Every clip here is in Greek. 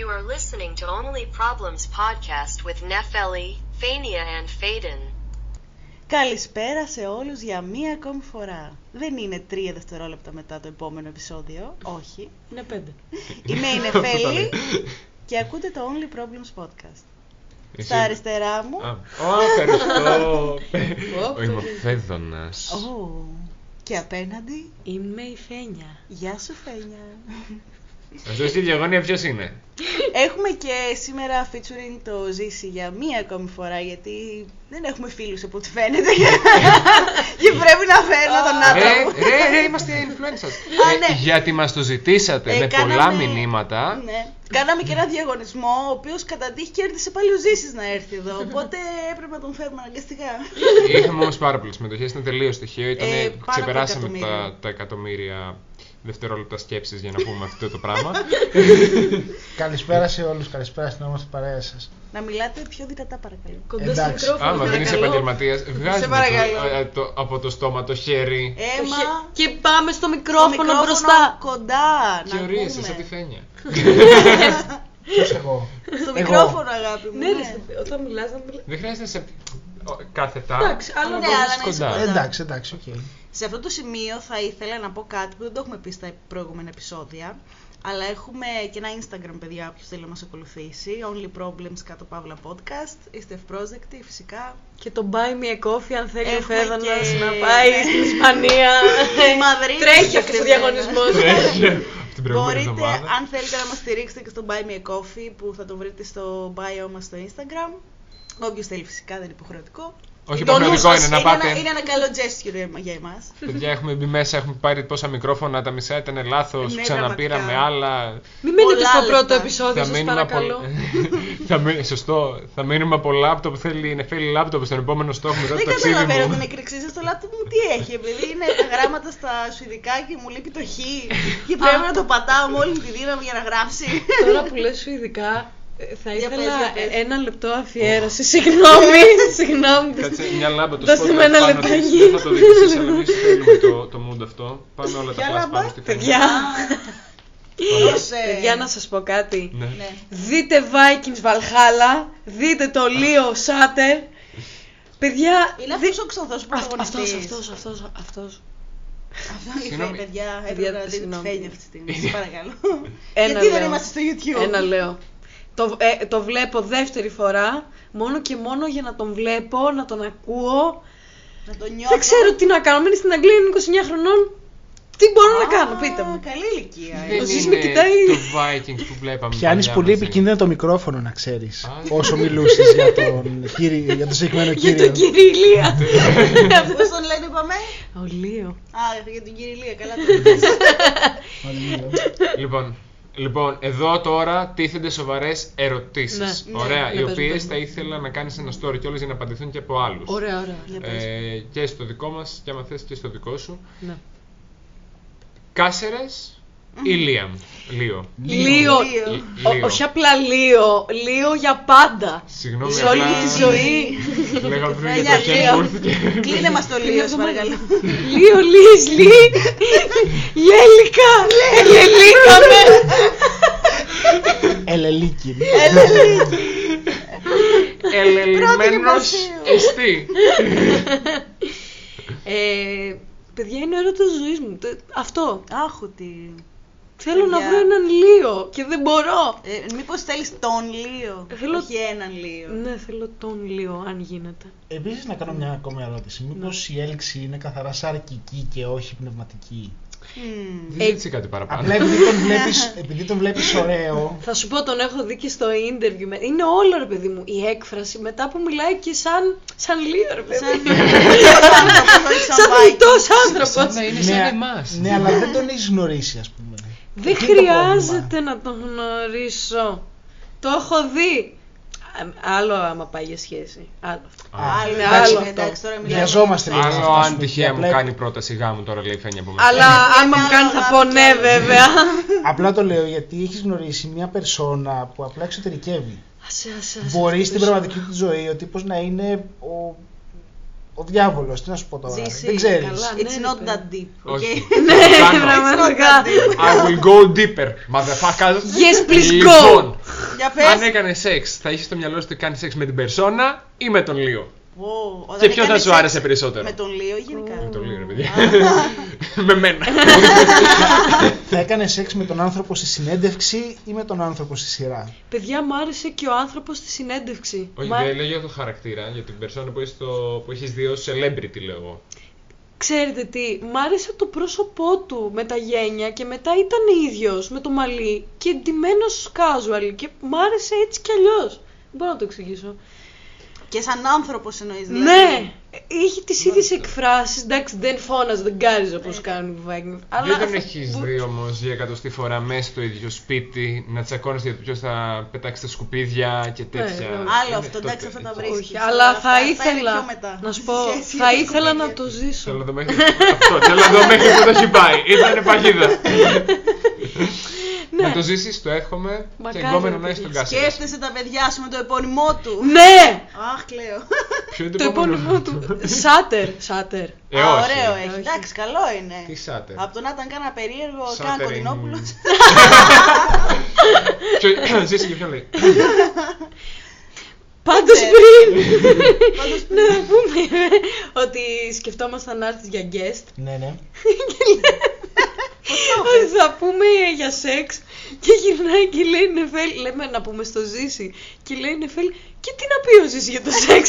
You are listening to Only Problems podcast with Nefeli, Fania and Faden. Καλησπέρα σε όλους για μία ακόμη φορά. Δεν είναι τρία δευτερόλεπτα μετά το επόμενο επεισόδιο, όχι. Είναι πέντε. Είμαι η Νεφέλη και ακούτε το Only Problems podcast. Εσύ- Στα αριστερά μου, Α, Ω, ευχαριστώ. Ω, Είμαι ο το- Φέδωνας. Ω, και απέναντι, Είμαι η Φένια. γεια σου Φένια. Αυτό στη διαγωνία ποιος είναι. Έχουμε και σήμερα featuring το Ζήση για μία ακόμη φορά γιατί δεν έχουμε φίλους από ό,τι φαίνεται και πρέπει να φέρνω τον Ρε, άνθρωπο. ρε, ρε, είμαστε influencers. Α, Ε, ναι. Γιατί μας το ζητήσατε Ε, με πολλά κάναμε- μηνύματα. Ναι. Κάναμε και ένα διαγωνισμό, ο οποίος κατά τύχη κέρδισε πάλι ο Ζήσης να έρθει εδώ. Οπότε έπρεπε να τον φέρουμε αναγκαστικά. Είχαμε όμως πάρα πολλές συμμετοχές, ήταν τελείως στοιχείο. Ήταν, Ε, πάνω από ξεπεράσαμε εκατομμύριο. τα, τα εκατομμύρια δευτερόλεπτα σκέψης για να πούμε αυτό το πράγμα. Καλησπέρα σε όλους, καλησπέρα στην όμορφη παρέα σας. να μιλάτε πιο δυνατά, παρακαλώ. Κοντά στο Εντάξει. μικρόφωνο. Άμα δεν είσαι παρακαλώ. επαγγελματίας, βγάζεις παρακαλώ. το, ε, το- από το στόμα το χέρι. Έμα. Και πάμε στο το μικρόφωνο, μπροστά. Κοντά. Και να ορίεσαι ακούμε. σαν τη φένια. Ποιος εγώ; Στο Εγώ. μικρόφωνο, αγάπη μου. Ναι, ναι. ρε, στο- όταν μιλάς να μιλάς. Δεν χρειάζεται σε ο, κάθετα. Εντάξει, αλλά Ναι, μπορείς αλλά να είσαι κοντά. κοντά. εντάξει, εντάξει, οκ. Σε αυτό το σημείο θα ήθελα να πω κάτι που δεν το έχουμε πει στα προηγούμενα επεισόδια. Αλλά έχουμε και ένα Instagram, παιδιά, όποιος θέλει να μας ακολουθήσει. Only Problems κάτω παύλα podcast. Είστε ευπρόσδεκτοι, φυσικά. Και το buy me a coffee αν θέλει ο Έχουμε Φέδωνας και- να πάει ναι. στην Ισπανία. Στη Μαδρίτη Τρέχει αυτός ο συγκεκριμένα. διαγωνισμός. Την προηγούμενη Μπορείτε, εβδομάδα. αν θέλετε να μας στηρίξετε και στο Buy Me a Coffee που θα το βρείτε στο bio μας στο Instagram. Όποιος θέλει φυσικά, δεν είναι υποχρεωτικό. Όχι Το νου υποχρεωτικό σας είναι να είναι πάτε. Ένα, είναι ένα καλό gesture για εμάς. Παιδιά, έχουμε μπει μέσα, έχουμε πάρει πόσα μικρόφωνα, τα μισά ήταν λάθος. Ναι, ξαναπήραμε πραγματικά. άλλα. Μην μείνετε Πολλά στο λεπτά. πρώτο επεισόδιο, Θα σας μείνουμε από. παρακαλώ. θα μείνει- Σωστό. Θα μείνουμε από λάπτοπ. Θέλει η Νεφέλη λάπτοπ στον επόμενο στόχο μετά Δεν το ταξίδι καταλαβαίνω την μου. εκρηξή σας στο λάπτοπ μου τι έχει, επειδή είναι τα γράμματα στα σουηδικά και μου λείπει το χ και πρέπει να το πατάω με όλη τη δύναμη για να γράψει. Τώρα που λες σου ειδικά, ε, θα Για ήθελα πες, για πες. ένα λεπτό αφιέρωση. Συγγνώμη, συγγνώμη. Κάτσε μια λάμπα το Δώστε spotlight μου ένα πάνω λεπτάκι. της. Δεν θα το δείτε εσείς, αλλά εμείς θέλουμε το, το mood αυτό. Πάμε όλα τα Ποια flash λάμπα; πάνω στη Παιδιά, Δώσε. παιδιά να σας πω κάτι. Ναι. Ναι. Δείτε Vikings Valhalla, δείτε το Leo Sater. Παιδιά, Είναι δι- αυτός ο ξανθός Αυτός, πρωταγωνιστής. αυτός, αυτός, αυτός, αυτός. Αυτό ήρθε, Συγγνώμη. παιδιά, έπρεπε Παιδιά, να δείτε τη συγγνώμη. φένια αυτή τη στιγμή, σας παρακαλώ. Ένα Γιατί δεν λέω. είμαστε στο YouTube; Ένα λέω. Το, ε, το βλέπω δεύτερη φορά, μόνο και μόνο για να τον βλέπω, να τον ακούω. Να το νιώθω. Δεν ξέρω τι να κάνω, μένει στην Αγγλία, είναι 29 χρονών. Τι μπορώ να Α, κάνω, πείτε μου. Καλή ηλικία. ε. Δεν Ο Ζης με είναι κοιτάει. το Vikings που βλέπαμε. Πιάνεις παλιά πολύ μαζί. επικίνδυνα το μικρόφωνο να ξέρεις. Α, Όσο μιλούσες για τον, κύριο, για τον συγκεκριμένο Για κύριο. τον κύριο Ηλία. Πώς τον λένε, είπαμε; Ο Λίο. Α, για την κύριε Λία, καλά το είπες. Μάλλον, Λοιπόν, λοιπόν, εδώ τώρα τίθενται σοβαρές ερωτήσεις. Ναι, ναι, Ωραία, ναι, οι πες, οποίες πες. θα ήθελα να κάνεις ένα story κιόλα για να απαντηθούν και από άλλους. Ωραία, ωραία. Για πες. Ε, και στο δικό μας, και άμα θες και στο δικό σου. Ναι. Κάσερες ή Λίαμ. Λίο. Λίο. Λίο. Ο- Λίο. όχι απλά Λίο, Λίο για πάντα. Συγγνώμη, Σε όλη απλά- τη ζωή. Λέγα πριν Φένια, για το χέρι Λίο. μου ήρθε. Κλείνε μας το Λίο, σας παρακαλώ. Λίο, Λύς, Λύ. Γέλικα. Ελελίκαμε. Ελελίκη. Ελελμένο εστί. Ε, παιδιά, είναι ο έρωτας ζωής μου. Τε- Αυτό. Άχου τι. Θέλω να Παιδιά. βρω έναν Λίο και δεν μπορώ. Ε, μήπως θέλεις τον Λίο, Θέλω- όχι έναν Λίο. Ναι, θέλω τον Λίο, αν γίνεται. Επίσης να κάνω μια ακόμα ερώτηση. Μήπως η έλξη είναι καθαρά σαρκική και όχι πνευματική; Μμμ. Δεν ζήτησε κάτι παραπάνω. Απλά επειδή τον βλέπεις, επειδή τον βλέπεις ωραίο, Θα σου πω, τον έχω δει και στο interview. με- Είναι όλο ρε παιδί μου η έκφραση μετά που μιλάει και σαν, σαν Λίο ρε παιδί. Σαν σαν άνθρωπος, όχι σαν Σαν Viking. δυτός Σαν άνθρωπος. να είναι σαν εμάς. ναι, αλλά δεν τον έχεις γνωρίσει ας πούμε. Δεν Εκεί είναι το χρειάζεται να τον γνωρίσω. Το έχω δει. Α, Άλλο άμα πάει για σχέση. Άλλο αυτό. Α, Άλλο, είναι εντάξει, άλλο εντάξει, αυτό. τώρα μιλάμε Βιαζόμαστε για λίγο. σεξ. Άλλο Ας αν πούμε, τυχαία μου απλά- κάνει πρόταση γάμου τώρα λέει φαίνεται από μέσα. Αλλά άμα μου άλλο κάνει θα να πω πει ναι άλλο. βέβαια. Απλά το λέω γιατί έχεις γνωρίσει μια περσόνα που απλά εξωτερικεύει. Άσε, άσε, άσε, Μπορεί αυτό στην το πραγματική του ζωή ο τύπος να είναι ο, ο διάβολος, τι να σου πω τώρα. Ζήσει, δεν ξέρεις. καλά. It's Ναι, not ρε, that deep, Όχι. okay? Ναι, Κάνω. πραγματικά. I will go deeper, motherfucker. Yes, please Λοιπόν, go. Για πες. Αν έκανε σεξ, θα είχε στο μυαλό σου ότι κάνεις σεξ με την περσόνα ή με τον Λίο; Ω, όταν Και ποιος θα έκανες σου σεξ άρεσε περισσότερο; Με τον Λίο ή γενικά. Με τον Λίο, ρε παιδιά. με μένα. Θα έκανε σεξ με τον άνθρωπο στη συνέντευξη ή με τον άνθρωπο στη σειρά; Παιδιά, μ' άρεσε και ο άνθρωπος στη συνέντευξη. Όχι, Μα- δεν λέω για το χαρακτήρα, για την περσόνα που, έχεις το- που έχεις δει ως celebrity, λέω εγώ. Ξέρετε τι, μ' άρεσε το πρόσωπό του με τα γένια και μετά ήταν ίδιος με το μαλλί και ντυμένος casual και μ' άρεσε έτσι κι αλλιώς. Δεν μπορώ να το εξηγήσω. Και σαν άνθρωπος εννοείς. Δηλαδή. Ναι, είχε τις ίδιες εκφράσεις, εντάξει δεν φώναζε, δεν κάριζε όπως κάνουν οι Vikings. Αλλά Δεν τον θα- έχεις μπο- δει όμως για εκατοστή φορά μέσα στο ίδιο σπίτι να τσακώνεσαι για το ποιος θα πετάξει τα σκουπίδια και τέτοια. ναι. Άλλο Είναι αυτό, τότε, εντάξει, αυτά τα έτσι. βρίσκεις. Όχι, αλλά Αυτά- θα αυτά είναι ήθελα, πιο μετά. να σου Στη πω, σχέση θα με τα ήθελα να σκουπίδια. το ζήσω. Θέλω να δω μέχρι αυτό, θέλω να δω μέχρι που το έχει πάει. Ήταν παγίδα. Ναι. Να το ζήσεις, το εύχομαι και Μακάρι, εγκόμενο ρε να έχει τον παιδιά. Κάσερ. Σκέφτεσαι τα παιδιά σου με το επώνυμό του. Ναι! Αχ, κλαίω. Ποιο είναι Το επώνυμό του; Σάτερ. Σάτερ. Ε, Α, όχι. ωραίο Όχι. έχει. Εντάξει, καλό είναι. Τι σάτερ; Από το να ήταν κάνα περίεργο, Σάτερ κάνα είναι- κοντινόπουλο. Ποιο- Ζήσεις και ποιον λέει. Πάντως ξέρω. πριν. Πάντως, Να πούμε ότι σκεφτόμασταν να έρθεις για guest. Ναι, ναι. Ότι θα πούμε για σεξ και γυρνάει και λέει Νεφέλ, λέμε να πούμε στο Ζήση και λέει Νεφέλ και τι να πει ο Ζήσης για το σεξ;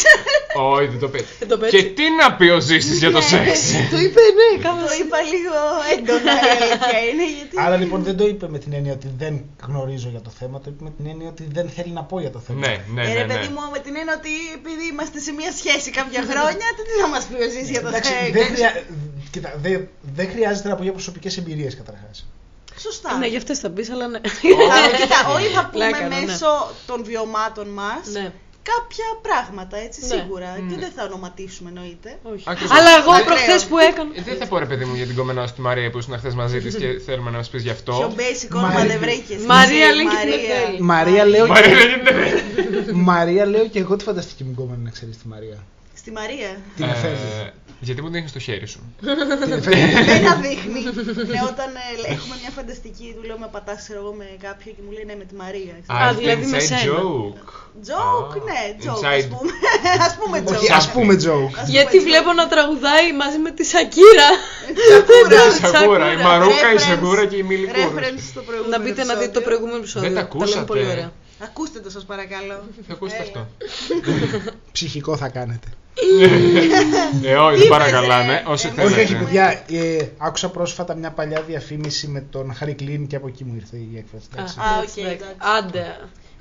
Όχι, δεν το πέτει. Δεν το πέτυχε. Και τι να πει ο Ζήσης για το σεξ; Το είπε ναι, Το κάπως είπα λίγο έντονα η αλήθεια είναι γιατί. Άρα λοιπόν δεν το είπε με την έννοια ότι δεν γνωρίζω για το θέμα, το είπε με την έννοια ότι δεν θέλει να πω για το θέμα. Ναι, ναι, Ε, ναι. ρε ναι. παιδί μου, με την έννοια ότι επειδή είμαστε σε μια σχέση κάποια χρόνια, τι θα μας πει ο Ζήσης για το Εντάξει, σεξ; δεν, χρειά... Κοίτα, δεν, δεν χρειάζεται να πω για προσωπικές εμπειρίες καταρχάς. Σωστά. Ναι, για αυτές θα πεις, αλλά ναι. Αλλά κοίτα, όλοι θα πούμε Πλάκα, ναι. μέσω των βιωμάτων μας Ναι, κάποια πράγματα, έτσι, Ναι. σίγουρα. Και Ναι. δεν θα ονοματίσουμε, εννοείται. όχι. Ακριβώς. Αλλά εγώ Ακραίο. προχθές που έκανα. Ε, Δεν θα πω ρε παιδί μου για την κομμενά σου τη Μαρία που ήσουν χθες μαζί της και θέλουμε να μας πεις γι' Πιο αυτό. basic όνομα Μαρία. δεν βρήκες. Μαρία Εσύ, λέει και την Μαρία. Εφέλη. Μαρία λέω, Μαρία και... δεν γίνεται. Μαρία λέω και εγώ τη φανταστική μου κόμμα να ξέρεις τη Μαρία. Στη Μαρία. Την Εφέλη. Ε, Γιατί μου δείχνει το χέρι σου. Την Εφέλη. Δεν αδείχνει. ναι, όταν ε, έχουμε μια φανταστική, του λέω με πατάς, ξέρω εγώ, με κάποιον και μου λέει ναι, με τη Μαρία. Α, δηλαδή με inside σένα. joke. Joke, Α, ναι, joke, inside. ας πούμε. ας πούμε joke. Όχι, ας πούμε joke. Ας Γιατί πούμε βλέπω να τραγουδάει μαζί με τη Σακύρα. Σακούρα. Η Σακούρα, η Μαρούκα, η Reference- Σακούρα και η Μιλικούρου. Reference στο προηγούμενο Να μπείτε να δείτε το επεισόδιο. προηγούμενο επεισόδιο. Δεν τα λέμε ακούσατε. πολύ ωραία. Ακούστε το σας παρακαλώ. Θα ακούσετε Έλα. αυτό. Ψυχικό θα κάνετε. Ε, όχι, δεν παρακαλάμε. Όσο Ε, Όχι, όχι, θέλετε. παιδιά. Ε, άκουσα πρόσφατα μια παλιά διαφήμιση με τον Χάρη Κλίν και από εκεί μου ήρθε η έκφραση. εντάξει. Α, Α, εντάξει, οκ, εντάξει. εντάξει. Άντε.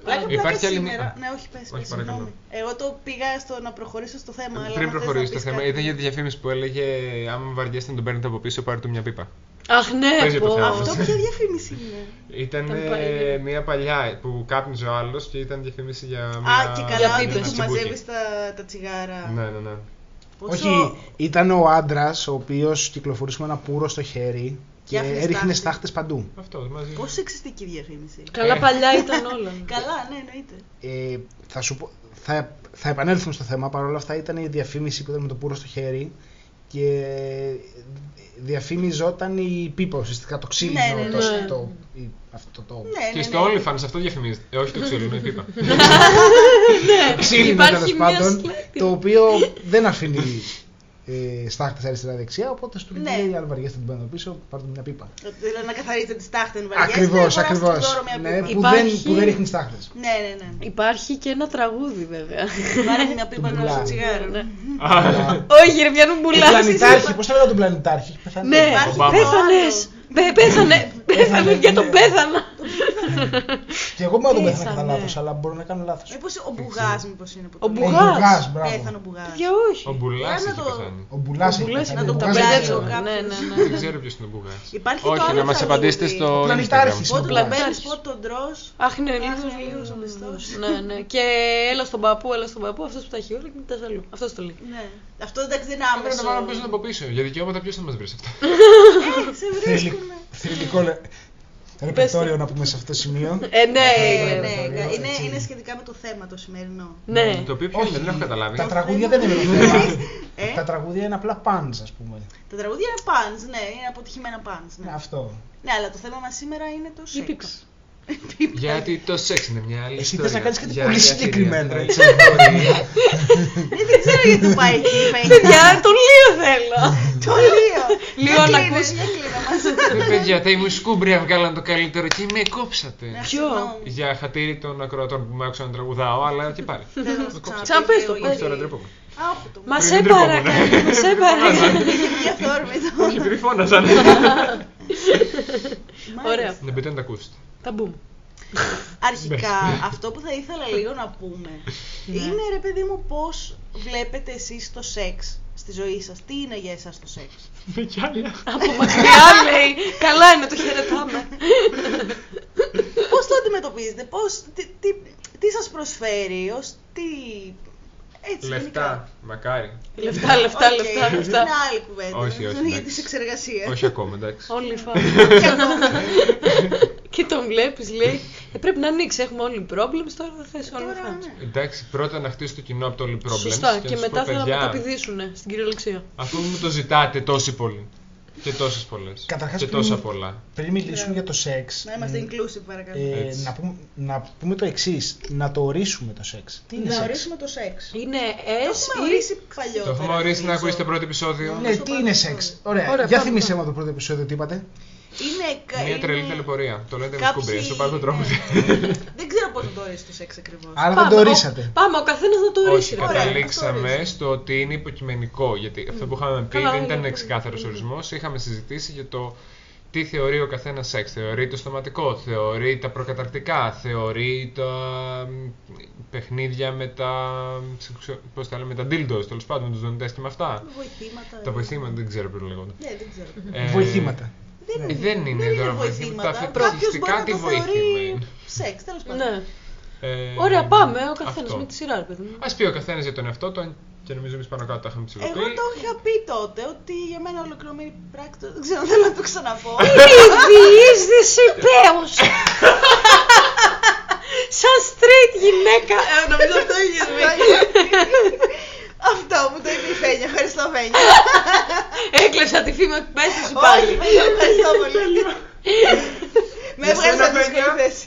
Πλάκα, Υπάρχει πλάκα άλλη σήμερα. μία. Ναι, όχι, πες, Όχι, πες, παρακαλώ. συγγνώμη. Εγώ το πήγα στο να προχωρήσω στο θέμα. αλλά Πριν άμα θες προχωρήσει να το πεις θέμα, κάτι. ήταν για τη διαφήμιση που έλεγε Άμα βαριέστε να τον παίρνετε από πίσω, πάρε του μια πίπα. Αχ, ναι, Παίζει το πω. θέμα. Αυτό ποια διαφήμιση είναι; Ήταν Ήταν παλιά. μια παλιά που κάπνιζε ο άλλος και ήταν διαφήμιση για μια. Α, και Για καλά ότι πίπες. που μαζεύεις τα, τα τσιγάρα. Ναι, ναι, ναι. Πόσο- Όχι, ήταν ο άντρας ο οποίος κυκλοφορούσε με ένα πούρο στο χέρι και Και άφηνε έριχνε στάχτη. στάχτες παντού. Αυτό μαζί. Πόσο σεξιστική διαφήμιση. Καλά Ε. παλιά ήταν όλα. Καλά, ναι, εννοείται. Ε, θα, σου πω, θα, θα επανέλθουμε στο θέμα. Παρ' όλα αυτά ήταν η διαφήμιση που ήταν με το πουρο στο χέρι και διαφήμιζόταν η πίπα ουσιαστικά το ξύλινο. Ναι, ναι, το, ναι. το- η- αυτό το. Ναι, Και ναι, στο ναι. OnlyFans αυτό διαφημίζεται. Ε, όχι το ξέρω, είναι η πίπα. ξύλινο Υπάρχει τέλο μια πάντων, σλάκτη. το οποίο δεν αφήνει ε, στάχτε αριστερά-δεξιά. Οπότε στο Ναι. λέει: Αν βαριέστε την πάνω πίσω, πάρτε μια πίπα. Δηλαδή να καθαρίσετε τις τάχτεν βαριέστε. Ακριβώς, αγοράστε ακριβώς. το δώρο μια Ναι, πίπα. που, δεν, Υπάρχει- που δεν ρίχνει στάχτε. Ναι, ναι, ναι. Υπάρχει και ένα τραγούδι βέβαια. Πάρε μια πίπα Του να στο μπουλά. τσιγάρο. Ναι. Α, Όχι, ρε, πιάνουν Ο μπουλά. πλανητάρχη, πώς το λέγανε τον πλανητάρχη, έχει πεθάνει. Ναι, Υπάρχει Ομπάμα. πέθανες. Πέ- Πέθανε. Πέθανε και τον ναι. πέθανα. Και εγώ μόνο τον πέθανα κατά Πέθανε. λάθος, αλλά μπορώ να κάνω λάθος. Μήπως ο Μπουγάς μήπως είναι που Ο το λέει. Μπουγάς. Μπουγάς, μπράβο. Πέθανε ο Μπουγάς. Για όχι. ο Μπουλάς Για να έχει το- πεθάνει. Ο Μπουλάς Ο έχει Μπουλάς πεθάνει. είναι το το Μπουγάς μπερδέψω. δεν ξέρω. Ναι, ναι, Δεν ναι. ξέρω ποιος είναι ο Μπουγάς. Υπάρχει Όχι, το άλλο να μας τραγούδι. απαντήσετε στο Ο Instagram. πλανητάρχης. Πότε Μπουγάς. τον παίρνεις, πότε τον τρως. Αχ, είναι Αχ, λίγος. είναι λίγος ο μισθός. Ναι, ναι. Και έλα στον παππού, έλα στον παππού. Αυτός που τα έχει όλα και μετά αλλού. Αυτός το λέει. Ναι. Αυτό εντάξει δεν είναι Πρέπει να άμεσο. πάμε πίσω από πίσω. Για δικαιώματα ποιος θα μας βρει αυτά. Ε, σε βρίσκουνε. Θρηλυκό λε- ρεπερτόριο να πούμε σε αυτό το σημείο. Ε, ναι, Ε, είναι. ναι, έτσι. είναι, είναι σχετικά με το θέμα το σημερινό. Ναι. Το οποίο ποιο είναι, δεν έχω καταλάβει. Τα τραγούδια δεν είναι το θέμα. Ε; Τα τραγούδια είναι απλά pans, ας πούμε. Τα τραγούδια είναι πάνς, ναι, είναι αποτυχημένα πάνς. Ναι, Ναι. αυτό. ναι, αλλά το θέμα μας σήμερα είναι το Η σεξ. Πίπα. Γιατί το σεξ είναι μια άλλη Εσύ θες ιστορία. να κάνεις κάτι Για πολύ μια συγκεκριμένο, θηρία. έτσι. Ναι, δεν ξέρω γιατί το πάει εκεί. Φαίνεται. Παιδιά, τον Λίο θέλω. Το Λίο. Λίο, Για να κλείνε, ακούς. για κλείνε μας. Ρε παιδιά, τα ημουσκούμπρια βγάλαν το καλύτερο και με κόψατε. Ποιο; Συγγνώμη. Για χατήρι των ακροατών που με άκουσαν να τραγουδάω, αλλά και πάλι. Θέλω να σου κόψατε. Σαν πες το, ξαναπείς Όχι λίγο, τώρα γιατί- τρεπούμε. Α, όχι το Μας Πριν σε δεν τρεπόμουν, παρακαλώ, ναι. σε παρακαλώ. Για αυθόρμητο. Όχι, επειδή φώναζαν. Ωραία, Να μπείτε να τα ακούσετε. Θα μπούμε. Αρχικά, αυτό που θα ήθελα λίγο να πούμε είναι ρε παιδί μου πώς βλέπετε εσείς το σεξ στη ζωή σας. Τι είναι για εσάς το σεξ; Με κι άλλα. Από μακριά λέει, καλά είναι, το χαιρετάμε. Πώς το αντιμετωπίζετε, πώς, τι, τι, τι σας προσφέρει, ως τι... Έτσι, γενικά. Λεφτά, μακάρι. Λεφτά, λεφτά, Οκ, λεφτά, Είναι λεφτά. άλλη κουβέντα. Όχι, όχι, Αυτό είναι για εντάξει. τις εξεργασίες. Όχι ακόμα, εντάξει. Όλοι φάμε. Και τον βλέπεις, λέει, «Ε, πρέπει να ανοίξει, έχουμε όλοι problems, τώρα θα θες όλοι Τώρα, φάμε. ναι. Εντάξει, πρώτα να χτίσει το κοινό από το All Problems. Σωστά, να και σας μετά πω, θα παιδιά, μεταπηδήσουν στην κυριολεξία. Αφού μου το ζητάτε τόσοι πολλοί. Και τόσες πολλές. Καταρχάς, Και πριν- τόσα πολλά. Πριν μιλήσουμε για το σεξ, Να είμαστε μ, inclusive παρακαλώ. ε, Έτσι. να, πούμε, να πούμε το εξής, να το ορίσουμε το σεξ. Τι είναι να σεξ; ορίσουμε το σεξ. Είναι Το S έχουμε ή... ορίσει παλιότερα. Το έχουμε ορίσει να νομίζω. ακούσει το πρώτο επεισόδιο. Ναι, τι είναι σεξ; Ωραία, Ωραία, για πάμε, θυμίσέ πάμε. μου το πρώτο επεισόδιο τι είπατε. Είναι, κα- Μια τρελή είναι- ταλαιπωρία. Το λέτε με κάποιοι- σκουμπρία. Στο πάρκο ναι. τρόπος. Δεν ξέρω πώς να το ορίσει το σεξ ακριβώς. Άρα δεν Πάμε, το ο- ορίσατε. Πάμε, ο καθένας να το ορίσει. Όχι, ρε. Ωραία, καταλήξαμε αυτό στο ότι είναι υποκειμενικό. Γιατί αυτό που είχαμε πει Καλά, δεν είναι ήταν πολύ- ξεκάθαρος ορισμός. Είχαμε συζητήσει για το τι θεωρεί ο καθένας σεξ. Θεωρεί το στοματικό, θεωρεί τα προκαταρκτικά, θεωρεί τα μ, παιχνίδια με τα. Πώς τα λέμε, με τα dildos τέλος πάντων, με τους δονητέ και με αυτά. Βοηθήματα. Τα βοηθήματα δεν ξέρω πριν λέγονται. Ναι, δεν ξέρω. Ε, Βοηθήματα. Ε, δεν είναι τώρα βοηθήματα. Τα Κάποιος φυσικά μπορεί τι να το βοήθημα θεωρεί είναι. σεξ, τέλος πάντων. Ναι. Ε, Ωραία, πάμε, ο καθένας αυτό. με τη σειρά, ρε παιδί μου. Α πει ο καθένας για τον εαυτό του, αν και νομίζω εμείς πάνω κάτω τα είχαμε Εγώ ψηλοποιεί. το είχα πει τότε ότι για μένα ολοκληρωμένη πράξη. το- Δεν ξέρω, θέλω να το ξαναπώ. Διείσδυση πέος. Σαν straight γυναίκα. Ε, νομίζω αυτό έχεις πει. Αυτό μου το είπε η Φένια. Ευχαριστώ, Φένια. Έκλεψα τη φήμα που πέσει σου Όχι, πάλι. Φένια, ευχαριστώ πολύ. Με Για έβγαλες σένα, από τη δύσκολη Φένια. θέση.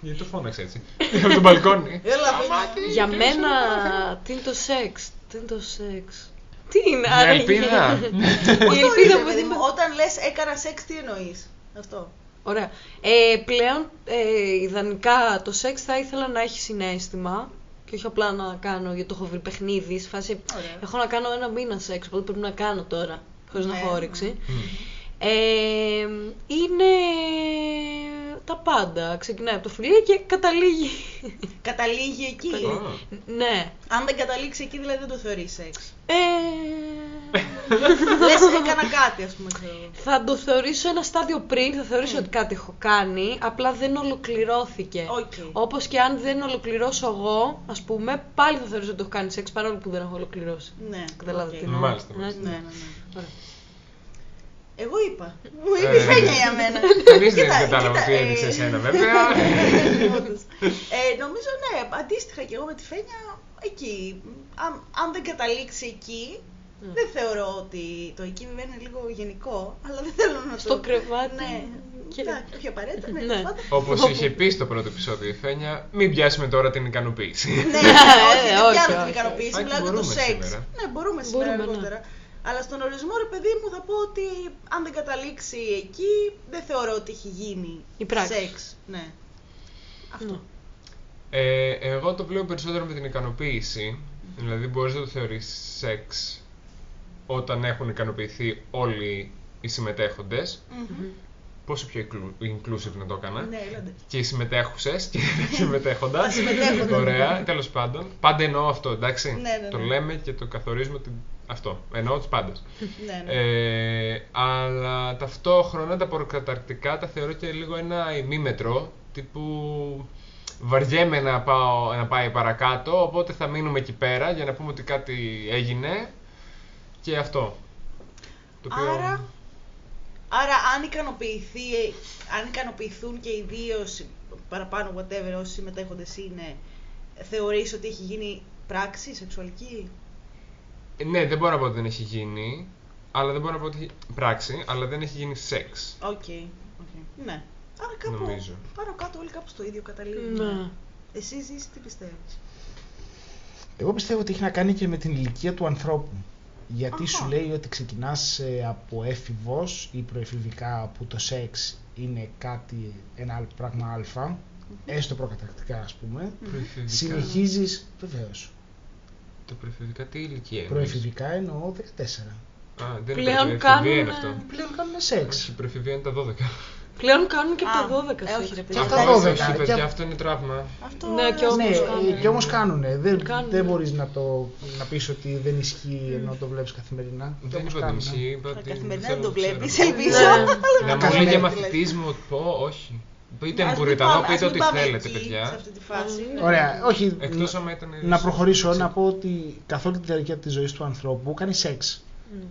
Γιατί το φώναξε έτσι. Από τον μπαλκόνι. Έλα, Φένια. Για μένα, τι είναι το σεξ. Τι είναι το σεξ. Τι είναι, Μια άραγε. ελπίδα. Πώς Η το ελπίδα ορίζεις, που παιδί δεν μου, Όταν λες έκανα σεξ, τι εννοείς; Αυτό. Ωραία. Ε, πλέον, ε, ιδανικά το σεξ θα ήθελα να έχει συνέστημα και όχι απλά να κάνω γιατί το έχω βρει παιχνίδι. Σε φάση, Ωραία. έχω να κάνω ένα μήνα σεξ, οπότε πρέπει να κάνω τώρα, χωρίς να Ναι, έχω ναι. όρεξη. Ε, είναι τα πάντα. Ξεκινάει από το φιλί και καταλήγει. Καταλήγει εκεί. Α. ναι. Αν δεν καταλήξει εκεί, δηλαδή δεν το θεωρείς σεξ. Ε, Λες έκανα κάτι, ας πούμε. ξέρω εγώ. θα το θεωρήσω ένα στάδιο πριν, θα θεωρήσω ότι κάτι έχω κάνει, απλά δεν ολοκληρώθηκε. ΟΚ. Όπως και αν δεν ολοκληρώσω εγώ, ας πούμε, πάλι θα θεωρήσω ότι έχω κάνει σεξ παρόλο που δεν έχω ολοκληρώσει. Ναι. Καταλάβατε ΟΚ. τι εννοώ. Μάλιστα, Ναι. μάλιστα. Ναι, ναι, ναι. Ωραία. Εγώ είπα. Μου είπε η Ε, Φένια για μένα. Κανείς δεν Κοίτα, κατάλαβε κοίτα, τι ε, έδειξε εσένα, βέβαια. Όντως. ε, νομίζω ναι, αντίστοιχα και εγώ με τη Φένια εκεί. Αν, αν δεν καταλήξει εκεί, Ναι. δεν θεωρώ ότι το εκεί βέβαια είναι λίγο γενικό, αλλά δεν θέλω να Στο το... κρεβάτι. Ναι, Και- εντάξει, όχι απαραίτητα, ναι. Ναι. τέλος πάντων. Όπως είχε πει στο πρώτο επεισόδιο η Φένια, μην πιάσουμε τώρα την ικανοποίηση. Ναι, Ε, όχι, δεν όχι, πιάνω την όχι. ικανοποίηση, Άκη, μιλάω για το μπορούμε σεξ. σήμερα. Ναι, μπορούμε σήμερα Μπορούμε, ναι. αργότερα. Αλλά στον ορισμό, ρε παιδί μου, θα πω ότι αν δεν καταλήξει εκεί, δεν θεωρώ ότι έχει γίνει Η πράξη. σεξ. Ναι. Αυτό. Ναι. Ε, εγώ το βλέπω περισσότερο με την ικανοποίηση. Δηλαδή, μπορείς να το θεωρήσει σεξ όταν έχουν ικανοποιηθεί όλοι οι συμμετέχοντες. Μμμ. Πόσο πιο inclu- inclusive να το έκανα. Ναι, έλατε. Και οι συμμετέχουσες και οι συμμετέχοντα. Τα συμμετέχοντα. Ωραία, τέλος πάντων. Πάντα εννοώ αυτό, εντάξει. Ναι, ναι, Το ναι. λέμε και το καθορίζουμε ότι αυτό. Εννοώ τους πάντες. Ναι, ναι. Ε, αλλά ταυτόχρονα τα προκαταρκτικά τα θεωρώ και λίγο ένα ημίμετρο τύπου βαριέμαι να, πάω, να πάει παρακάτω οπότε θα μείνουμε εκεί πέρα για να πούμε ότι κάτι έγινε και αυτό. Το οποίο... Άρα, άρα αν, ικανοποιηθεί, αν ικανοποιηθούν και οι δύο συ- παραπάνω whatever όσοι συμμετέχοντες είναι, θεωρείς ότι έχει γίνει πράξη σεξουαλική; Ε, Ναι, δεν μπορώ να πω ότι δεν έχει γίνει, αλλά δεν μπορώ να πω ότι έχει πράξη, αλλά δεν έχει γίνει σεξ. ΟΚ. ΟΚ. Ναι. Άρα κάπου, Νομίζω. πάνω κάτω όλοι κάπου στο ίδιο καταλήγουν. Ναι. Εσύ Ζήση τι πιστεύεις; Εγώ πιστεύω ότι έχει να κάνει και με την ηλικία του ανθρώπου. Γιατί Αχα. σου λέει ότι ξεκινάς ε, από έφηβος ή προεφηβικά που το σεξ είναι κάτι, ένα άλλο πράγμα α, έστω προκαταρκτικά ας πούμε, Προεφηβικά. συνεχίζεις, βεβαίως, Το προεφηβικά τι ηλικία είναι. προεφηβικά εννοώ 14. Α, δεν είναι Πλέον προεφηβεία κάνουν, είναι αυτό. Πλέον κάνουν σεξ. Όχι, η προεφηβεία είναι τα 12. Πλέον κάνουν και Α, από τα 12 ε, σεξ. όχι, ρε, Και παιδιά. αυτά Αυτό- 12. Όχι, και παιδιά, απ' αυτό είναι τραύμα. Αυτό Ναι, και όμως Ναι, κάνουν. ε, και όμως κάνουνε. Δεν, Κάνουνε. δεν μπορείς να, το, να πεις ότι δεν ισχύει ενώ το βλέπεις καθημερινά. Και Δεν όμως είπα ότι κάνουνε. ισχύει, είπα ότι Καθημερινά θέλω δεν το να ξέρω. βλέπεις, ελπίζω. Ναι. Να μου Καθημερινά. λέει για μαθητής μου, πω, όχι. Πείτε Ας μην μπουριτανό, πάμε- πείτε ας ό,τι μην πάμε θέλετε, εκεί, Σε παιδιά. αυτή τη φάση. Ναι. Ωραία, όχι. Εκτός να- άμα ήταν... Να προχωρήσω να πω ότι καθ' όλη τη διάρκεια της ζωής του ανθρώπου κάνει σεξ.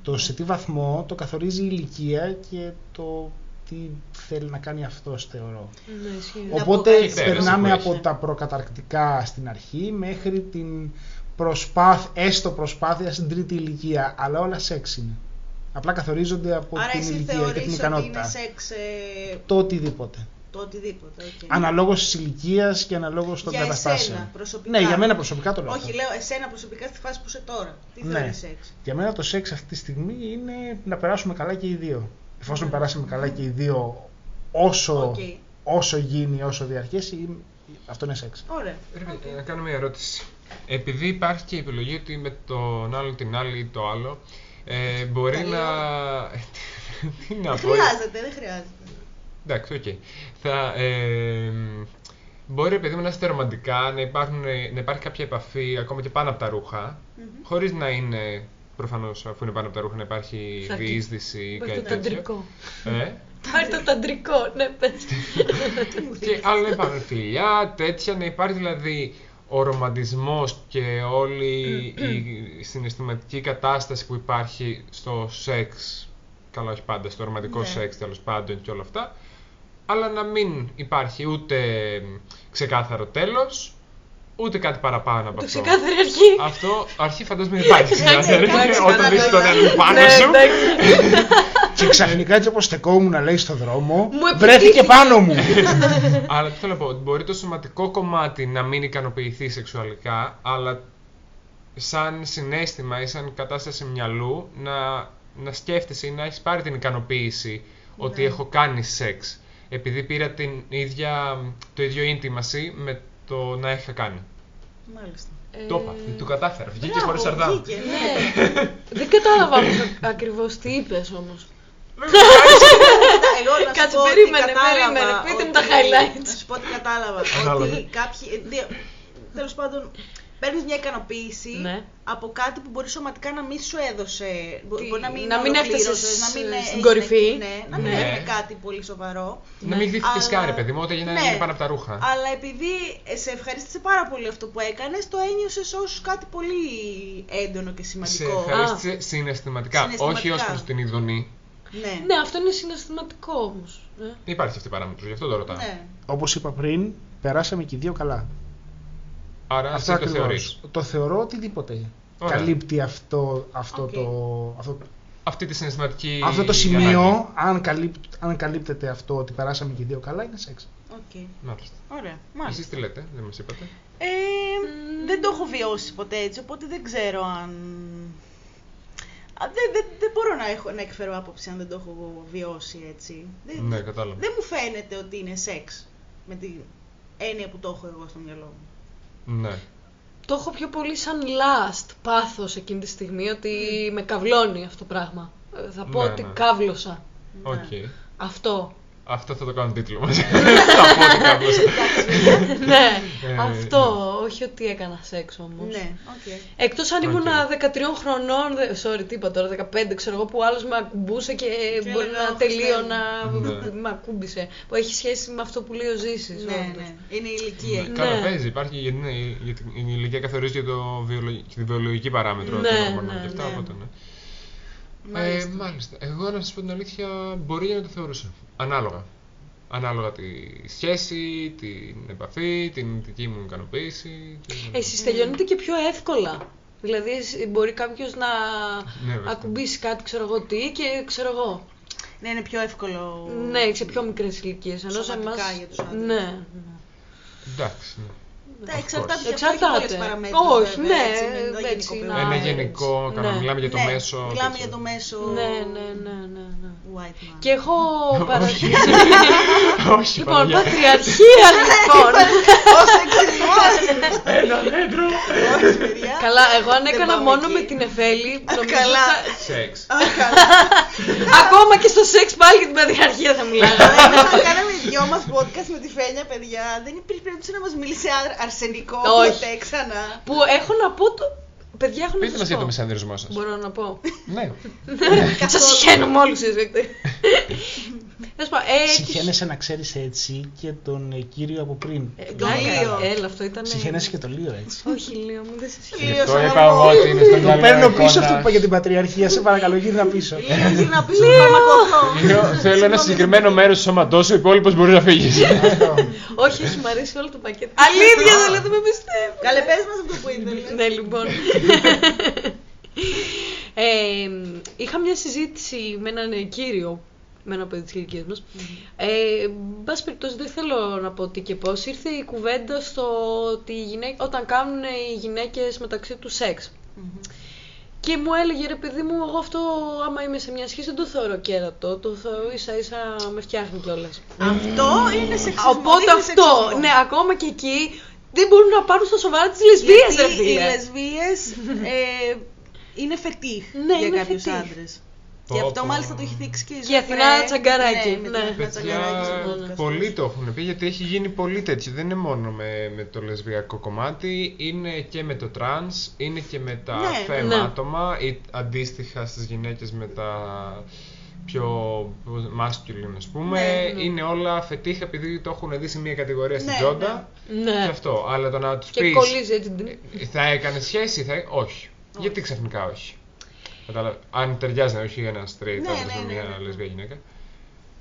Το σε τι βαθμό το καθορίζει η ηλικία και το τι θέλει να κάνει αυτός θεωρώ. Ναι, ισχύει. Να Οπότε πω κάτι. περνάμε Πέρασε που από έχει. τα προκαταρκτικά στην αρχή μέχρι την προσπάθ, έστω προσπάθεια στην τρίτη ηλικία. Αλλά όλα σεξ είναι. Απλά καθορίζονται από Άρα την εσύ ηλικία και θεωρείς την ότι ικανότητα. είναι σεξ ε, Το οτιδήποτε. το οτιδήποτε. ΟΚ. Αναλόγως της ηλικίας και αναλόγως των Για καταστάσεων. εσένα προσωπικά. Ναι, για μένα προσωπικά το λέω. Όχι, αυτό. λέω εσένα προσωπικά στη φάση που είσαι τώρα. Τι Ναι. θεωρείς σεξ; Για μένα το σεξ αυτή τη στιγμή είναι να περάσουμε καλά και οι δύο. Εφόσον Ναι. περάσουμε καλά και οι δύο όσο, ΟΚ. όσο γίνει, όσο διαρκέσει, αυτό είναι σεξ. Ωραία. Ρε παιδιά, Να κάνω μια ερώτηση. Επειδή υπάρχει και η επιλογή ότι με τον άλλο την άλλη ή το άλλο, ε, μπορεί Τα να... Τι να Δεν πω. χρειάζεται, δεν χρειάζεται. Εντάξει, οκ. Θα... Ε, μπορεί επειδή μου να είστε ρομαντικά, να, υπάρχουν, να υπάρχει κάποια επαφή ακόμα και πάνω από τα ρουχα χωρίς να είναι... Προφανώς, αφού είναι πάνω από τα ρούχα, να υπάρχει Θα- διείσδυση ή Πάρει κάτι το τέτοιο. ταντρικό. Ε; Πάρει το ταντρικό, ναι, πες. και άλλο να υπάρχουν φιλιά, τέτοια, να υπάρχει δηλαδή ο ρομαντισμός και όλη η συναισθηματική κατάσταση που υπάρχει στο σεξ, καλά όχι πάντα, στο ρομαντικό Ναι. σεξ τέλος πάντων και όλα αυτά, αλλά να μην υπάρχει ούτε ξεκάθαρο τέλος, ούτε κάτι παραπάνω από Το αυτό. ξεκάθαρη αρχή. Αυτό αρχή φαντάζομαι δεν υπάρχει ξεκάθαρη εντάξει, αρχή, όταν καλά, δεις τον καλά. έναν πάνω Ναι, σου. εντάξει. και ξαφνικά έτσι όπως στεκόμουν λέει στο δρόμο, Μου βρέθηκε πάνω μου. Αλλά τι θέλω να πω, ότι μπορεί το σωματικό κομμάτι να μην ικανοποιηθεί σεξουαλικά, αλλά σαν συνέστημα ή σαν κατάσταση μυαλού να, να σκέφτεσαι ή να έχεις πάρει την ικανοποίηση ότι Ναι. έχω κάνει σεξ. Επειδή πήρα την ίδια, το ίδιο intimacy με το να είχα κάνει. Μάλιστα. Το είπα, το κατάφερα. Βγήκε Μπράβο, χωρίς σαρδάμ. βγήκε, ναι. Ναι. Δεν κατάλαβα όμως ακριβώς τι είπες όμως. Εγώ να σου Κάτσε, πω ότι περίμενε, κατάλαβα περίμενε. Πείτε μου ότι- τα highlights. Να σου πω ότι κατάλαβα Ανάλογα. ότι κάποιοι. δύο- Τέλος πάντων, παίρνεις μια ικανοποίηση Ναι. από κάτι που μπορεί σωματικά να μην σου έδωσε. μπο- Τι- Μπορεί να μην, να μην έφτασες ολοκλήρωσες, να μην στην έγινε- κορυφή. Ναι, να μην Ναι. έγινε κάτι πολύ σοβαρό. Να μην γδύθηκε Αλλά- σκάρε, παιδί μου, όταν έγινε Ναι. έγινε πάνω από τα ρούχα. Αλλά επειδή σε ευχαρίστησε πάρα πολύ αυτό που έκανες, το ένιωσες ως κάτι πολύ έντονο και Σε σημαντικό. ευχαρίστησε συναισθηματικά, όχι Συναισθηματικά. ως προς την ειδονή. Ναι. Ναι, αυτό είναι συναισθηματικό όμως. ε. Υπάρχει αυτή η παράμετρο, γι' αυτό το ρωτάω. ναι. όπως είπα πριν, περάσαμε και οι δύο καλά. Άρα Αυτό εσύ το ακριβώς. θεωρείς. Το θεωρώ οτιδήποτε. Ωραία. Καλύπτει αυτό, αυτό, ΟΚ. το, αυτό, Αυτή τη συναισθηματική. αυτό το ανάγκη. σημείο, αν, καλύπ, αν καλύπτεται αυτό ότι περάσαμε και οι δύο καλά, είναι σεξ. ΟΚ. Μάλιστα. Ωραία. Μάλιστα. Εσείς τι λέτε, δεν μας είπατε; Ε, δεν το έχω βιώσει ποτέ έτσι, οπότε δεν ξέρω αν... Α, δεν, δεν, δεν μπορώ να, έχω, να εκφέρω άποψη αν δεν το έχω βιώσει έτσι. Δεν, Ναι, δεν- κατάλαβα. δεν μου φαίνεται ότι είναι σεξ με την έννοια που το έχω εγώ στο μυαλό μου. Ναι. Το έχω πιο πολύ σαν lust πάθος εκείνη τη στιγμή ότι με καυλώνει αυτό το πράγμα. Ε, Θα πω Ναι, ότι ναι. καύλωσα. Οκ. Αυτό. Αυτό θα το κάνω τίτλο μας. Θα πω ότι κάποιος. ναι, Ε, αυτό. Όχι ότι έκανα σεξ όμως. Ναι, οκ. Εκτός αν Οκ. ήμουν 13 χρονών, δε- sorry τι είπα τώρα, 15 ξέρω εγώ, που άλλος με ακουμπούσε και, Και μπορεί έλεγα, να «Αχ, τελείω Χριστέ να Ναι. με ακούμπησε. Που έχει σχέση με αυτό που λέει ο Ζήσης. Ναι, όντως. ναι. Είναι η ηλικία. Ναι, εκεί. Καλά, Ναι. παίζει. Υπάρχει γιατί είναι, γιατί η ηλικία καθορίζει και, το βιολογι- και τη βιολογική παράμετρο Ναι, των ορμονών ναι, και αυτά, ναι. Οπότε ναι. Μάλιστα. Ε, μάλιστα. Εγώ να σας πω την αλήθεια, μπορεί να το θεωρούσα. Ανάλογα. Ανάλογα τη σχέση, την επαφή, την δική μου ικανοποίηση. και- Εσείς τελειώνετε και πιο εύκολα. Δηλαδή εσύ- μπορεί κάποιος να Ναι, βέβαια. ακουμπήσει κάτι, ξέρω εγώ τι και ξέρω εγώ. Ναι, είναι πιο εύκολο. Ναι, σε πιο μικρές ηλικίες. Ενώ σε Σωματικά εμάς... για τους άντρες. Ναι. Εντάξει. ναι. Τα Of εξαρτάται course. και αυτό έχει Εξαρτάται. πολλές παραμέτρους, Όχι, βέβαια, ναι, έτσι, μην το έτσι, γενικοποιούμε. να- Ένα έτσι. γενικό, κανένα, Ναι. μιλάμε για το Ναι, μέσο. Μιλάμε τέτοιο. για το μέσο. Ναι, ναι, ναι, ναι, ναι. White man. Και έχω παρατηρήσει. Όχι, λοιπόν, Παναγιά. πατριαρχία λοιπόν. Ο σεξισμός! Ένα δέντρο. Όχι, παιδιά. Καλά, εγώ αν Δεν έκανα πάμε μόνο εκεί. με την Εφέλη, νομίζω καλά. θα- Σεξ. Α, καλά. Ακόμα και στο σεξ πάλι για την πατριαρχία θα μιλάγαμε. Όταν το κάναμε οι δυο μας podcast με τη Φένια, παιδιά, δεν υπήρχε περίπτωση να μας μιλήσει ά- αρσενικό Όχι. ποτέ ξανά. Που έχω να πω το. Παιδιά, έχω να Πείτε σας μας για πω. το μεσανδρισμό σας. Μπορώ να πω. Ναι. Σας συχαίνουμε όλους εσεί. Να σου πω, ε, Συχαίνεσαι να ξέρεις έτσι και τον ε, κύριο από πριν. ε, Το πλάκα, Λίο. Έλα, αυτό ήταν. Συχαίνεσαι και το Λίο έτσι. Όχι, Λίο, μου δεν σε Γι' συχαίνω. Λίος αυτό σαν είπα εγώ αργό. ότι είναι στον Το καλό παίρνω πίσω εικόνα. αυτό που είπα για την πατριαρχία. Σε παρακαλώ, γύρνα πίσω. Λίγο γύρνα πίσω να φαρμακοθώ. Λέω, Θέλω ένα συγκεκριμένο μέρος του σώματός σου, ο υπόλοιπος μπορεί να φύγεις. Όχι, όχι, μου αρέσει όλο το πακέτο. Αλήθεια, δεν λέω, δεν με πιστεύω. Καλέ, πες μας αυτό που ήθελες. Ναι, λοιπόν. ε, είχα μια συζήτηση με έναν κύριο, με ένα παιδί της ηλικίας μας. Ε, εν πάση περιπτώσει, δεν θέλω να πω τι και πώς. Ήρθε η κουβέντα στο ότι οι γυναί- όταν κάνουν οι γυναίκες μεταξύ τους σεξ. Και μου έλεγε ρε παιδί μου, εγώ αυτό άμα είμαι σε μια σχέση δεν το θεωρώ κέρατο, το θεωρώ ίσα ίσα με φτιάχνει κιόλας. Αυτό είναι σεξισμό. Οπότε δείχνει αυτό, σεξισμό. ναι, ακόμα και εκεί δεν μπορούν να πάρουν στα σοβαρά τις λεσβείες, ρε Γιατί οι φίλε. λεσβείες ε, είναι φετίχ Ναι, για είναι κάποιους φετίχ. έντρες. Πω, Και αυτό πω. μάλιστα το έχει θίξει και η Και Ζωφρέ. Αθηνά Τσαγκαράκη, Ναι, με την ναι. Αθηνά Τσαγκαράκη στο Παιδιά, podcast πολλοί της. το έχουν πει γιατί έχει γίνει πολύ τέτοιο. Δεν είναι μόνο με, με το λεσβιακό κομμάτι, είναι και με το τρανς, είναι και με τα Ναι, femme ναι. άτομα ή αντίστοιχα στις γυναίκες με τα πιο masculine ας πούμε. Ναι, ναι. Είναι όλα φετίχα επειδή το έχουν δει σε μια κατηγορία στην Ναι, τσόντα. Ναι. Και αυτό. Αλλά το να τους Και πεις κολλίζει έτσι. «Ε, θα έκανε σχέση, θα... όχι. Γιατί ξαφνικά όχι. Κατάλαβα. Αν ταιριάζει να όχι ένα straight Ναι, άντρας ναι, με ναι, μια ναι, ναι. λεσβία γυναίκα.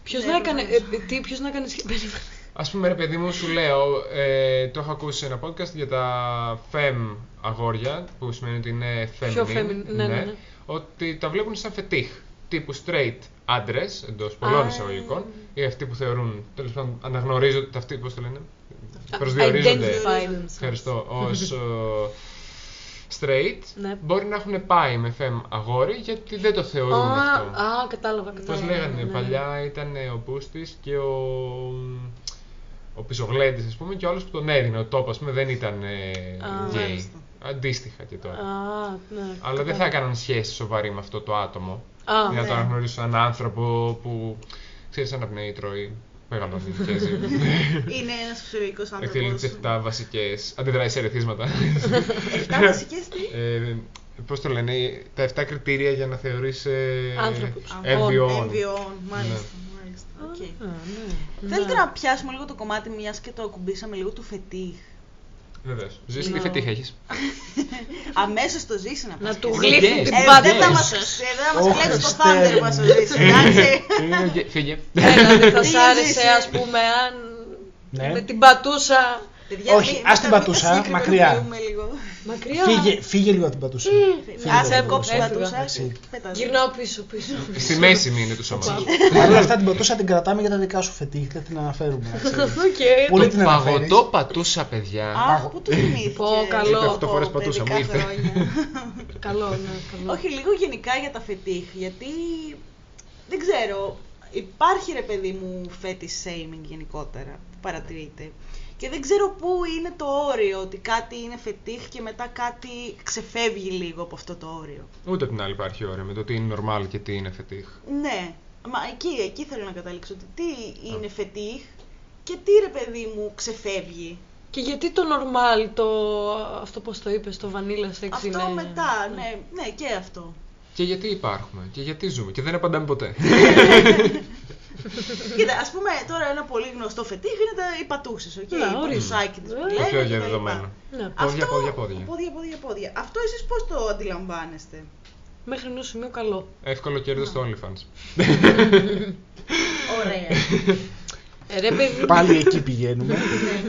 Ποιος Ναι, να έκανε. προφανώς. ε, τι, ποιος να έκανε σχέση. Α πούμε, ρε παιδί μου, σου λέω, ε, το έχω ακούσει σε ένα podcast για τα fem αγόρια, που σημαίνει ότι είναι feminine. Πιο feminine, ναι, ναι, ναι. Ότι τα βλέπουν σαν φετίχ. Τύπου straight άντρε, εντός πολλών Α. εισαγωγικών, ή αυτοί που θεωρούν, τέλος πάντων, αναγνωρίζονται, αυτοί, πώς το λένε, προσδιορίζονται. Identify Ευχαριστώ, ως straight, Ναι. μπορεί να έχουν πάει με fem αγόρι γιατί δεν το θεωρούν Α, αυτό. α, κατάλαβα. Πώς κατάλαβα. λέγανε, ναι, ναι. παλιά ήταν ο Πούστης και ο, ο Πισογλέντης, ας πούμε, και ο άλλος που τον έδινε, ο Τόπο, ας πούμε, δεν ήταν ε, Α, γκέι. μάλιστα. Αντίστοιχα και τώρα. Α, ναι. Αλλά δεν θα κατάλαβα. έκαναν σχέση σοβαρή με αυτό το άτομο. Α, για να το ναι. αναγνωρίσω σαν άνθρωπο που, ξέρεις, αναπνέει, τρώει, μεγαλώνει και ζει. Είναι ένας φυσιολογικός άνθρωπος. Εκτελεί τις 7 βασικές, αντιδράει σε ερεθίσματα. Εφτά βασικές τι; ε, πώς το λένε, τα 7 κριτήρια για να θεωρείς ε, Άνθρωπος. έμβιον. Εμβιών, μάλιστα. μάλιστα. Οκ. Α, ναι. Θέλετε Ναι. να πιάσουμε λίγο το κομμάτι μιας και το ακουμπήσαμε λίγο του φετίχ. Βεβαίως. Ζήση τι Ναι. φετίχ έχεις. Αμέσως το Ζήση να Να πας. του Είναι γλύφει gay. την Ε, πάντα. δεν θα Yes. μας, ε, δεν θα μας Ω, κλέψει το Χριστέ thunder μου. μας ο Ζήσης, εντάξει. Φύγε. Έλα, δεν θα σ' Τι άρεσε, ζήσεις; ας πούμε, αν Ναι. με την πατούσα Παιδιά, Όχι, μην- ας μην την τα- πατούσα, μην τα μακριά. συγκεκριμενοποιούμε λίγο. μακριά. Φύγε, φύγε λίγο από την πατούσα. Φύγε Ας λίγο από την κόψει την πατούσα. Έφυγα. πατούσα. Εντάξει. πέτα. Γυρνάω πίσω, πίσω. πίσω. Στη μέση μείνει του σώματος. Παρ' όλα αυτά την πατούσα την κρατάμε για τα δικά σου φετίχ, δεν την αναφέρουμε. να ξέρεις. Οκ. Πολύ Το την αναφέρεις. παγωτό πατούσα, παιδιά. Αχ, πού το θυμήθηκες; Πω, καλό. Πω, Οκτώ φορές πατούσα, μου παιδικά ήρθε. χρόνια. Καλό, ναι, καλό. Όχι, λίγο γενικά για τα φετίχ, γιατί δεν ξέρω, υπάρχει ρε παιδί μου fetish shaming γενικότερα, που παρατηρείται. Και δεν ξέρω πού είναι το όριο, ότι κάτι είναι φετίχ και μετά κάτι ξεφεύγει λίγο από αυτό το όριο. Ούτε απ' την άλλη υπάρχει ώρα με το τι είναι normal και τι είναι φετίχ. Ναι, μα εκεί, εκεί θέλω να καταλήξω, ότι τι είναι φετίχ και τι ρε παιδί μου ξεφεύγει. Και γιατί το normal, το, αυτό πώς το είπες, το vanilla sex Αυτό είναι... μετά, ναι, ναι, και αυτό. Και γιατί υπάρχουμε και γιατί ζούμε και δεν απαντάμε ποτέ. Κοίτα, ας πούμε τώρα ένα πολύ γνωστό φετίχ είναι τα, οι πατούσες. Okay? Ναι, το ορίστε. πουσάκι της που Το λένε πιο και τα λοιπά. διαδεδομένο. Ναι. Πόδια, Αυτό- πόδια, πόδια. πόδια, πόδια, πόδια. Αυτό εσείς πώς το αντιλαμβάνεστε; Μέχρι ενός σημείου καλό. Εύκολο κέρδος στο OnlyFans. Ωραία. Ε, ρε παιδί, Πάλι εκεί πηγαίνουμε.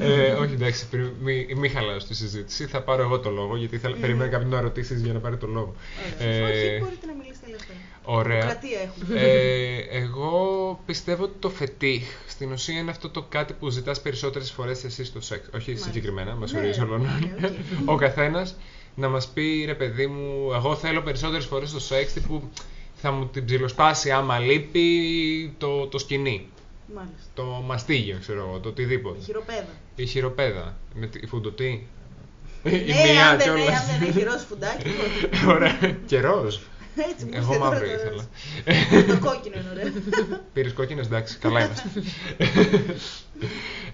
ε, όχι εντάξει, πριν- μη, μη χαλάω στη συζήτηση. Θα πάρω εγώ το λόγο γιατί θα, περιμένω κάποιον να ρωτήσει για να πάρει το λόγο. Ωραία. Ε, Όχι, μπορείτε να μιλήσετε ελεύθερα. Ωραία. Δημοκρατία έχουμε. Ε, εγώ πιστεύω ότι το φετίχ στην ουσία είναι αυτό το κάτι που ζητάς περισσότερες φορές εσύ στο σεξ. Όχι Μάλιστα. συγκεκριμένα, μας Ναι, ορίζει όλων. οκ, οκ. Ο καθένας να μας πει ρε παιδί μου, εγώ θέλω περισσότερες φορές στο σεξ τύπου θα μου την ψιλοσπάσει άμα λείπει το, το σκοινί. Μάλιστα. Το μαστίγιο, ξέρω εγώ, το οτιδήποτε. Η χειροπέδα. Η χειροπέδα. Με τη η φουντοτή. Η Ναι, μία αν δεν, ναι, κιόλας. αν δεν έχει ροζ φουντάκι, πότε. Ωραία. Καιρός. Έτσι μου Εγώ ήρθε μαύρο τώρα το ήθελα. ροζ. Το κόκκινο είναι ωραίο. Πήρες κόκκινες, εντάξει, καλά είμαστε.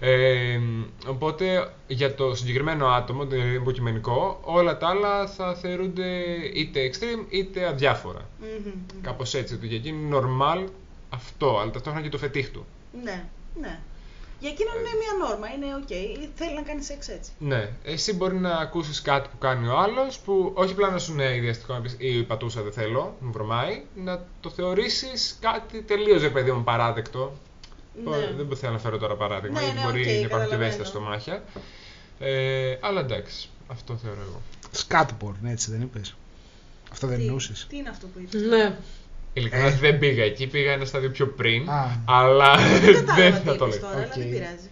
ε, οπότε για το συγκεκριμένο άτομο, δηλαδή υποκειμενικό, όλα τα άλλα θα θεωρούνται είτε extreme είτε αδιάφορα. Μμμ, μμμ. Κάπως έτσι, ότι για εκείνη είναι normal αυτό, αλλά ταυτόχρονα και το φετίχ του. Ναι, ναι. Για εκείνον είναι μια νόρμα, είναι οκ. Θέλει να κάνει σεξ έτσι. Ναι, εσύ μπορεί να ακούσεις κάτι που κάνει ο άλλος, που όχι απλά να σου είναι αηδιαστικό να πεις, ή πατούσα δεν θέλω, μου βρωμάει, να το θεωρήσεις κάτι τελείως ρε παιδί μου απαράδεκτο. Ναι. Δεν θέλω να φέρω τώρα παράδειγμα, Ναι, γιατί ναι, μπορεί οκ, να υπάρχουν και καταλαβαίνω. ευαίσθητα στομάχια. Ε, αλλά εντάξει, αυτό θεωρώ εγώ. Scat porn, έτσι δεν είπες. Αυτό δεν Τι- εννοούσες. Τι είναι αυτό που είπες; Ναι. Ειλικρινά Ε. δεν πήγα εκεί, πήγα ένα στάδιο πιο πριν, Α. αλλά Δεν κατάλαβα δεν τι θα το είπες λέω. τώρα, αλλά Οκ. δεν πειράζει.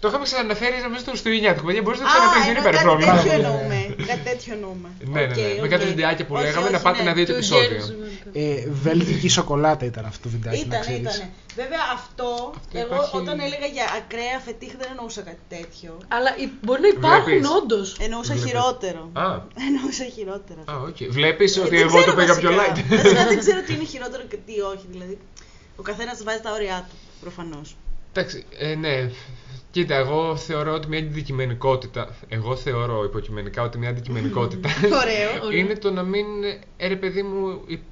Το είχαμε ξαναναφέρει νομίζω στο Χριστουγεννιάτικο. Παιδιά, μπορείς να το Α, ξαναπεί, δεν εννοώ υπάρχει κάτι πρόβλημα. τέτοιο Ναι. εννοούμε. Κάτι τέτοιο εννοούμε. Ναι, ναι, Οκ, ναι. Με οκ. κάτι βιντεάκια που Όχι, λέγαμε όχι, να πάτε ναι. να δείτε Του επεισόδιο. Gentleman. Ε, βέλγικη σοκολάτα ήταν αυτό το βιντεάκι, να Ήταν, ξέρεις. ήταν. Βέβαια αυτό, Αυτό εγώ υπάρχει- όταν έλεγα για ακραία φετίχ δεν εννοούσα κάτι τέτοιο. Αλλά υ- μπορεί να υπάρχουν Βλέπεις. όντως. Εννοούσα Βλέπεις. χειρότερο. Α, Εννοούσα χειρότερο. α, οκ. Βλέπεις Ε, ότι δεν εγώ το ξέρω πήγα πιο βασικά. light. Βασικά δεν ξέρω τι είναι χειρότερο και τι όχι. Δηλαδή, ο καθένας βάζει τα όρια του, προφανώς. Εντάξει, ε, ναι. Κοίτα, εγώ θεωρώ ότι μια αντικειμενικότητα. Εγώ θεωρώ υποκειμενικά ότι μια αντικειμενικότητα Ωραίο. είναι το να μην. Ε, ρε παιδί μου, υπε-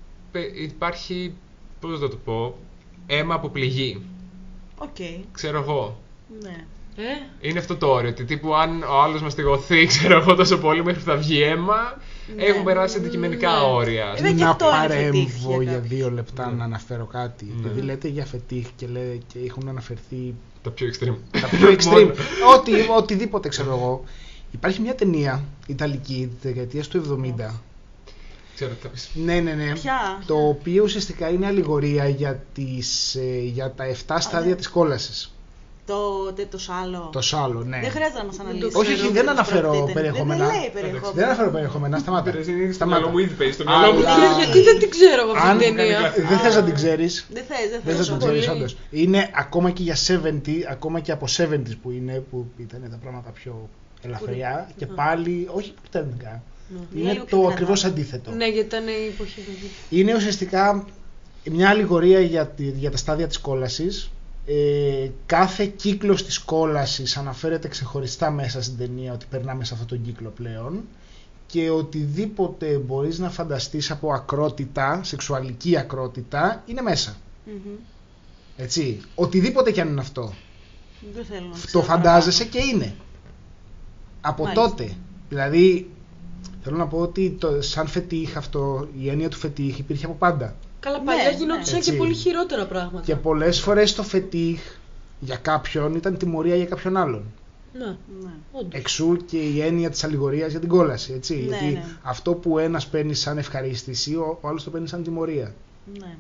υπάρχει. Πώς να το πω. Αίμα από πληγή. Οκ. Ξέρω εγώ. Ναι. Ε, Είναι αυτό το όριο. Ότι τύπου αν ο άλλος μαστιγωθεί, ξέρω εγώ τόσο πολύ μέχρι που θα βγει αίμα, Ναι. έχουν περάσει αντικειμενικά Ναι. όρια. Βέβαια και να αυτό είναι φετίχ παρέμβω για για κάποιους. δύο λεπτά Ναι. να αναφέρω κάτι. Ναι. Επειδή λέτε για φετίχ και, λέ, και έχουν αναφερθεί Τα πιο extreme. τα πιο extreme, Μόνο. ό,τι, οτιδήποτε ξέρω εγώ. Υπάρχει μια ταινία Ιταλική της δεκαετίας του 70. Ξέρω τι θα πεις. Ναι, ναι, ναι. Ποια; Το οποίο ουσιαστικά είναι αλληγορία για, τις, ε, για τα 7 στάδια ναι. της κόλασης. Το, τε, το σάλο. Το σάλο, ναι. Δεν χρειάζεται να μας αναλύσει. Όχι, όχι, δεν αναφέρω Δεν, περιεχόμενα. δεν λέει περιεχόμενα. Δεν αναφέρω περιεχόμενα, σταμάτα. Πειράζει, είναι στο Σταμάτα. μυαλό μου, ήδη παίζει στο μυαλό μου. Αλλά- γιατί- Γιατί δεν την ξέρω εγώ αυτή Αν την ταινία. δεν θες να την ξέρεις, Δεν θες, δεν δεν θες. θες να την πολύ. ξέρεις όντως. Είναι ακόμα και για 70, ακόμα και από 70 που είναι, που ήταν τα πράγματα πιο ελαφριά και πάλι, όχι πουρτέρνικα. Είναι Είναι λίγο πιο το δυνατά. ακριβώς αντίθετο. Ναι, γιατί ήταν η εποχή του. Είναι ουσιαστικά μια αλληγορία για, τη- για τα στάδια της κόλασης. Ε, κάθε κύκλος της κόλασης αναφέρεται ξεχωριστά μέσα στην ταινία ότι περνάμε σε αυτόν τον κύκλο πλέον και οτιδήποτε μπορείς να φανταστείς από ακρότητα, σεξουαλική ακρότητα, είναι μέσα. Μμμ. Έτσι. Οτιδήποτε κι αν είναι αυτό. Δεν θέλω να Το ξέρω φαντάζεσαι και είναι. Από Μάλιστα. τότε. Δηλαδή, θέλω να πω ότι το, σαν φετίχ αυτό, η έννοια του φετίχ υπήρχε από πάντα. Καλά, Ναι, παλιά ναι. γινόντουσαν Έτσι. και πολύ χειρότερα πράγματα. Και πολλές φορές το φετίχ για κάποιον ήταν τιμωρία για κάποιον άλλον. Ναι, παραπάνω. Ναι. όντως. Εξού και η έννοια της αλληγορίας για την κόλαση. Έτσι. Ναι, Γιατί ναι. αυτό που ένας παίρνει σαν ευχαρίστηση, ο, ο άλλος το παίρνει σαν τιμωρία. Ναι.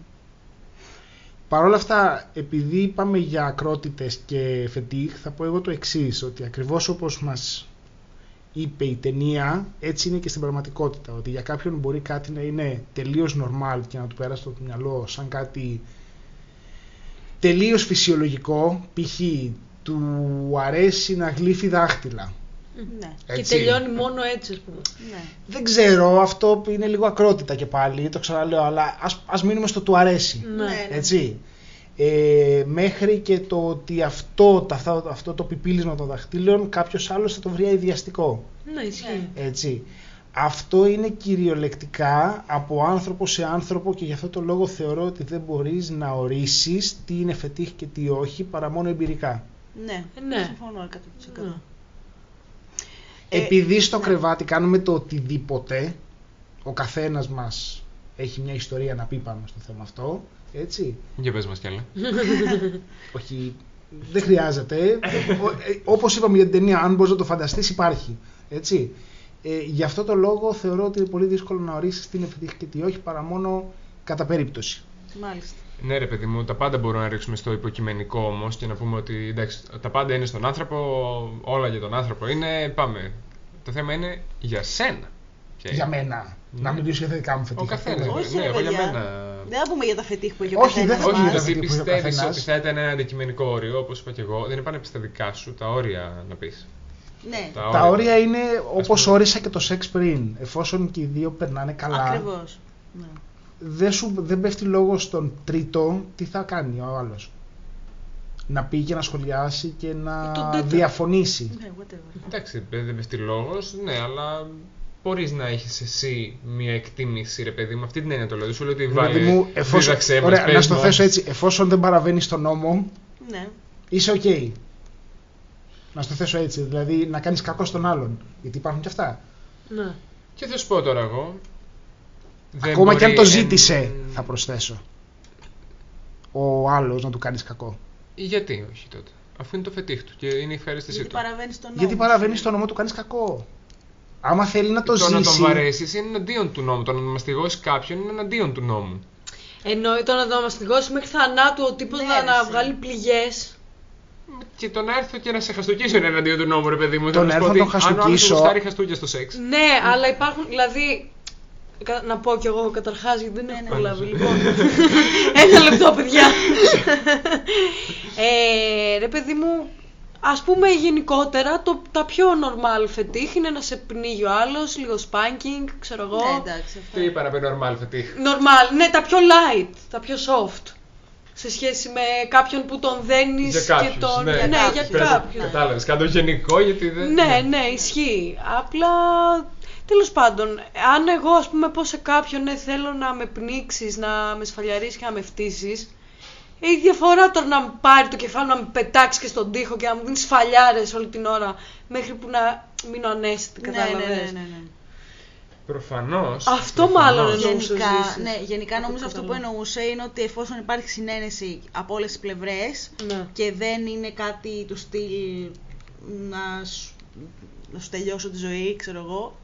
Παρ' όλα αυτά, επειδή είπαμε για ακρότητες και φετίχ, θα πω εγώ το εξής ότι ακριβώς όπως μας είπε η ταινία, έτσι είναι και στην πραγματικότητα. Ότι για κάποιον μπορεί κάτι να είναι τελείως normal και να του περάσει το μυαλό σαν κάτι τελείως φυσιολογικό, π.χ. του αρέσει να γλύφει δάχτυλα. Ναι. Και Έτσι. τελειώνει μόνο έτσι, ας πούμε. Ναι. Δεν ξέρω, αυτό είναι λίγο ακρότητα και πάλι, το ξαναλέω, αλλά ας, ας μείνουμε στο του αρέσει. Ναι. Ναι. Έτσι. Ε, μέχρι και το ότι αυτό, τα- αυτό, αυτό το πιπίλισμα των δαχτύλων κάποιος άλλος θα το βρει αειδιαστικό. Ναι, ισχύει. Έτσι. Αυτό είναι κυριολεκτικά από άνθρωπο σε άνθρωπο και γι' αυτό το λόγο θεωρώ ότι δεν μπορείς να ορίσεις τι είναι φετίχ και τι όχι παρά μόνο εμπειρικά. Ναι. Ε, ναι. Συμφωνώ 100%. Ναι. Ε, Επειδή στο ναι. κρεβάτι κάνουμε το οτιδήποτε, ο καθένας μας έχει μια ιστορία να πει πάνω στο θέμα αυτό, έτσι. Για πες μας κι άλλα. Όχι, δεν χρειάζεται. Ο- ε, όπως είπαμε για την ταινία, αν μπορείς να το φανταστείς υπάρχει. Έτσι. Ε, γι' αυτό το λόγο θεωρώ ότι είναι πολύ δύσκολο να ορίσεις τι είναι φετίχ και τι όχι, παρά μόνο κατά περίπτωση. Μάλιστα. Ναι, ρε παιδί μου, τα πάντα μπορούμε να ρίξουμε στο υποκειμενικό όμως και να πούμε ότι εντάξει, τα πάντα είναι στον άνθρωπο, όλα για τον άνθρωπο είναι. Πάμε. Το θέμα είναι για σένα. Και Για μένα. Να μιλήσω για τα δικά μου Ο φετίχα. καθένας. Όχι, Ναι, ρε εγώ για παιδιά. μένα. Δεν θα πούμε για τα φετίχ που έχει ο Όχι, καθένας δεν θα Όχι, μας. μας. δηλαδή Τι που είπε ο πιστεύεις καθένας. ότι θα ήταν ένα αντικειμενικό όριο, όπως είπα και εγώ. Δεν είναι στα δικά σου τα όρια να πεις. Ναι, Τα όρια είναι όπω πούμε. όρισα και το σεξ πριν. Εφόσον και οι δύο περνάνε καλά, ακριβώς. Ναι. δεν, σου, δεν πέφτει λόγο στον τρίτο τι θα κάνει ο άλλος. Να πει και να σχολιάσει και να Τον τέταρτο. διαφωνήσει. Ναι, whatever. Εντάξει, δεν πέφτει λόγος, ναι, αλλά μπορείς να έχεις εσύ μια εκτίμηση, ρε παιδί μου. Αυτή την έννοια το λέω. Δεν σου λέω ότι Δηλαδή βάλε. μου, εφόσον, δίδαξέ μας, ωραία, πες να στο μας. θέσω έτσι. Εφόσον δεν παραβαίνει τον νόμο, Ναι. είσαι οκ. Να στο θέσω έτσι. Δηλαδή να κάνεις κακό στον άλλον. Γιατί υπάρχουν και αυτά. Ναι. Και θα σου πω τώρα εγώ. δεν Ακόμα και αν μπορεί το εν- ζήτησε, θα προσθέσω. Ο άλλος να του κάνεις κακό. Γιατί όχι τότε. Αφού είναι το φετίχ του και είναι η ευχαρίστησή Γιατί του. παραβαίνεις στον νόμο. Γιατί παραβαίνει στον νόμο, του κάνεις κακό. Άμα θέλει να το, το να ζήσει. τον βαρέσεις είναι εναντίον του νόμου. Το να μαστιγώσεις κάποιον είναι εναντίον του νόμου. Εννοεί το να το μαστιγώσεις μέχρι θανάτου ο τύπος Ναι, να, ρε, να εσύ. βγάλει πληγές. Και το να έρθω και να σε χαστοκίσω είναι εναντίον του νόμου, ρε παιδί μου. Το να Θέλω έρθω σου πω να τον ότι Αν ο άλλος χαστοκίσω- σου γουστάρει χαστούκια στο σεξ. Ναι, αλλά υπάρχουν. Δηλαδή. κα- Να πω κι εγώ καταρχάς γιατί δεν έχω ναι. προλάβει. Λοιπόν. Ένα λεπτό, παιδιά. ε, ρε παιδί μου, ας πούμε γενικότερα το, τα πιο normal φετίχ είναι να σε πνίγει ο άλλος, λίγο spanking, ξέρω εγώ. Ναι, εντάξει. Αυτό. Τι είπα να πει normal φετίχ; Normal, ναι, τα πιο light, τα πιο soft. Σε σχέση με κάποιον που τον δένεις Για και κάποιους, τον. ναι. ναι, Για για κάποιους. κάποιους. Κατάλαβες. Κάτω γενικό γιατί δεν. Ναι, ναι, ισχύει. Απλά τέλος πάντων, αν εγώ ας πούμε πω σε κάποιον ναι, θέλω να με πνίξεις, να με σφαλιαρίσει και να με φτύσεις, η διαφορά τώρα να μου πάρει το κεφάλι να με πετάξει και στον τοίχο και να μου δίνεις σφαλιάρε όλη την ώρα μέχρι που να μείνω ανέστητη, Ναι, ναι, κατάλαβες. ναι, ναι, ναι. Προφανώς. Αυτό μάλλον εννοούσα. Γενικά, ζήσεις. ναι, γενικά Από νομίζω ό,τι αυτό που κατάλαβα. εννοούσε είναι ότι εφόσον υπάρχει συνένεση από όλες τις πλευρές Ναι. και δεν είναι κάτι του στυλ να σου, να σου τελειώσω τη ζωή, ξέρω εγώ,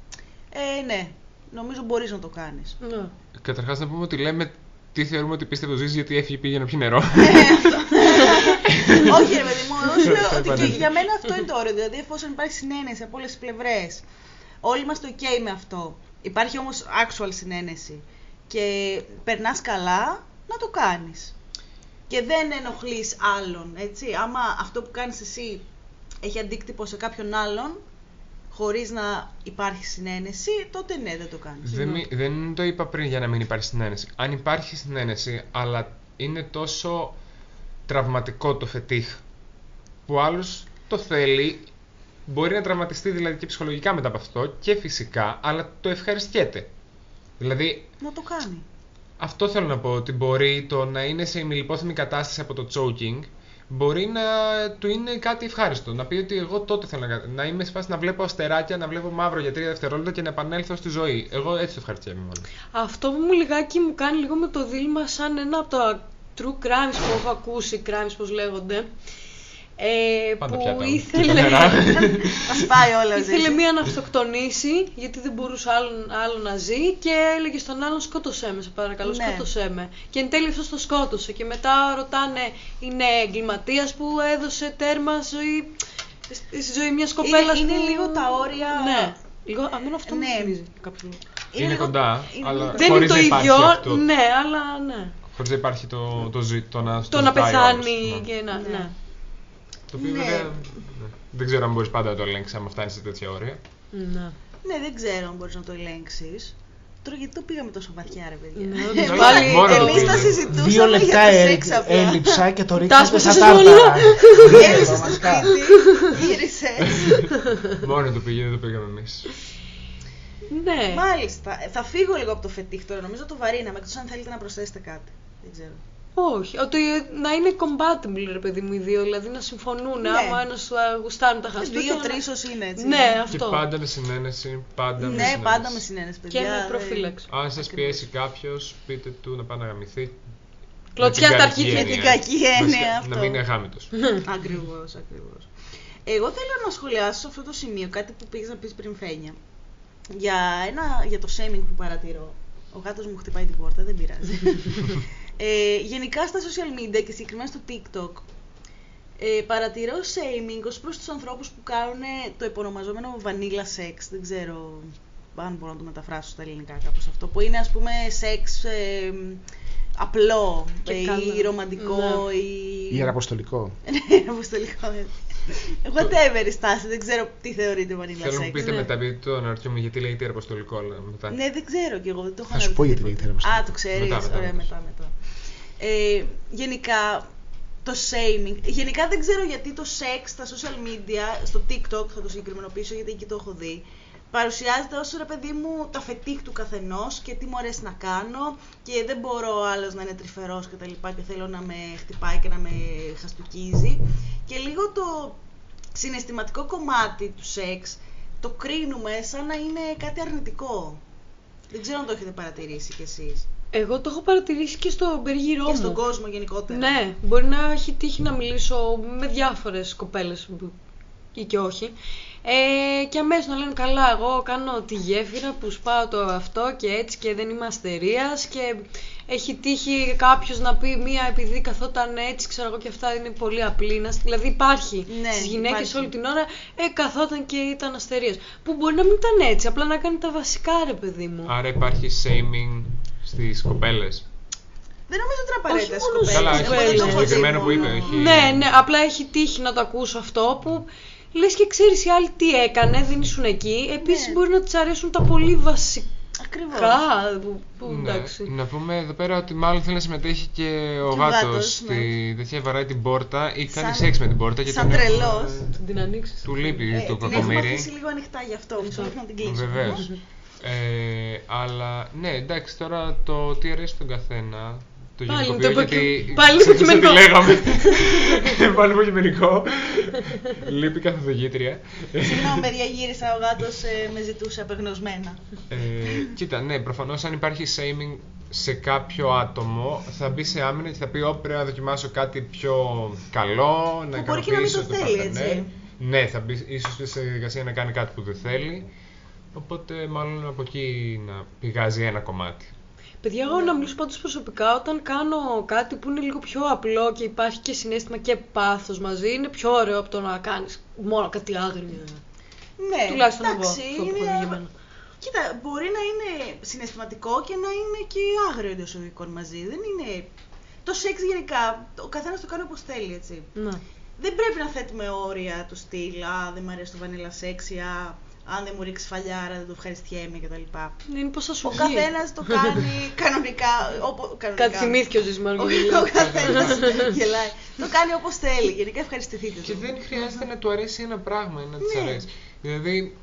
ε, ναι, νομίζω μπορείς να το κάνεις. Ναι. Καταρχάς να πούμε ότι λέμε τι θεωρούμε ότι πίστευε ζήσει γιατί έφυγε πήγε να πιει νερό. Όχι, ρε παιδί μου, εγώ σου λέω Θα ότι και επανέλθω. για μένα αυτό είναι το όριο. Δηλαδή, εφόσον υπάρχει συνένεση από όλες τις πλευρές, όλοι είμαστε OK με αυτό. Υπάρχει όμως actual συνένεση και περνάς καλά, να το κάνεις. Και δεν ενοχλείς άλλον, έτσι. Άμα αυτό που κάνεις εσύ έχει αντίκτυπο σε κάποιον άλλον, χωρίς να υπάρχει συνένεση, τότε ναι, δεν το κάνεις. δεν, μη- δεν το είπα πριν για να μην υπάρχει συνένεση. Αν υπάρχει συνένεση, αλλά είναι τόσο τραυματικό το φετίχ που άλλος το θέλει, μπορεί να τραυματιστεί δηλαδή και ψυχολογικά μετά από αυτό και φυσικά, αλλά το ευχαριστιέται. Δηλαδή, Να το κάνει. αυτό θέλω να πω, ότι μπορεί το να είναι σε ημιλιπόθυμη κατάσταση από το choking, μπορεί να του είναι κάτι ευχάριστο. Να πει ότι εγώ τότε θέλω να, να είμαι σε φάση να βλέπω αστεράκια, να βλέπω μαύρο για τρία δευτερόλεπτα και να επανέλθω στη ζωή. Εγώ έτσι το ευχαριστιέμαι μάλλον. Αυτό που μου λιγάκι μου κάνει λίγο με το δίλημα σαν ένα από τα true crimes που έχω ακούσει, crimes πώς λέγονται, ε, Πάντα που πιάτα. ήθελε, Και τα νερά. Θα σπάει όλα ήθελε ζήσει. μία να αυτοκτονήσει γιατί δεν μπορούσε άλλο, άλλο να ζει και έλεγε στον άλλον σκότωσέ με, σε παρακαλώ, Ναι. σκότωσέ με. Και εν τέλει αυτός το σκότωσε και μετά ρωτάνε είναι εγκληματίας που έδωσε τέρμα ζωή, στη ζωή μιας κοπέλας είναι που... λίγο τα όρια- Ναι, λίγο, αμένα αυτό Ναι. μου θυμίζει κάποιο λόγο. Είναι, λίγο- κοντά, είναι αλλά λίγο- Δεν είναι χωρίς το να υπάρχει ίδιο, αυτό. ναι, αλλά ναι. Χωρίς να υπάρχει το, το, ζη, το να Το να ζητάει πεθάνει όλος. Ναι. και να. Ναι. Ναι. Το οποίο Ναι. βέβαια. ναι. Δεν ξέρω αν μπορείς πάντα να το ελέγξεις άμα φτάνεις σε τέτοια όρια. ναι. Ναι, δεν ξέρω αν μπορείς να το ελέγξεις. Τώρα γιατί το πήγαμε τόσο βαθιά, ρε παιδιά. Ναι, Εμείς- όντως, πάλι μόνο το Εμείς τα πήγαμε. συζητούσαμε Δύο λεπτά για το έλει- σεξ απλά. έλειψα και το Τα ρίξατε έσπασες στα όλα. τάρταρα. Γύρισες στο Βασικά. σπίτι, γύρισες. Μόνο το πήγε, δεν το πήγαμε εμείς. Ναι. Μάλιστα. Ε, Θα φύγω λίγο από το φετίχ τώρα. Νομίζω το βαρύναμε. Εκτός αν θέλετε να προσθέσετε κάτι. Δεν ξέρω. Όχι. Ότι να είναι compatible, ρε παιδί μου, οι δύο. Δηλαδή να συμφωνούν. Ναι. Άμα ένας γουστάρει τα χαστούκια. Δύο, να- τρεις ίσως είναι έτσι. Ναι, Και αυτό. πάντα με συνένεση. Πάντα με Ναι, συνένεση. πάντα με συνένεση, παιδιά. Και με δεν- προφύλαξη. Αν σας Ακριβώς. πιέσει κάποιος, πείτε του να πάει να γαμηθεί. Κλωτσιά Με την στα κακή αρχίδια. Με την έννοια. κακή έννοια Βασικά, αυτό. Να μην είναι αγάμητος. Ακριβώς, ακριβώς. Εγώ θέλω να σχολιάσω σε αυτό το σημείο κάτι που πήγες να πεις πριν Φένια. Για, ένα, για το shaming που παρατηρώ. Ο γάτος μου χτυπάει την πόρτα, δεν πειράζει. ε, γενικά στα social media και συγκεκριμένα στο TikTok ε, παρατηρώ shaming ως προς τους ανθρώπους που κάνουν το επωνομαζόμενο vanilla sex. Δεν ξέρω αν μπορώ να το μεταφράσω στα ελληνικά κάπως αυτό. Που είναι ας πούμε σεξ ε, απλό Και ε, καλά. ή ρομαντικό Ναι. ή... Ή αποστολικό. Ναι, αποστολικό. ε. Whatever η στάση, δεν ξέρω τι θεωρείται vanilla Θέλω να μου sex. πείτε ναι. μετά, επειδή το αναρωτιόμαι γιατί λέγεται αποστολικό, αλλά μετά. Ναι, δεν ξέρω κι εγώ, δεν το έχω Θα σου πω αναρωτηθεί γιατί ποτέ. λέγεται Α, το ξέρεις, Μετά, μετά, ωραία, μετά. μετά, μετά. Ε, γενικά, το shaming, γενικά δεν ξέρω γιατί το σεξ στα social media, στο TikTok θα το συγκεκριμενοποιήσω γιατί εκεί το έχω δει, παρουσιάζεται ως ρε παιδί μου τα φετίχ του καθενός και τι μου αρέσει να κάνω και δεν μπορώ ο άλλος να είναι τρυφερός και τα λοιπά και θέλω να με χτυπάει και να με χαστουκίζει και λίγο το συναισθηματικό κομμάτι του σεξ το κρίνουμε σαν να είναι κάτι αρνητικό. Δεν ξέρω αν το έχετε παρατηρήσει κι εσείς. Εγώ το έχω παρατηρήσει και στο περίγυρό Και μου. στον κόσμο γενικότερα. Ναι, μπορεί να έχει τύχει να μιλήσω με διάφορες κοπέλες που- ή και όχι. Ε, και αμέσως να λένε καλά, εγώ κάνω τη γέφυρα που σπάω το αυτό και έτσι και δεν είμαι αστερίας και έχει τύχει κάποιος να πει μία επειδή καθόταν έτσι, ξέρω εγώ και αυτά είναι πολύ απλή. να- Δηλαδή υπάρχει Ναι, στις γυναίκες υπάρχει. όλη την ώρα, ε, καθόταν και ήταν αστερίας. Που μπορεί να μην ήταν έτσι, απλά να κάνει τα βασικά ρε παιδί μου. Άρα υπάρχει shaming στις κοπέλες. Δεν νομίζω ότι είναι απαραίτητα Όχι μόνο στις στις Καλά, κοπέλες. κοπέλες. Εγώ δεν το στο έχω δει συγκεκριμένο που είπε, μόνο. έχει- Ναι, ναι, απλά έχει τύχει να το ακούσω αυτό που λες και ξέρεις η άλλη τι έκανε, δεν ήσουν εκεί. Επίσης Ναι. μπορεί να της αρέσουν τα πολύ βασικά Ακριβώς. που, που Ναι. εντάξει. Να πούμε εδώ πέρα ότι μάλλον θέλει να συμμετέχει και ο Και ο γάτος γάτος, στη τέτοια βαράει την πόρτα ή κάνει Σαν- σεξ με την πόρτα και σαν τον έχουμε- τρελός. Θα την ανοίξεις. Του λείπει Ε, το την έχουμε κακομύρι. αφήσει λίγο ανοιχτά γι' αυτό, μισό λεπτό να την κλείσουμε. Βεβαίως. Ε, αλλά ναι, εντάξει, τώρα το τι αρέσει τον καθένα. Το Πάλι γενικοποιώ το γιατί. υποκει- πάλι ξέχασα τι υποκειμενικό. λέγαμε. πάλι υποκειμενικό. Λείπει καθοδηγήτρια. Συγγνώμη, παιδιά, γύρισα. Ο γάτος με ζητούσε απεγνωσμένα. Ε, κοίτα, ναι, προφανώς αν υπάρχει shaming σε κάποιο άτομο θα μπει σε άμυνα και θα πει «Ω, πρέπει να δοκιμάσω κάτι πιο καλό, να Που μπορεί και να μην το ικανοποιήσω το θέλει, παρτενέρ». έτσι. Ναι, θα μπει ίσως στη συνεργασία να κάνει κάτι που δεν θέλει. Οπότε μάλλον από εκεί να πηγάζει ένα κομμάτι. Παιδιά, εγώ να μιλήσω πάντως προσωπικά, όταν κάνω κάτι που είναι λίγο πιο απλό και υπάρχει και συνέστημα και πάθος μαζί, είναι πιο ωραίο από το να κάνεις μόνο κάτι άγριο. Ναι, Τουλάχιστον εγώ, εντάξει, αυτό που έχω δει για μένα. Κοίτα, μπορεί να είναι συναισθηματικό και να είναι και άγριο εντός εισαγωγικών μαζί. Δεν είναι. Το σεξ γενικά, ο καθένας το κάνει όπως θέλει, έτσι. Ναι. Δεν πρέπει να θέτουμε όρια του στυλ. Α, δεν μου αρέσει το βανίλα σεξ ή α, αν δεν μου ρίξεις φαλιάρα δεν το ευχαριστιέμαι κτλ. Είναι πως θα σου Ο βγει. καθένας το κάνει κανονικά. Όπου, κανονικά. Κάτι θυμήθηκε ο Ζησμάρ. Ο, ο καθένας γελάει. Το κάνει όπως θέλει. Γενικά ευχαριστηθείτε. Και του. δεν χρειάζεται να του αρέσει ένα πράγμα ή να της Ναι. αρέσει. Δηλαδή,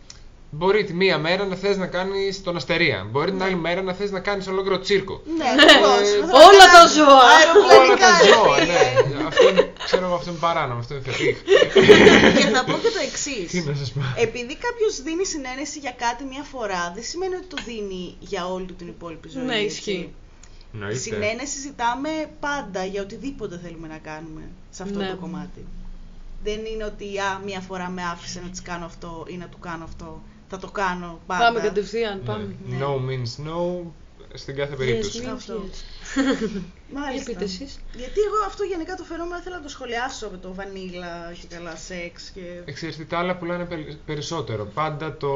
μπορεί τη μία μέρα να θες να κάνεις τον αστερία. Μπορεί την άλλη μέρα να θες να κάνεις ολόκληρο τσίρκο. Ναι, ακριβώς. Ε, Θα όλα κάνω τα ζώα. Όλα Αεροπλανικά, τα ρε ζώα, φίλε. ναι. Αυτό είναι, ξέρω εγώ, αυτό είναι παράνομο, αυτό είναι φετίχ. Και θα πω και το εξής. Τι να σας πω. Επειδή κάποιος δίνει συνένεση για κάτι μία φορά, δεν σημαίνει ότι το δίνει για όλη του την υπόλοιπη ζωή. Ναι, έτσι. ισχύει. Εννοείται. Συνένεση ζητάμε πάντα για οτιδήποτε θέλουμε να κάνουμε σε αυτό Ναι. το κομμάτι. Δεν είναι ότι α, μία φορά με άφησε να της κάνω αυτό ή να του κάνω αυτό. Θα το κάνω πάντα. Πάμε κατευθείαν, πάμε. Ναι. No means no στην κάθε περίπτωση. Yes, means Αυτό. yes. Μάλιστα. Για πείτε εσείς. Γιατί εγώ αυτό γενικά το φαινόμενο θέλω να το σχολιάσω με το βανίλα και καλά σεξ και... Ξέρεις τι, τα άλλα πουλάνε περι- περισσότερο. Πάντα το.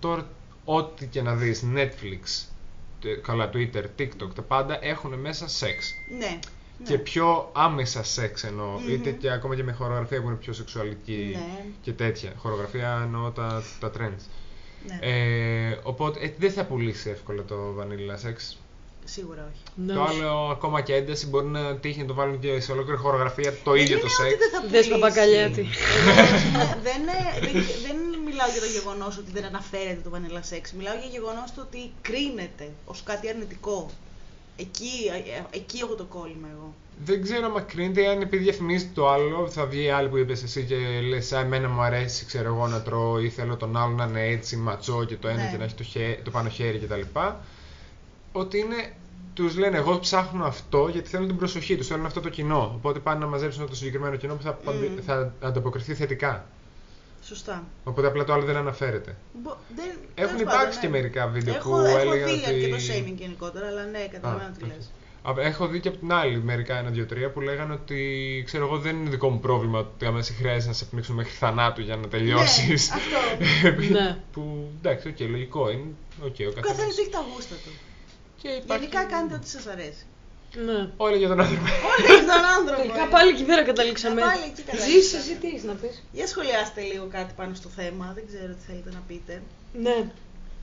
Τώρα, ό,τι και να δεις, Netflix, τε- καλά, Twitter, TikTok, τα πάντα έχουν μέσα σεξ. Ναι. Και πιο άμεσα σεξ εννοώ. Μμμ. Είτε και ακόμα και με χορογραφία που είναι πιο σεξουαλική Ναι. και τέτοια. Χορογραφία εννοώ τα, τα trends. ναι. Ε, οπότε ε, δεν θα πουλήσει εύκολα το vanilla sex. Σίγουρα όχι. Ναι, Το όχι. άλλο ακόμα και ένταση μπορεί να τύχει να το βάλουν και σε ολόκληρη χορογραφία το ίδιο το είναι σεξ. ότι δεν θα Δες πουλήσει. Παπακαλιάτη. Εγώ, δεν, ε, δεν, δεν μιλάω για το γεγονός ότι δεν αναφέρεται το vanilla sex. Μιλάω για γεγονός το ότι κρίνεται ως κάτι αρνητικό. Εκεί, ε, ε, εκεί έχω το κόλλημα εγώ. Δεν ξέρω αν κρίνεται αν επειδή διαφημίζει το άλλο, θα βγει η άλλη που είπες εσύ και λες: Α, εμένα μου αρέσει, ξέρω εγώ να τρώω ή θέλω τον άλλο να είναι έτσι ματσό και το ένα Ναι. και να έχει το, χέ, το πάνω χέρι κτλ. Ότι είναι. Τους λένε: Εγώ ψάχνω αυτό γιατί θέλουν την προσοχή τους, θέλουν αυτό το κοινό. Οπότε πάνε να μαζέψουν το συγκεκριμένο κοινό που θα, παντι- Μμ. θα ανταποκριθεί θετικά. Σωστά. Οπότε απλά το άλλο δεν αναφέρεται. Μπο- δεν- Έχουν τέλος υπάρξει πάντων, και ναι. μερικά βίντεο έχω, που έχω έλεγαν δει ότι- αρκετό shaming γενικότερα, αλλά ναι, καταλαβαίνω Α, τι οκ. λες. Α, Έχω δει και από την άλλη μερικά ένα, δύο, τρία που λέγανε ότι ξέρω εγώ δεν είναι δικό μου πρόβλημα ότι άμα σε χρειάζεται να σε πνίξουν μέχρι θανάτου για να τελειώσεις. Ναι, αυτό. Ναι. που εντάξει, οκ, λογικό είναι. Οκ, ο Ο καθένας. καθένας έχει τα γούστα του. Και υπάρχει... Γενικά κάντε ό,τι σας αρέσει. Ναι. Όλα για τον άνθρωπο. Όλοι για τον άνθρωπο. Τελικά ε. πάλι εκεί πέρα καταλήξαμε. Α, πάλι εκεί καταλήξαμε. Ζήση, εσύ τι έχεις να πεις; Για σχολιάστε λίγο κάτι πάνω στο θέμα, δεν ξέρω τι θέλετε να πείτε. Ναι.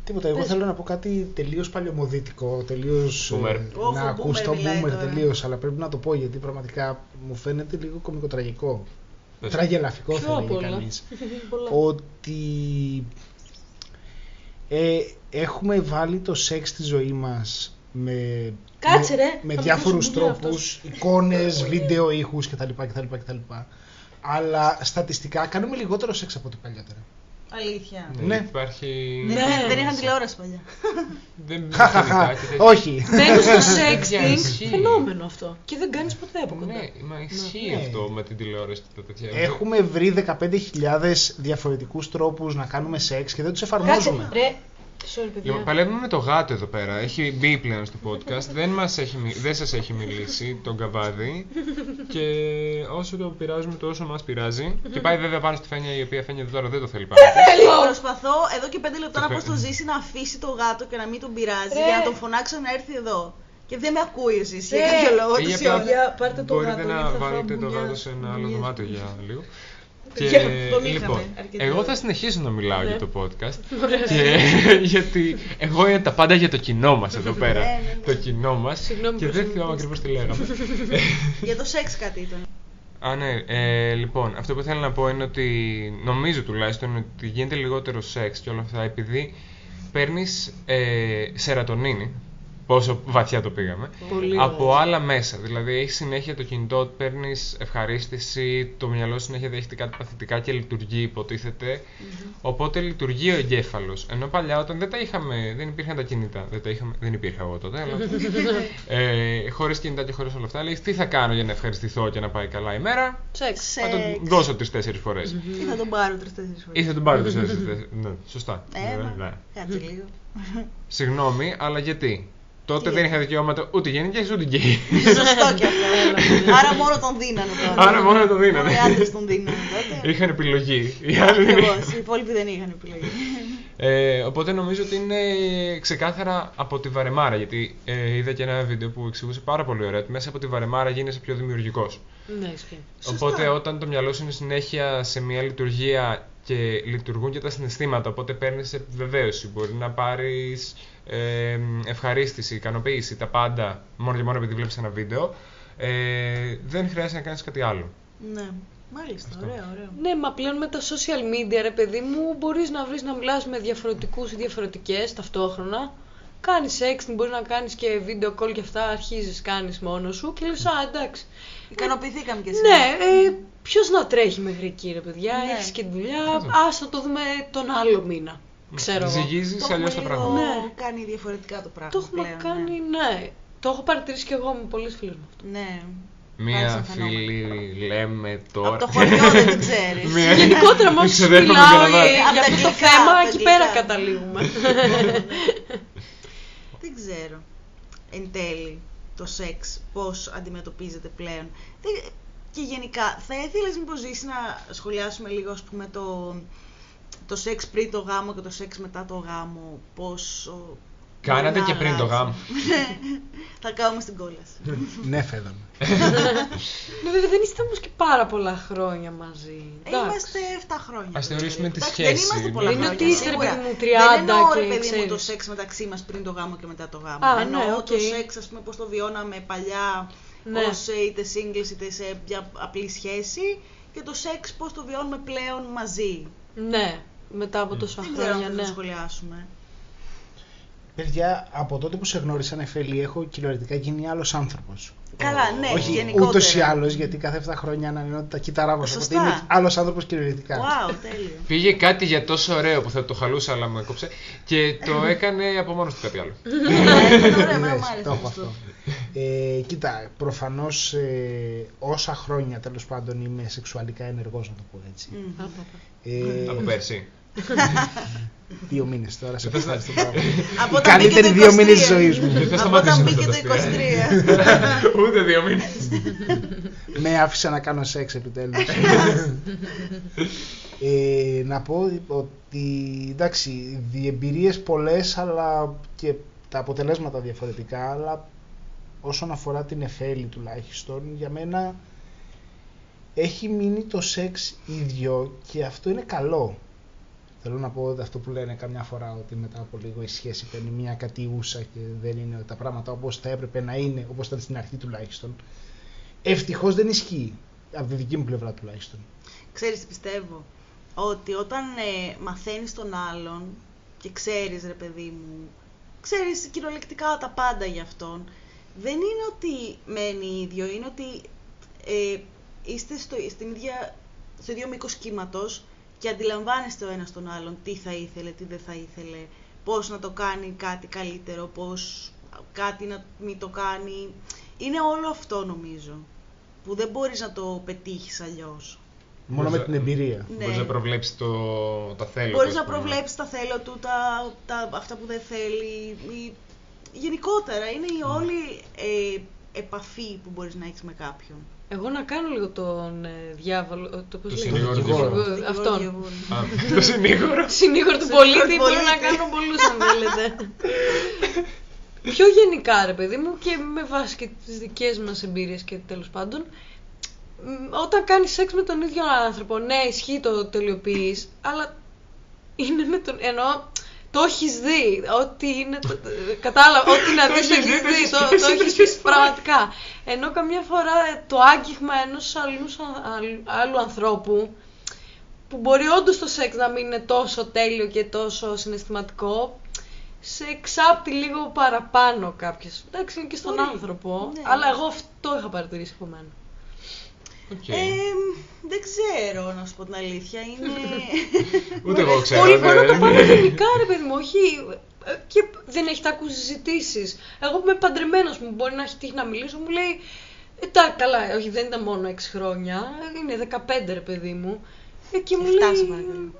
Τίποτα, εγώ Πες. θέλω να πω κάτι τελείως παλαιομοδίτικο, τελείως. Boomer. Όχο, να boomer ακουστώ μιλάει boomer τώρα. τελείως, αλλά πρέπει να το πω γιατί πραγματικά μου φαίνεται λίγο κομικοτραγικό. Πες. Τραγελαφικό Πιο θα απ' έλεγε όλα. κανείς. Πολλά. ότι ε, έχουμε βάλει το σεξ στη ζωή μας με, Κάτσε, με, ρε, με θα μου διάφορους δώσει μπουνιά τρόπους, εικόνες, βίντεο, ήχους κτλ, κτλ, κτλ. Αλλά στατιστικά κάνουμε λιγότερο σεξ από ό,τι παλιότερα. Αλήθεια. Ναι. Υπάρχει. Δεν, Ναι. είχαν- δεν είχαν τηλεόραση παλιά. Δεν Χαχαχα, κάτι τέτοιο. όχι. Μένω στο Για sexting, ισχύει. φαινόμενο αυτό. Και δεν κάνεις ποτέ από κοντά. Ναι, μα ισχύει Ναι. αυτό με την τηλεόραση και τα τέτοια. Έχουμε βρει 15.000 διαφορετικούς τρόπους να κάνουμε σεξ και δεν τους εφαρμόζουμε. Ρε, sorry παιδιά. Λοιπόν, παλεύουμε με το γάτο εδώ πέρα. Έχει μπει πλέον στο podcast. δεν, μας έχει, μι- δεν σας έχει μιλήσει τον καβάδι. και όσο το πειράζουμε, τόσο μας πειράζει. και πάει βέβαια πάνω στη φένια, η οποία φένια τώρα δεν το θέλει πάνω. της. Προσπαθώ εδώ και πέντε λεπτά Το να πω φε- στο ζήσει να αφήσει το γάτο και να μην τον πειράζει Ρε. για να τον φωνάξω να έρθει εδώ. Και δεν με ακούει ο Ζήση Ρε. για κάποιο λόγο. Ή τόση απλά ώρα. Για, πάρτε το Μπορείτε γάτο, να γιατί θα φάω βάλετε το μπουνιά. γάτο σε ένα άλλο Μπουνιές. δωμάτιο για λίγο. Και Για τον είχαμε λοιπόν, αρκετή εγώ ώρα. θα συνεχίσω να μιλάω Ναι. για το podcast. Ωραία. και, γιατί εγώ είναι τα πάντα για το κοινό μας εδώ πέρα. Ναι, ναι, ναι. Το κοινό μας. Συγγνώμη και που δεν σε θυμάμαι μιλούσα. ακριβώς τι λέγαμε. Για το σεξ κάτι ήταν. Α, ναι. Ε, λοιπόν, αυτό που θέλω να πω είναι ότι νομίζω τουλάχιστον ότι γίνεται λιγότερο σεξ και όλα αυτά επειδή παίρνεις ε, σερατονίνη. Πόσο βαθιά το πήγαμε. Πολύ από ωραία. άλλα μέσα. Δηλαδή, έχει συνέχεια το κινητό, παίρνεις ευχαρίστηση, το μυαλό συνέχεια δέχεται κάτι παθητικά και λειτουργεί, υποτίθεται. Οπότε λειτουργεί ο εγκέφαλος. Ενώ παλιά, όταν δεν τα είχαμε, δεν υπήρχαν τα κινητά. Δεν, τα είχαμε, δεν υπήρχα εγώ τότε, αλλά. ε, χωρίς κινητά και χωρίς όλα αυτά, λέει τι θα κάνω για να ευχαριστηθώ και να πάει καλά η μέρα; Σεξ. Θα τον Σεξ. δώσω τρει-τέσσερι φορές. Ή θα τον πάρω τρεις-τέσσερις φορές. Ή θα τον πάρω τρει-τέσσερι Ναι, σωστά. Ε, Ναι, μα, ναι. Κάτσε λίγο. Συγγνώμη, αλλά γιατί; Τότε Τι; δεν είχα δικαιώματα ούτε γυναίκες ούτε γκέι. Σωστό και αυτό. Άρα μόνο τον δίνανε τώρα. Άρα μόνο τον δίνανε. Μόνο οι άντρες τον δίνανε τότε. Είχαν επιλογή. Οι άλλοι δεν είχαν. Ακριβώς. Οι υπόλοιποι δεν είχαν επιλογή. Ε, οπότε νομίζω ότι είναι ξεκάθαρα από τη βαρεμάρα. Γιατί ε, είδα και ένα βίντεο που εξηγούσε πάρα πολύ ωραία ότι μέσα από τη βαρεμάρα γίνεσαι πιο δημιουργικός. Ναι, ισχύει. Σωστά. Οπότε όταν το μυαλό σου είναι συνέχεια σε μια λειτουργία και λειτουργούν και τα συναισθήματα, οπότε παίρνεις επιβεβαίωση. Μπορεί να πάρεις ε, ευχαρίστηση, ικανοποίηση, τα πάντα μόνο και μόνο επειδή βλέπεις ένα βίντεο. Ε, δεν χρειάζεται να κάνεις κάτι άλλο. Ναι. Μάλιστα, Αυτό. ωραίο, ωραίο. Ναι, μα πλέον με τα social media, ρε παιδί μου, μπορείς να βρεις να μιλάς με διαφορετικούς ή διαφορετικές ταυτόχρονα. Κάνεις sexting, μπορείς να κάνεις και video call και αυτά, αρχίζεις, κάνεις μόνος σου και λες, α, εντάξει. Ικανοποιηθήκαμε κι εσύ. Ναι, ε, ποιος να τρέχει μέχρι εκεί, ρε παιδιά, Ναι. έχεις και τη δουλειά, ας να το δούμε τον άλλο μήνα. Ξέρω εγώ. Ζυγίζεις Το αλλιώς τα έχουμε πράγματα. λίγο Ναι. κάνει διαφορετικά το πράγμα. Το έχουμε πλέον, κάνει, ναι. Το έχω παρατηρήσει και εγώ με πολλές φίλες μου αυτό. Ναι. Μία Άρχισαν φαινόμενα. φίλη λέμε τώρα. Από το χωριό δεν την ξέρεις. Μία- Γενικότερα μόλις σου Ξεδέρνουμε μιλάω Καναδά. ε, Απ' για τα αυτό το αγγλικά, θέμα, απ' τα εκεί πέρα αγγλικά. καταλήγουμε. Δεν ξέρω. Εν τέλει, το σεξ πώς αντιμετωπίζεται πλέον. Δεν- Και γενικά, θα ήθελες μήπως ζήσει να σχολιάσουμε λίγο, ας πούμε, το, το σεξ πριν το γάμο και το σεξ μετά το γάμο, πόσο... Κάνατε μπορεί και να πριν το αλλάζει. γάμο. θα κάνουμε στην κόλαση. ναι, φέδαμε. Ναι, βέβαια δεν είστε όμως και πάρα πολλά χρόνια μαζί. Εντάξει. Είμαστε 7 χρόνια. Ας θεωρήσουμε τη Εντάξει, σχέση. Δεν είμαστε πολλά Δεν είναι χρόνια. ότι είστε, ρε σίγουρα. παιδί μου, Δεν 30 εννοώ, ρε και παιδί μου, το ξέρεις. σεξ μεταξύ μας πριν το γάμο και μετά το γάμο. Α, εννοώ ναι, οκ. το σεξ, ας πούμε, πώς το βιώναμε παλιά Ναι. ως ε, είτε singles είτε σε μια απλή σχέση και το σεξ πώς το βιώνουμε πλέον μαζί. Ναι, μετά από τόσα Δεν ξέρω αν χρόνια, θα το ναι. σχολιάσουμε. Παιδιά, από τότε που σε γνώρισα, Νεφέλη, έχω κυριολεκτικά γίνει άλλος άνθρωπος. Καλά, ναι, Όχι γενικότερα. ούτως ή άλλως, γιατί κάθε 7 χρόνια ανανεώνω τα κύτταρά μου. Οπότε Σωστά. είμαι άλλος άνθρωπος κυριολεκτικά. Wow, τέλειο. Πήγε κάτι για τόσο ωραίο που θα το χαλούσα, αλλά μου έκοψε και το έκανε από μόνος του κάτι άλλο. Ναι, ήταν ωραίο, εμένα μου Λες, άρεσε το έχω αυτό. αυτό. Ε, κοίτα, προφανώς ε, όσα χρόνια τέλος πάντων είμαι σεξουαλικά ενεργός, να το πω έτσι. Μμ. Ε, Από πέρσι. δύο μήνες τώρα, σε Δεν θα ευχαριστώ πάρα πολύ. Από Οι όταν μπήκε καλύτεροι το δύο 23. μήνε τη ζωής μου. Δεν θα Από σταματήσω όταν να μπήκε το το 23. Ούτε δύο μήνες. Με άφησε να κάνω σεξ επιτέλους. ε, να πω ότι εντάξει, διεμπειρίες πολλές αλλά και τα αποτελέσματα διαφορετικά αλλά όσον αφορά την εφέλη τουλάχιστον για μένα έχει μείνει το σεξ ίδιο και αυτό είναι καλό. Θέλω να πω ότι αυτό που λένε καμιά φορά ότι μετά από λίγο η σχέση παίρνει μια κατιούσα και δεν είναι τα πράγματα όπως θα έπρεπε να είναι, όπως ήταν στην αρχή τουλάχιστον. Ευτυχώς δεν ισχύει, από τη δική μου πλευρά τουλάχιστον. Ξέρεις τι πιστεύω, ότι όταν ε, μαθαίνεις τον άλλον και ξέρεις ρε παιδί μου, ξέρεις κυριολεκτικά τα πάντα για αυτόν, δεν είναι ότι μένει ίδιο, είναι ότι ε, είστε στο, στην ίδια, στο ίδιο μήκος κύματος και αντιλαμβάνεστε ο ένας τον άλλον τι θα ήθελε, τι δεν θα ήθελε, πώς να το κάνει κάτι καλύτερο, πώς κάτι να μην το κάνει. Είναι όλο αυτό νομίζω, που δεν μπορείς να το πετύχεις αλλιώς. Μόνο με Μπορείς την να- εμπειρία. Ναι. Μπορείς να προβλέψεις το, τα θέλω. Μπορείς του, να ας πούμε. προβλέψεις τα θέλω του, τα, τα, αυτά που δεν θέλει. Η, γενικότερα είναι η όλη ε, επαφή που μπορείς να έχεις με κάποιον. Εγώ να κάνω λίγο τον ε, διάβολο. Το, πώς Το λέγεται; συνήγορο του διαβόλου. Δικηγόρο Αυτόν. διαβόλου. Α, το συνήγορο. Συνήγορο του Συνήγορο πολίτη του μπορώ να πολίτη. κάνω πολλούς αν θέλετε. Πιο γενικά ρε παιδί μου και με βάση και τις δικές μας εμπειρίες και τέλος πάντων μ, όταν κάνεις σεξ με τον ίδιο άνθρωπο, ναι ισχύει το τελειοποιείς, αλλά είναι με τον, εννοώ το έχεις δει, ό,τι είναι, το- το- κατάλαβα, ό,τι να δεις το έχεις έχεις δει, το δει, έχεις το, πει, το το έχεις έχεις πει πει. πραγματικά. Ενώ καμιά φορά ε, το άγγιγμα ενός άλλου, άλλου- άλλου ανθρώπου που μπορεί όντως το σεξ να μην είναι τόσο τέλειο και τόσο συναισθηματικό, σε εξάπτει λίγο παραπάνω κάποιες. Εντάξει, είναι και στον Μπορεί. άνθρωπο, Ναι. αλλά εγώ αυτό είχα παρατηρήσει από μένα. Οκ. Ε, δεν ξέρω να σου πω την αλήθεια. Είναι. Ούτε εγώ ξέρω. Πολύ ναι. μπορεί να το πάμε γενικά, ρε παιδί μου, όχι. ε, Και δεν έχετε ακούσει συζητήσεις. Εγώ που είμαι παντρεμένος μου, μπορεί να έχει τύχει να μιλήσω, μου λέει. Ε, τα, καλά, όχι, δεν ήταν μόνο 6 χρόνια, είναι 15 ρε παιδί μου. Ε, και μου Εφτά, σε λέει. παρακαλώ.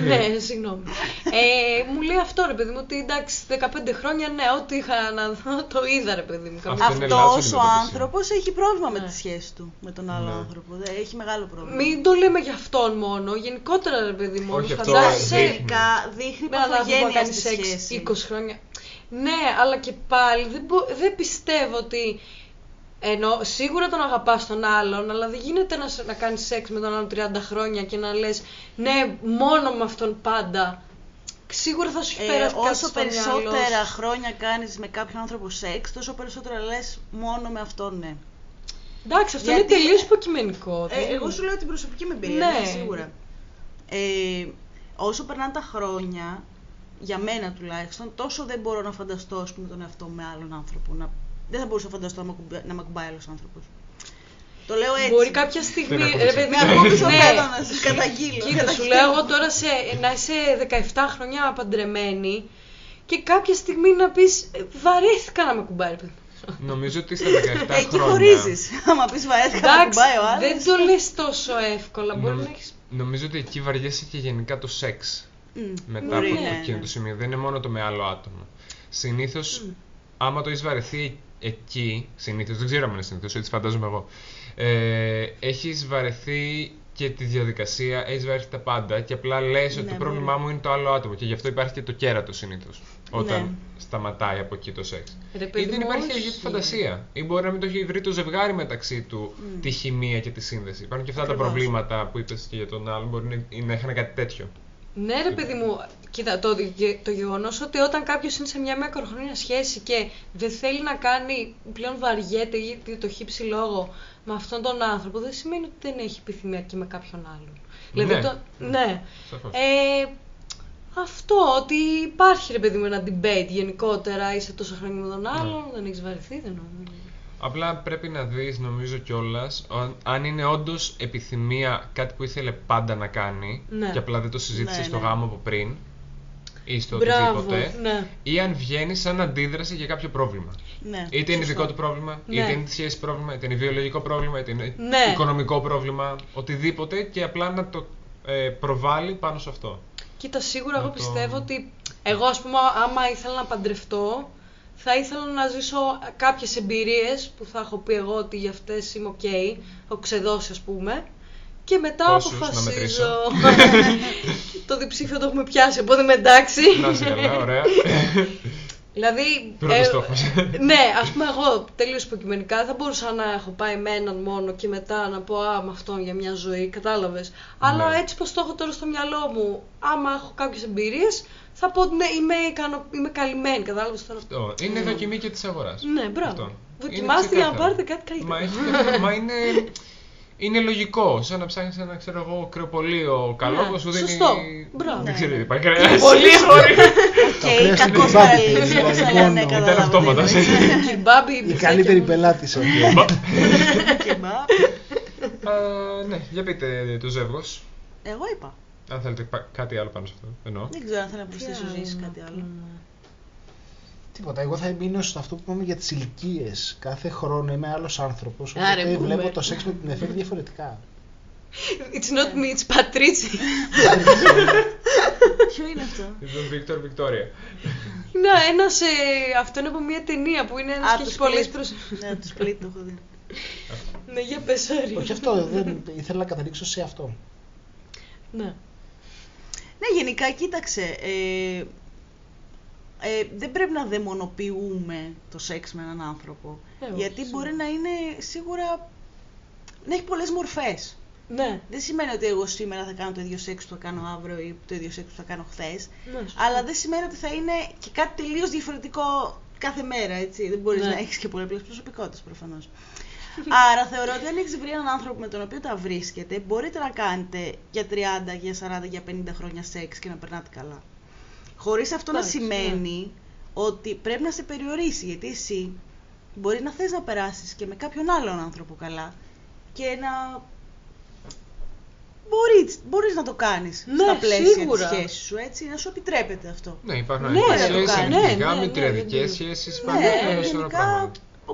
ναι, συγγνώμη. Ε, μου λέει αυτό ρε παιδί μου, ότι εντάξει, 15 χρόνια, ναι, ό,τι είχα να δω, το είδα ρε παιδί μου. Αυτό είναι λάθος Αυτός ο αντιμετώπιση. άνθρωπος έχει πρόβλημα με Ναι. τη σχέση του με τον άλλο Ναι. άνθρωπο. Δεν- Έχει μεγάλο πρόβλημα. Μην το λέμε για αυτόν μόνο, γενικότερα ρε παιδί μου. Όχι, όμως αυτό φαντάζεσαι- δείχνει. Τελικά δείχνει με έναν άνθρωπο που παθογένεια κάνει στη σεξ σχέση. 20 χρόνια. Ναι, αλλά και πάλι δεν, μπο- δεν πιστεύω ότι. Ενώ σίγουρα τον αγαπάς τον άλλον, αλλά δεν γίνεται να, σ- να κάνεις σεξ με τον άλλον 30 χρόνια και να λες ναι, μόνο με αυτόν πάντα. Σίγουρα θα σου έχει Ε, περάσει κάτι όσο στο μυαλό περισσότερα σου. χρόνια κάνεις με κάποιον άνθρωπο σεξ, τόσο περισσότερα λες μόνο με αυτόν ναι. Εντάξει, αυτό Γιατί- είναι τελείως υποκειμενικό. Ε, δεν- εγώ σου λέω την προσωπική μου εμπειρία, Ναι. ναι. σίγουρα. Ε, όσο περνάνε τα χρόνια, για μένα τουλάχιστον, τόσο δεν μπορώ να φανταστώ ας πούμε, τον εαυτό μου με άλλον άνθρωπο. Να... Δεν θα μπορούσα να φανταστώ να με ακουμπά- να με ακουμπάει άλλος άνθρωπος. Το λέω έτσι. Μπορεί κάποια στιγμή. Δεν ρε ακούγεσαι. παιδί Με μου, ακούμπησε ο ναι. πέδο να σας καταγγείλω. Κοίτα, σου καταγγείλω. λέω εγώ τώρα σε, να είσαι 17 χρόνια παντρεμένη και κάποια στιγμή να πεις «Ε, βαρέθηκα να με κουμπάει. ρε παιδί μου». Νομίζω ότι στα 17 Εκεί χρόνια. χωρίζεις. Άμα πεις βαρέθηκα να Εντάξει, κουμπάει ο άλλος. δεν το λες τόσο εύκολα. Μπορεί Νομ- να έχεις... Νομίζω ότι εκεί βαριέσαι και γενικά το σεξ. Μμ, Μετά μπορεί, από ναι, εκείνο ναι. το σημείο. Δεν είναι μόνο το με άλλο άτομο. Συνήθως, άμα το έχεις βαρεθεί εκεί, συνήθως, δεν ξέρω αν είναι συνήθως, έτσι φαντάζομαι εγώ. Ε, έχεις βαρεθεί και τη διαδικασία, έχεις βαρεθεί τα πάντα και απλά λες ότι Ναι, το πρόβλημά μπορεί. μου είναι το άλλο άτομο και γι' αυτό υπάρχει και το κέρατος συνήθως. Όταν Ναι. σταματάει από εκεί το σεξ. Ρε Ή παιδί δεν μου, υπάρχει όχι. αγία φαντασία. Ή μπορεί να μην το έχει βρει το ζευγάρι μεταξύ του Μμ. τη χημεία και τη σύνδεση. Υπάρχουν και αυτά τα Ακριβώς. προβλήματα που είπες και για τον άλλον. Μπορεί να, να είχαν κάτι τέτοιο. Ναι, ρε παιδί μου, κοίτα, το, το γεγονός ότι όταν κάποιος είναι σε μια μακροχρόνια σχέση και δεν θέλει να κάνει, πλέον βαριέται ή το χύψει λόγο με αυτόν τον άνθρωπο, δεν σημαίνει ότι δεν έχει επιθυμία και με κάποιον άλλον. Δηλαδή, Ναι. το, ναι. Σαφώς. Ε, Αυτό, ότι υπάρχει ρε παιδί μου ένα debate γενικότερα, είσαι τόσο χρόνια με τον άλλον, δεν έχεις βαρεθεί, δεν νομίζω. Απλά πρέπει να δεις νομίζω κιόλας αν είναι όντως επιθυμία κάτι που ήθελε πάντα να κάνει Ναι. και απλά δεν το συζήτησε Ναι, στο ναι. γάμο από πριν ή στο Μπράβο, οτιδήποτε ναι. ή αν βγαίνει σαν αντίδραση για κάποιο πρόβλημα. Ναι, Είτε είναι σωστό. δικό του πρόβλημα, Ναι. είτε είναι τη σχέση πρόβλημα, είτε είναι βιολογικό πρόβλημα, είτε είναι Ναι. οικονομικό πρόβλημα, οτιδήποτε και απλά να το ε, προβάλλει πάνω σε αυτό. Κοίτα, σίγουρα εγώ Να το- πιστεύω ότι εγώ, ας πούμε, άμα ήθελα να παντρευτώ, θα ήθελα να ζήσω κάποιες εμπειρίες που θα έχω πει εγώ ότι για αυτές είμαι οκ, έχω ξεδώσει ας πούμε, και μετά Πόσους, να αποφασίζω... το διψήφιο το έχουμε πιάσει, οπότε είμαι εντάξει. Να είσαι καλά, ωραία. Δηλαδή. Πρώτος στόχος. ναι, ας πούμε, εγώ τελείως υποκειμενικά θα μπορούσα να έχω πάει με έναν μόνο και μετά να πω Α, με αυτόν για μια ζωή, κατάλαβες. Αλλά Ναι. έτσι πως το έχω τώρα στο μυαλό μου, άμα έχω κάποιες εμπειρίες, θα πω ότι ναι, είμαι, ικανο... είμαι καλυμμένη, κατάλαβες τώρα. Αυτό. Είναι δοκιμή και της αγοράς. Ναι, μπράβο. Είναι Δοκιμάστε για να ξεκάθαρο. πάρετε κάτι καλύτερο. Μα, έχει- μα είναι, είναι λογικό. Σαν να ψάχνεις ένα ξέρω εγώ, κρεοπολείο καλό Ναι, που σου δίνει. σωστό. Μπράβο. Δεν Ναι, ξέρω ναι. τι πάει. κρέας. Πολύ ωραία. Οκ, κρέας κακός είναι παραλύσιμο, μπάμπι, αλλά ναι, λοιπόν, Ήταν καταλάβατε. αυτόματος. Κυρμπάμπι, Η μπιφτέκια καλύτερη μου. πελάτη. Κεμπάπ. Α, ναι, για πείτε το ζεύγο. Εγώ είπα. Αν θέλετε πα- κάτι άλλο πάνω σε αυτό. Εννοώ. Δεν ξέρω αν θέλω να Τι προσθέσω άλλο ζήσει να κάτι άλλο. πούμε. Τίποτα. Εγώ θα μείνω σε αυτό που είπαμε για τις ηλικίες. Κάθε χρόνο είμαι άλλος άνθρωπος. Άρε, Οπότε μπούμερ. βλέπω το σεξ με την Εφέ διαφορετικά. It's not me, it's Patrici. Ποιο είναι αυτό; Ήταν Βίκτορ Βικτόρια. Είναι ένας, ε, αυτό είναι από μια ταινία που είναι ένας Α, και το έχει πολλές Split. προσ... Ναι, το split το έχω δει. ναι, για πες, sorry. Όχι αυτό, δεν ήθελα να καταλήξω σε αυτό. Ναι. Ναι, γενικά κοίταξε. Ε, ε, δεν πρέπει να δαιμονοποιούμε το σεξ με έναν άνθρωπο. Ε, όχι, γιατί σίγουρα. μπορεί να είναι σίγουρα. να έχει πολλές μορφές. Ναι. Δεν σημαίνει ότι εγώ σήμερα θα κάνω το ίδιο σεξ που θα κάνω αύριο ή το ίδιο σεξ που θα κάνω χθες. ναι σωστό. Αλλά δεν σημαίνει ότι θα είναι και κάτι τελείως διαφορετικό κάθε μέρα, έτσι. Δεν μπορείς Ναι. να έχεις και πολλαπλές προσωπικότητες προφανώς. Άρα θεωρώ ότι αν έχει βρει έναν άνθρωπο με τον οποίο τα βρίσκετε, μπορείτε να κάνετε για 30, για 40, για 50 χρόνια σεξ και να περνάτε καλά. Χωρίς αυτό να Εντάξει, ναι. σημαίνει ότι πρέπει να σε περιορίσει, γιατί εσύ μπορεί να θες να περάσεις και με κάποιον άλλον άνθρωπο καλά και να μπορείς, μπορείς να το κάνεις Ναι, στα πλαίσια σίγουρα. της σχέσης σου, έτσι, να σου επιτρέπεται αυτό. Ναι, υπάρχουν Ναι, ανοιχτές να το σχέσεις, κάνει. ανοιχτή Ναι, γάμη, ναι, ναι, τριαδικές ναι. σχέσεις, Ναι,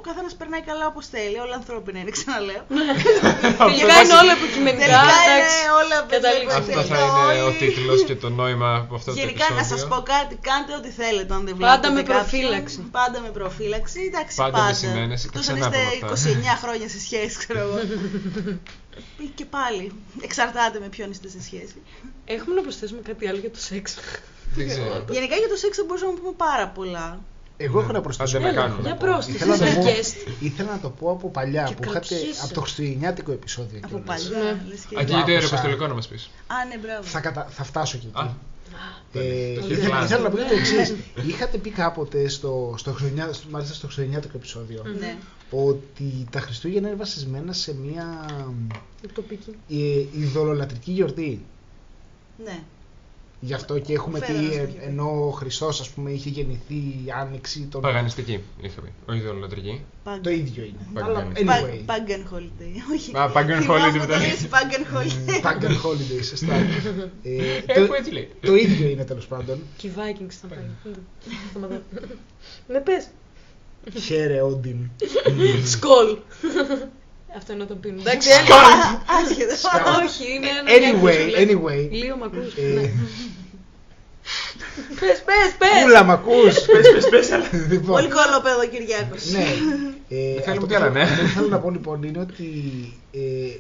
υπάρχουν ένα σωρό γενικά πράγματα. ο καθένας περνάει καλά όπως θέλει, όλα ανθρώπινα είναι, ξαναλέω. Γενικά είναι όλα υποκειμενικά, Τελικά εντάξει. είναι όλα Καταλήξαμε. Αυτό θα είναι ο τίτλος και το νόημα από αυτό το Γενικά να σας επεισόδιο. πω κάτι, κάντε ό,τι θέλετε αν δεν Πάντα βλέπετε με κάποιον. προφύλαξη. Πάντα με προφύλαξη, εντάξει Πάντα πάντα. με συνένεση, τα Εκτός αν ξανά είστε από αυτά. 29 χρόνια σε σχέση, ξέρω εγώ. Ή και πάλι, εξαρτάται με ποιον είστε σε σχέση. Έχουμε να προσθέσουμε κάτι άλλο για το σεξ. Δεν ξέρω. Γενικά για το σεξ θα μπορούσαμε να πούμε πάρα πολλά. Εγώ έχω να προσθέσω. Άντε να κάτι. κάνουμε. Για πρόσθεση, Ήθελα να, είσαι το πω, guest. ήθελα να το πω από παλιά, Και που είχατε κρατιέσαι. από το χριστουγεννιάτικο επεισόδιο. Από κιόλας. παλιά. Ναι. λες και- Α, και γιατί Άκουσα. αεροπαστολικό να μας πεις. Α, ναι, μπράβο. Θα, κατα... θα φτάσω και εκεί. Α, Ε, το ήθελα, χειρλάς. ήθελα να πω το εξής. Είχατε πει κάποτε στο, στο, χριστουγεννιά- στο- μάλιστα στο χριστουγεννιάτικο επεισόδιο Ναι. ότι τα Χριστούγεννα είναι βασισμένα σε μια Τοπική. ε, ειδωλολατρική γιορτή. Ναι. Γι' αυτό και έχουμε Φέραμε πει, στο ε, γήπεδο. ενώ ο Χριστός ας πούμε είχε γεννηθεί η άνοιξη των... Παγανιστική, είχα πει. Όχι ιδεολατρική. Το ίδιο είναι. Pagan. Αλλά Pag- anyway. Pagan holiday. Όχι. Α, Pagan Θυμάμαι holiday που μετά. το λες Pagan holiday. Pagan holiday, σωστά. ε, Ε, το, έτσι λέει. το ίδιο είναι τέλος πάντων. Και οι Vikings θα πάει. Σταματάω. Ναι, πες. Χαίρε Όντιν. Σκολ. Αυτό είναι να το πίνουν. Εντάξει, Άσχετο. όχι, είναι ένα Anyway, anyway. Λίγο μ' ακούς. Ε, Ναι. Πες, πες, πες. Κούλα μ' ακούς. Πες, πες, πες. Λοιπόν, Πολύ κολοπέδο ο Κυριάκος. ναι. Ε, θέλουμε αυτό κι που άλλα, ναι. θέλω- θέλω να πω λοιπόν είναι ότι ε,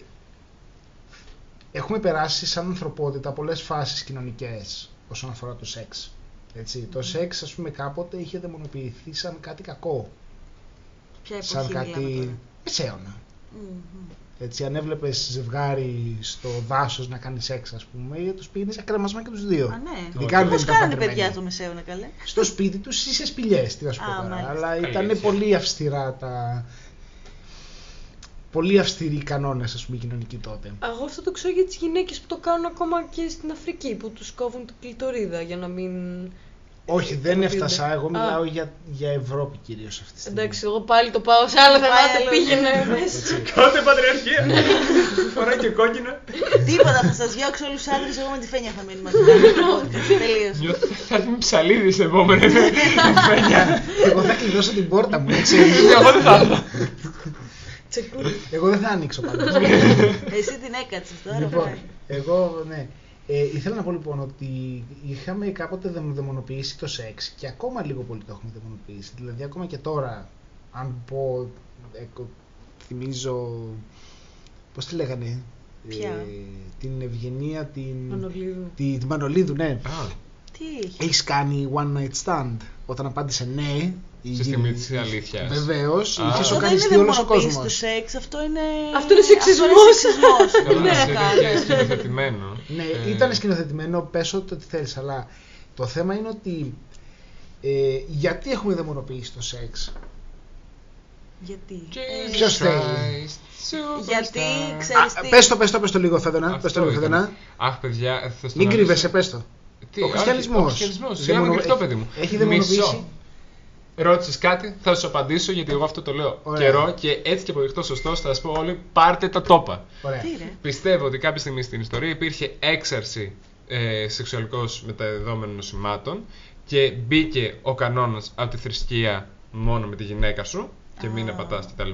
έχουμε περάσει σαν ανθρωπότητα πολλές φάσεις κοινωνικές όσον αφορά το σεξ. Έτσι, το σεξ ας πούμε κάποτε είχε δαιμονοποιηθεί σαν κάτι κακό. Ποια Σαν εποχή μιλάμε κάτι τώρα; μεσαίωνα. Μμμ. Έτσι, αν έβλεπες ζευγάρι στο δάσος να κάνεις σεξ, ας πούμε, τους πήγαινε σε κρέμασμα και τους δύο. Α, ναι. Ειδικά αν δεν Πώς ήταν κάνανε παντρεμένοι. παιδιά το μεσαίωνα καλέ. Στο σπίτι τους ή σε σπηλιές, τι να σου πω Α, τώρα. μάλιστα. Αλλά Καλή ήταν έτσι. πολύ αυστηρά τα. πολύ αυστηροί κανόνες, ας πούμε, κοινωνικοί τότε. Εγώ αυτό το ξέρω για τις γυναίκες που το κάνουν ακόμα και στην Αφρική, που τους κόβουν την κλειτορίδα για να μην... Όχι, δεν Τροποποιούνται. έφτασα. Εγώ Α. μιλάω για, για Ευρώπη κυρίως αυτή τη στιγμή. Εντάξει, εγώ πάλι το πάω σε άλλο Πάει θέμα, άλλο. πήγαινε μέσα. Κότε πατριαρχία! Φοράει και κόκκινα. Τίποτα, θα σας διώξω όλους τους άντρες. Εγώ με τη Φένια θα μείνω μαζί. Τελείως. Νιώθω θα έρθει ψαλίδι σε επόμενα. Φένια. Εγώ θα κλειδώσω την πόρτα μου, έτσι. Εγώ δεν θα έρθω. Τσεκούρι. Εγώ δεν θα ανοίξω πάντως. Εσύ την έκατσε τώρα. λοιπόν, πάει. εγώ, ναι. Ε, ήθελα να πω λοιπόν ότι είχαμε κάποτε δαιμ- δαιμονοποιήσει το σεξ και ακόμα λίγο πολύ το έχουμε δαιμονοποιήσει. Δηλαδή ακόμα και τώρα, αν πω, ε, θυμίζω, πώς τη λέγανε, Ποια; Ε, την Ευγενία, την... Μανολίδου. Τη, την Μανολίδου, ναι. Α, Τι έχει. Έχεις κάνει one night stand; Όταν απάντησε ναι, η Στη στιγμή της αλήθειας. Βεβαίως, Α. είχε Αυτό δεν είναι σοκαριστεί όλος ο δαιμονοποίηση κόσμος. του σεξ, αυτό είναι. Αυτό είναι σεξισμός. Αυτό είναι σεξισμός. Καλά, Ναι, σε καλά. και σκηνοθετημένο. Ναι, Ε, ήταν σκηνοθετημένο, πες ό,τι ό,τι θέλεις, αλλά το θέμα είναι ότι ε, γιατί έχουμε δαιμονοποιήσει το σεξ; Γιατί; Jesus Ποιος θέλει; Christ, superstar. Γιατί Α, ξέρεις τι; πες το, πες το, πες το λίγο Φέδωνα, Αυτό πες το λίγο ήταν. Φέδωνα. Αχ, παιδιά, θα στο Μην αναλύσω. κρύβεσαι, πες το. Τι, Ο όχι, χριστιανισμός. Ο χριστιανισμός. Δαιμονο- Σιγά μην κρυφτώ, παιδί μου. Έχει δαιμονοποιήσει. Μισό. Ρώτησες κάτι, θα σου απαντήσω γιατί εγώ αυτό το λέω Ωραία. καιρό και έτσι και αποδειχτώ σωστό θα σας πω όλοι πάρτε τα τόπα. Ωραία. Τι ρε; Πιστεύω ότι κάποια στιγμή στην ιστορία υπήρχε έξαρση ε, σεξουαλικώς μεταδεδομένων νοσημάτων και μπήκε ο κανόνας από τη θρησκεία μόνο με τη γυναίκα σου και μην Α. απατάς κτλ.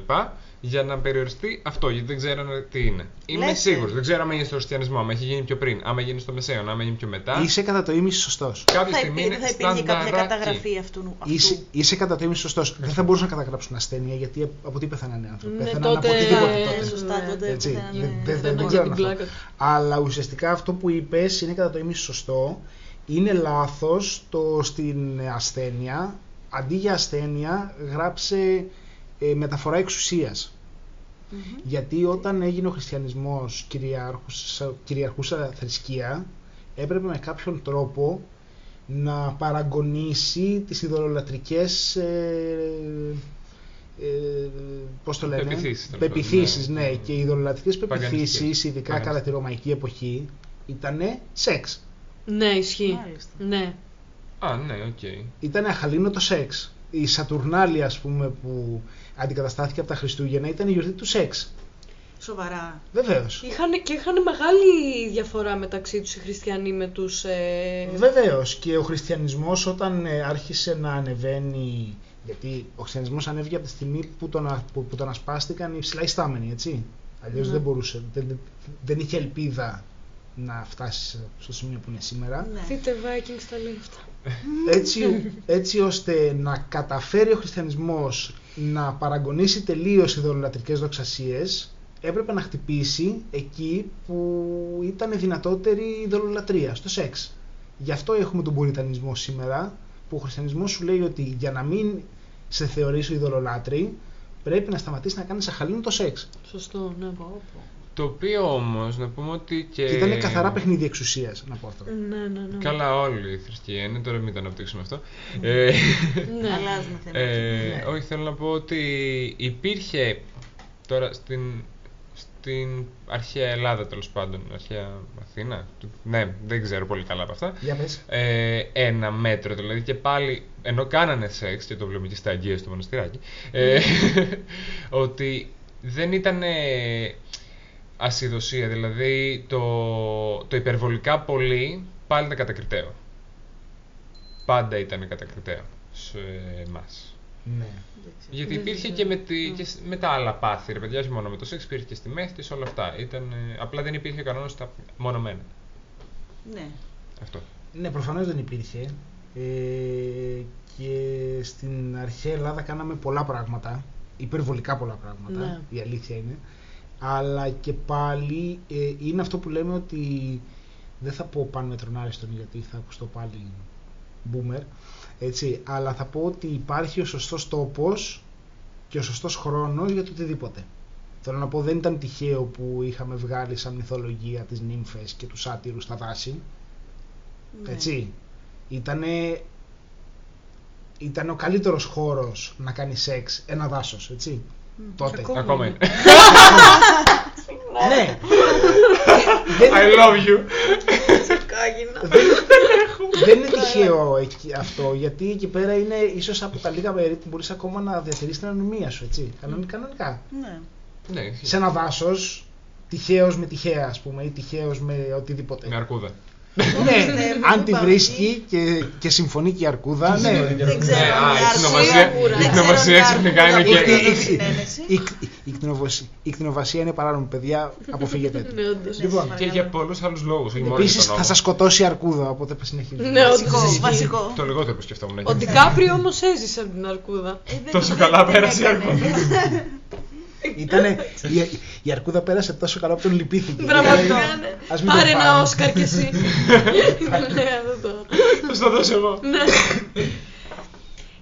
Για να περιοριστεί αυτό, γιατί δεν ξέρανε τι είναι. Είμαι Λες, σίγουρος, ε. δεν ξέρω άμα γίνει στο χριστιανισμό, άμα έχει γίνει πιο πριν, άμα γίνει στο Μεσαίωνα, άμα γίνει πιο μετά. Είσαι κατά το ίμιση σωστός. Κάποια Θα στιγμή υπήρχε, είναι θα υπήρχε κάποια στανταράκι. καταγραφή αυτού. αυτού. Είσαι, είσαι κατά το ίμιση σωστός. Δεν θα μπορούσαν να καταγράψουν ασθένεια γιατί από τι πεθανάνε οι άνθρωποι. Ναι, Πεθανάνε από τότε- οτιδήποτε ε, τότε. Ε, Σωστά, Ναι. τότε Έτσι, πεθαίνανε, δεν- ναι. δεν- Δεν δεν για ξέρω την αυτό. πλάκα του. Αλλά ουσιαστικά αυτό που είπες είναι κατά το ίμιση σωστό. Είναι λάθος το στην ασθένεια, αντί για ασθένεια, γράψε ε, μεταφορά εξουσίας. Μμμ. Γιατί όταν έγινε ο χριστιανισμός κυριαρχούσα, κυριαρχούσα θρησκεία, έπρεπε με κάποιον τρόπο να παραγωνίσει τις ειδωλολατρικές ε, ε, πώς το λένε, Πεποιθήσεις, τέλος πάντων, πεποιθήσεις, ναι. ναι. Και οι ειδωλολατρικές πεποιθήσεις, Παγανιστικές. ειδικά κατά Παγανιστικές. τη ρωμαϊκή εποχή, ήταν σεξ. Ναι, ισχύει. Μάλιστα. Ναι. Α, ναι, οκ. Ήταν αχαλίνωτο σεξ. Η Σατουρνάλια, ας πούμε, που αντικαταστάθηκε από τα Χριστούγεννα, ήταν η γιορτή του σεξ. Σοβαρά. Βεβαίως. Είχαν, και είχαν μεγάλη διαφορά μεταξύ τους οι χριστιανοί με τους... Ε... Βεβαίως και ο χριστιανισμός όταν ε, άρχισε να ανεβαίνει γιατί ο χριστιανισμός ανέβηκε από τη στιγμή που τον, α- που, που τον ασπάστηκαν οι ψηλά ιστάμενοι, έτσι. Αλλιώς Ναι. δεν μπορούσε, δεν, δεν- δεν είχε ελπίδα να φτάσει στο σημείο που είναι σήμερα. Ναι. Δείτε Vikings τα λέει αυτά. Έτσι, έτσι ώστε να καταφέρει ο χριστιανισμός να παραγωνίσει τελείως ειδωλολατρικές δοξασίες έπρεπε να χτυπήσει εκεί που ήταν δυνατότερη η ειδωλολατρία, στο σεξ. Γι' αυτό έχουμε τον πουριτανισμό σήμερα που ο χριστιανισμός σου λέει ότι για να μην σε θεωρήσω ειδωλολάτρη πρέπει να σταματήσεις να κάνεις αχαλήνο το σεξ. Σωστό, ναι. Το οποίο όμως να πούμε ότι και. Και ήταν καθαρά παιχνίδι εξουσίας, να πω αυτό. Ναι, ναι, ναι. Καλά, όλη η θρησκεία είναι, τώρα μην το αναπτύξουμε αυτό. Ε, Ναι. Αλλάζουμε θέμα. ε, όχι, θέλω να πω ότι υπήρχε τώρα στην, στην αρχαία Ελλάδα τέλος πάντων, αρχαία Αθήνα, ναι, δεν ξέρω πολύ καλά από αυτά, Για πες. ε, ένα μέτρο δηλαδή και πάλι ενώ κάνανε σεξ και το βλέπουμε και στα αγγεία στο μοναστηράκι ε, ότι δεν ήταν ασυδοσία δηλαδή το, το υπερβολικά πολύ πάλι ήταν κατακριτέο πάντα ήταν κατακριτέο σε εμάς Ναι. γιατί Δεν υπήρχε ξέρω. και με, τη, και σ- με τα άλλα πάθη, ρε παιδιά, όχι μόνο με το σεξ, υπήρχε και στη μέθη και σε όλα αυτά. Ήταν, ε, απλά δεν υπήρχε κανόνας στα μονομένα. Ναι. Αυτό. Ναι, προφανώς δεν υπήρχε. Ε, και στην αρχαία Ελλάδα κάναμε πολλά πράγματα, υπερβολικά πολλά πράγματα, Ναι. η αλήθεια είναι. Αλλά και πάλι ε, είναι αυτό που λέμε ότι δεν θα πω πάνω με τον άριστον γιατί θα ακουστώ πάλι boomer, έτσι, αλλά θα πω ότι υπάρχει ο σωστός τόπος και ο σωστός χρόνος για το οτιδήποτε. Θέλω να πω δεν ήταν τυχαίο που είχαμε βγάλει σαν μυθολογία τις νύμφες και τους άτυρους στα δάση. ναι. Έτσι. Ήτανε, ήταν ο καλύτερος χώρος να κάνει σεξ ένα δάσος, έτσι. Τότε. Ακόμα. Ακόμα είναι. Ναι. δεν, I love you. δεν, δεν είναι τυχαίο εκεί, αυτό, γιατί εκεί πέρα είναι ίσως από τα λίγα μέρη που μπορείς ακόμα να διατηρήσεις την ανομία σου, έτσι, κανονικά. κανονικά. Ναι. Ναι, ισχύει. Σε ένα δάσος, τυχαίος με τυχαία, ας πούμε, ή τυχαίος με οτιδήποτε. Με αρκούδα. Ναι, Ναι, αν τη είπα, βρίσκει και, και συμφωνεί και η αρκούδα, ναι. Δεν ξέρω. Ναι, α, αν η η κτηνοβασία- αρκούδα- η δεν κτηνοβασία ξέρω αν η ξαφνικά είναι αρκούδα και- μπορεί να Η- δώσει η- συνένεση. Η, η, κτηνοβασ- η κτηνοβασία είναι παράνομη, παιδιά, αποφύγετε το. Ναι, όντως. Λοιπόν, Και για πολλούς άλλους λόγους. Όχι μόνο Επίσης για τον θα νόμο. σας σκοτώσει η αρκούδα, οπότε θα συνεχίσουμε. Ναι, όντως. Βασικό, ισχύει. βασικό. Το λιγότερο που σκεφτόμουν. Ο Ντικάπριο όμως έζησε από την αρκούδα. Ε, δεν- Τόσο δεν- καλά δεν πέρασε η έκανε. αρκούδα. Ήτανε, η, η αρκούδα πέρασε τόσο καλά που τον λυπήθηκε. Πραγματικά, Δηλαδή, ναι. ας μην το Πάρε ένα πάρουμε. Όσκαρ κι εσύ. Ναι, αυτό το. Θα στο δώσω εγώ. Ναι.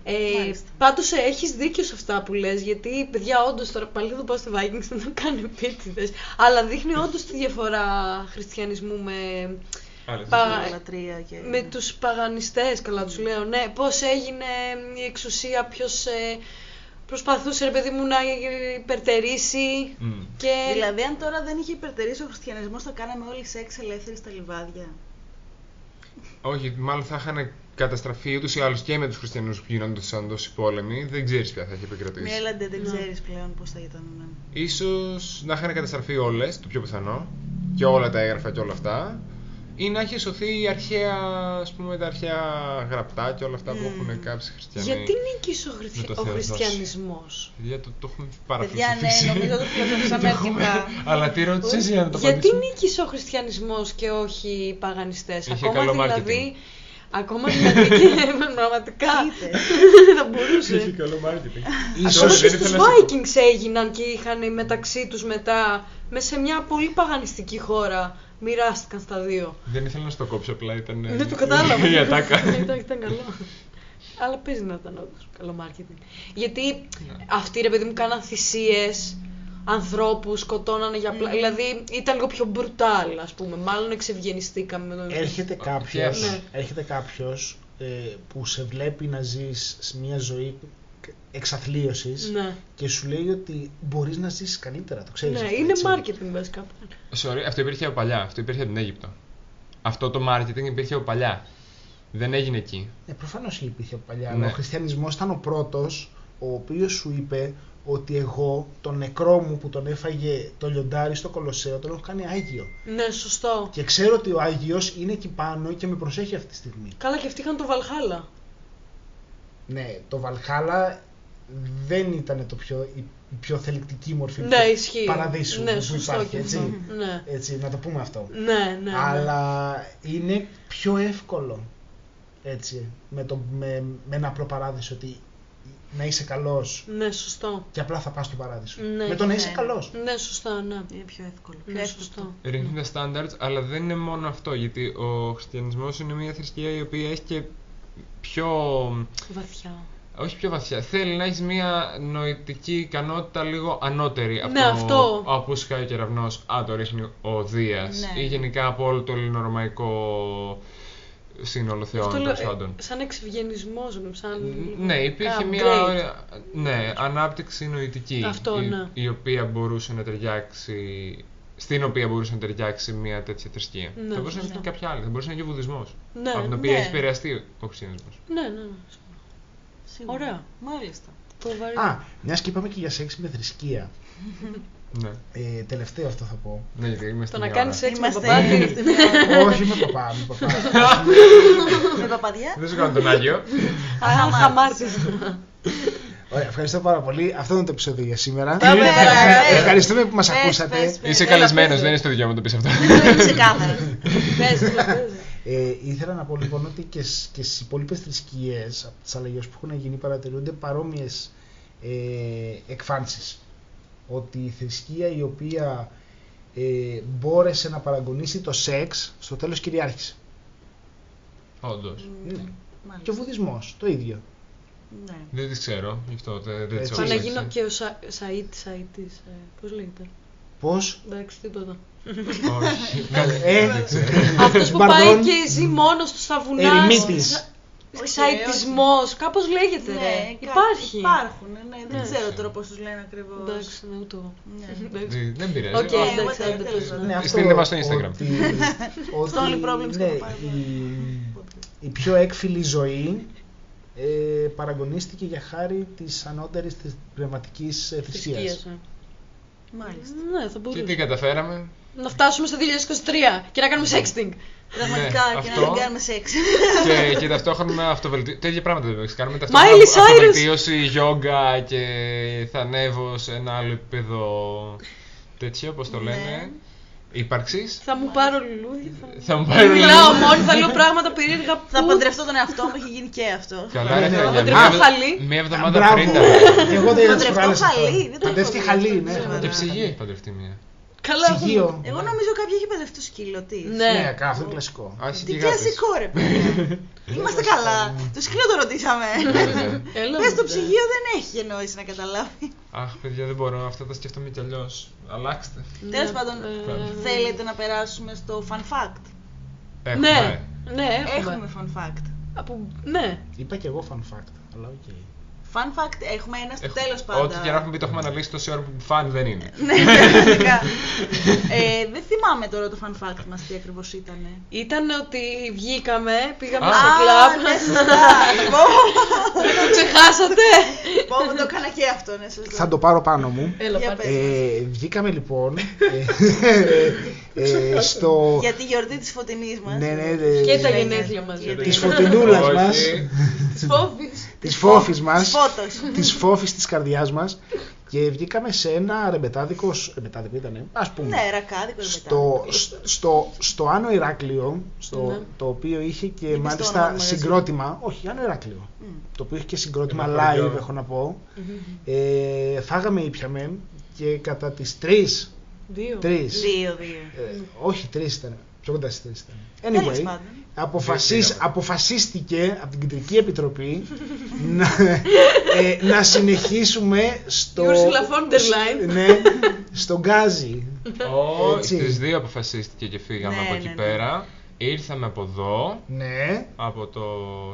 Ε, Μάλιστα. Πάντως έχεις δίκιο σε αυτά που λες γιατί παιδιά, όντως τώρα πάλι θα το πάω στη Vikings να το κάνω επίτηδες. Αλλά δείχνει όντως τη διαφορά χριστιανισμού με, Άλλες. Πα- Λατρεία και... με τους παγανιστές, καλά τους λέω. Ναι, πώς έγινε η εξουσία, ποιος ε, προσπαθούσε ρε παιδί μου να υπερτερήσει Μμ. και... Δηλαδή, αν τώρα δεν είχε υπερτερήσει ο χριστιανισμός, θα κάναμε όλοι σεξ ελεύθεροι στα λιβάδια. Όχι, μάλλον θα είχαν καταστραφεί ούτως ή άλλως και με τους χριστιανούς που γίνονταν τόσοι πόλεμοι. Δεν ξέρεις ποια θα έχει Μη επικρατήσει. έλαντε, δεν Ναι. ξέρεις πλέον πώς θα ήταν. ναι. Ίσως να είχαν καταστραφεί όλες, το πιο πιθανό, και όλα τα έγγραφα και όλα αυτά. Ή να έχει σωθεί η αρχαία, ας πούμε, τα αρχαία γραπτά και όλα αυτά που Μμμ. έχουν κάποιοι χριστιανοί. Γιατί νίκησε ο, Με χριστι... το ο Θεός χριστιανισμός; Παιδιά, το, το έχουμε Παιδιά, παραφιλοσοφήσει. ναι, νομίζω το φιλοσοφήσαμε Το έχουμε- αρκετά. Αλλά τι ρώτησες για να το Γιατί απαντήσω; νίκησε ο χριστιανισμός και όχι οι παγανιστές; Είχε ακόμα καλό δηλαδή... Ακόμα δηλαδή και πραγματικά Είτε. θα μπορούσε. Είχε καλό marketing. Ακόμα Ίσως, και δεν στους ήθελα να σου πω. Vikings έγιναν και είχαν μεταξύ τους μετά, μέσα σε μια πολύ παγανιστική χώρα, μοιράστηκαν στα δύο. Δεν ήθελα να στο κόψω, απλά ήταν. Δεν το κατάλαβα. Η ατάκα. ήταν, ήταν καλό. Αλλά παίζει να ήταν όντως καλό marketing. Γιατί Ναι. αυτοί ρε παιδί μου κάναν θυσίες, ανθρώπους, σκοτώνανε για πλά... Δηλαδή ήταν λίγο πιο brutal ας πούμε. Μάλλον εξευγενιστήκαμε. με- έρχεται Και κάποιος, Ναι. έρχεται κάποιος ε, που σε βλέπει να ζεις σε μια ζωή εξαθλίωσης Ναι. και σου λέει ότι μπορείς να ζήσεις καλύτερα, το ξέρεις Ναι, αυτό, είναι έτσι. marketing βασικά. Sorry, αυτό υπήρχε από παλιά. Αυτό υπήρχε από την Αίγυπτο. Αυτό το marketing υπήρχε από παλιά. Δεν έγινε εκεί. Ναι, προφανώς υπήρχε από παλιά, Ναι. αλλά ο χριστιανισμός ήταν ο πρώτος ο οποίος σου είπε ότι εγώ τον νεκρό μου που τον έφαγε το λιοντάρι στο Κολοσσέο τον έχω κάνει Άγιο. Ναι, σωστό. Και ξέρω ότι ο Άγιος είναι εκεί πάνω και με προσέχει αυτή τη στιγμή. Καλά και αυτοί είχαν το Βαλχάλα. Ναι, το Βαλχάλα δεν ήταν το πιο, η, η πιο θελκτική μορφή Ναι, του ισχύει. παραδείσου Ναι, που σωστό υπάρχει, και έτσι. αυτό. Ναι. έτσι. Να το πούμε αυτό. Ναι, ναι. ναι. Αλλά είναι πιο εύκολο έτσι, με, το, με, με ένα απλό παράδεισο ότι να είσαι καλός Ναι, σωστό. και απλά θα πας στο παράδεισο. Ναι. με το να είσαι Ναι. καλός. Ναι, σωστά, ναι. Είναι πιο εύκολο. πιο Ναι, εύκολο. σωστό. Ρίχνουν τα standards, αλλά δεν είναι μόνο αυτό. Γιατί ο χριστιανισμός είναι μια θρησκεία η οποία έχει και πιο. Βαθιά. Όχι πιο βαθιά. Θέλει να έχεις μια νοητική ικανότητα λίγο ανώτερη από Ναι, το αυτό. από σκάει ο κεραυνό, α το ρίχνει ο Δίας. Ναι. Ή γενικά από όλο το ελληνορωμαϊκό σύνολο θεών Αυτό λέω, τέλος ε, πάντων. σαν εξευγενισμός, σαν... Ναι, υπήρχε upgrade. μια ωραία- ναι, ανάπτυξη νοητική Αυτό, η, ναι. η οποία μπορούσε να ταιριάξει στην οποία μπορούσε να ταιριάξει μια τέτοια θρησκεία. Ναι, θα μπορούσε να ναι. είναι και κάποια άλλη, θα μπορούσε να είναι και ο Βουδισμός. Ναι, από την οποία ναι. έχει επηρεαστεί ο χριστιανισμός. Ναι, ναι, ναι. Σίγουρα. Ωραία. Μάλιστα. Το βαρύ. Α, μιας και είπαμε και για σεξ με θρησκεία. Ναι. Ε, τελευταίο αυτό θα πω. ναι, γιατί είμαστε Το να μια κάνεις ώρα. σεξ με Είμαστε παπάτι. αυτή μια ώρα. Όχι με παπά, με παπά. Με παπαδιά. Δεν σου κάνω τον Άγιο. Α, χαμάρτης. Ωραία, ευχαριστώ πάρα πολύ. Αυτό είναι το επεισόδιο για σήμερα. Πάμε, ε, Ευχαριστούμε που μας πες, ακούσατε. πες, πες. Είσαι Έλα, καλεσμένο, πες. δεν είναι στο δικαίωμα να το πεις αυτό. Είναι ξεκάθαρα. Πες, το πες. Ε, ήθελα να πω λοιπόν ότι και, σ- και στις υπόλοιπες θρησκείες, από τις αλλαγές που έχουν γίνει, παρατηρούνται παρόμοιες ε, εκφάνσεις. Ότι η θρησκεία η οποία ε, μπόρεσε να παραγωνίσει το σεξ, στο τέλος κυριάρχησε. Όντως. Ναι. Μάλιστα. Και ο βουδισμός, το ίδιο. Ναι. Δεν τις ξέρω, γι' αυτό δεν δεν τις Έτσι. έχω Πάω να ψάξει. γίνω και ο Σα- Σαΐτ, Σαΐτης, ε, πώς λέγεται; Πώς; Εντάξει, τίποτα. Όχι. Κάτι- Ε, δεν ξέρω. Αυτός που Παρδόν. πάει και ζει μόνος του στα βουνά. Ερημίτης. Σα- Ασκητισμό, κάπως λέγεται. Ναι, ρε. κάτι- Υπάρχει. Υπάρχουν, ναι, δεν Ναι. ξέρω τώρα πώς τους λένε ακριβώς. Εντάξει, ναι, ούτε εγώ. Ναι. Εντάξει. Δεν- Δεν πειράζει. Οκ, Α, εντάξει, whatever, άντε, τέλος πες, πάντων. ναι. Ναι, Στείλτε μας στο Instagram. Ότι, ότι, Στο Only Problems ναι, κατά πάνω. η, η πιο έκφυλη ζωή ε, παραγκωνίστηκε για χάρη της ανώτερης της πνευματικής ε, θρησκείας. Θρησκείας, ναι. Μάλιστα. Ναι, θα Και μπορούσε. τι καταφέραμε; Να φτάσουμε στο 2023 και να κάνουμε sexting. Πραγματικά Ναι, και να αυτό. μην κάνουμε σεξ. και, και ταυτόχρονα αυτοβελτίωση. Τέτοια πράγματα δεν έχεις κάνουμε. Miley Ταυτόχρονα Cyrus! αυτοβελτίωση, γιόγκα και θα ανέβω σε ένα άλλο επίπεδο τέτοιο, όπως το Ναι. Λένε. Ύπαρξης. Θα μου πάρω λουλούδια. θα- Θα μου πάρει Μιλάω μόνη, θα λέω πράγματα περίεργα. που- Θα παντρευτώ τον εαυτό μου, έχει γίνει και αυτό. Καλά, ρε Ναι, παιδιά. παντρευτώ Μία- χαλί. Μία εβδομάδα Μπράβο. πριν τα Και εγώ το είδα τις Παντρευτώ προάλλες αυτό. χαλί, δεν το έχω Παντρεύτηκε δει χαλί, αυτό, ναι. δεν ξέρω. Και ψυγή έχει παντρευτεί μία. Καλά, έχουμε- Ψυγείο. Εγώ νομίζω κάποιοι έχει παντρευτεί το σκύλο τη. Ναι. Ναι, κα- αυτό είναι κλασικό. Άση Τι και γάτες. κλασικό ρε παιδιά. Είμαστε καλά. Το σκύλο το ρωτήσαμε. Ναι, ναι. Έλα, Πες το μωρέ. ψυγείο δεν έχει εννοήσει να καταλάβει. Αχ, παιδιά, δεν μπορώ. Αυτά τα σκέφτομαι κι αλλιώς. Αλλάξτε. Ναι, Τέλος πάντων, ε, θέλετε να περάσουμε στο fun fact; Έχουμε. Ναι, ναι, έχουμε. Έχουμε fun fact. Από... Ναι. Είπα και εγώ fun fact, αλλά οκ. Fun fact έχουμε ένα στο Έχουμε- τέλος πάντων. Ό,τι και να έχουμε πει το έχουμε αναλύσει τόση ώρα που fun δεν είναι. Ναι, πραγματικά. ε, δεν θυμάμαι τώρα το fun fact μας τι ακριβώς ήταν. Ήταν ότι βγήκαμε, πήγαμε Α. στο Α, κλαμπ. ναι, σωστά. Πω, Δεν το ξεχάσατε. πω, πω, το έκανα και αυτό, ναι, σωστά. Θα το πάρω πάνω μου. Έλα, Για πάρτε. πες. Ε, βγήκαμε λοιπόν ε, ε, στο... Για τη γιορτή της φωτεινής μας. Ναι, ναι, ναι. Και τα Ναι, γενέθλια μαζί. γιατί- Της φωτεινούλας Όχι. μας, Της φόβης. της φόφης μας, Φώτος. της φόφης της καρδιάς μας και βγήκαμε σε ένα ρεμπετάδικο, σ- ρεμπετάδικο ήτανε, ας πούμε. Ναι, ρακάδικο ρε στο, μετά. σ- στο, στο Άνω Ηράκλειο, στο, Ναι. το οποίο είχε και Είπες το όνομα μάλιστα του μαγαζιού. συγκρότημα, όχι Άνω Ηράκλειο, Μμ. το οποίο είχε και συγκρότημα Ένα live χωριό. έχω να πω, ε, φάγαμε ήπιαμε και κατά τις τρεις, Δύο. τρεις, Δύο, δύο. ε, όχι τρεις ήταν, πιο κοντά στις τρεις ήταν. Τέλος Anyway, πάντων. Αποφασίσ, πήγαμε. αποφασίστηκε από την Κεντρική Επιτροπή να, ε, να συνεχίσουμε στο... Η Ursula von der Leyen. Ναι, στο Γκάζι. Όχι, Έτσι. στις δύο αποφασίστηκε και φύγαμε Ναι, από ναι, εκεί ναι. πέρα. Ήρθαμε από εδώ, Ναι, από το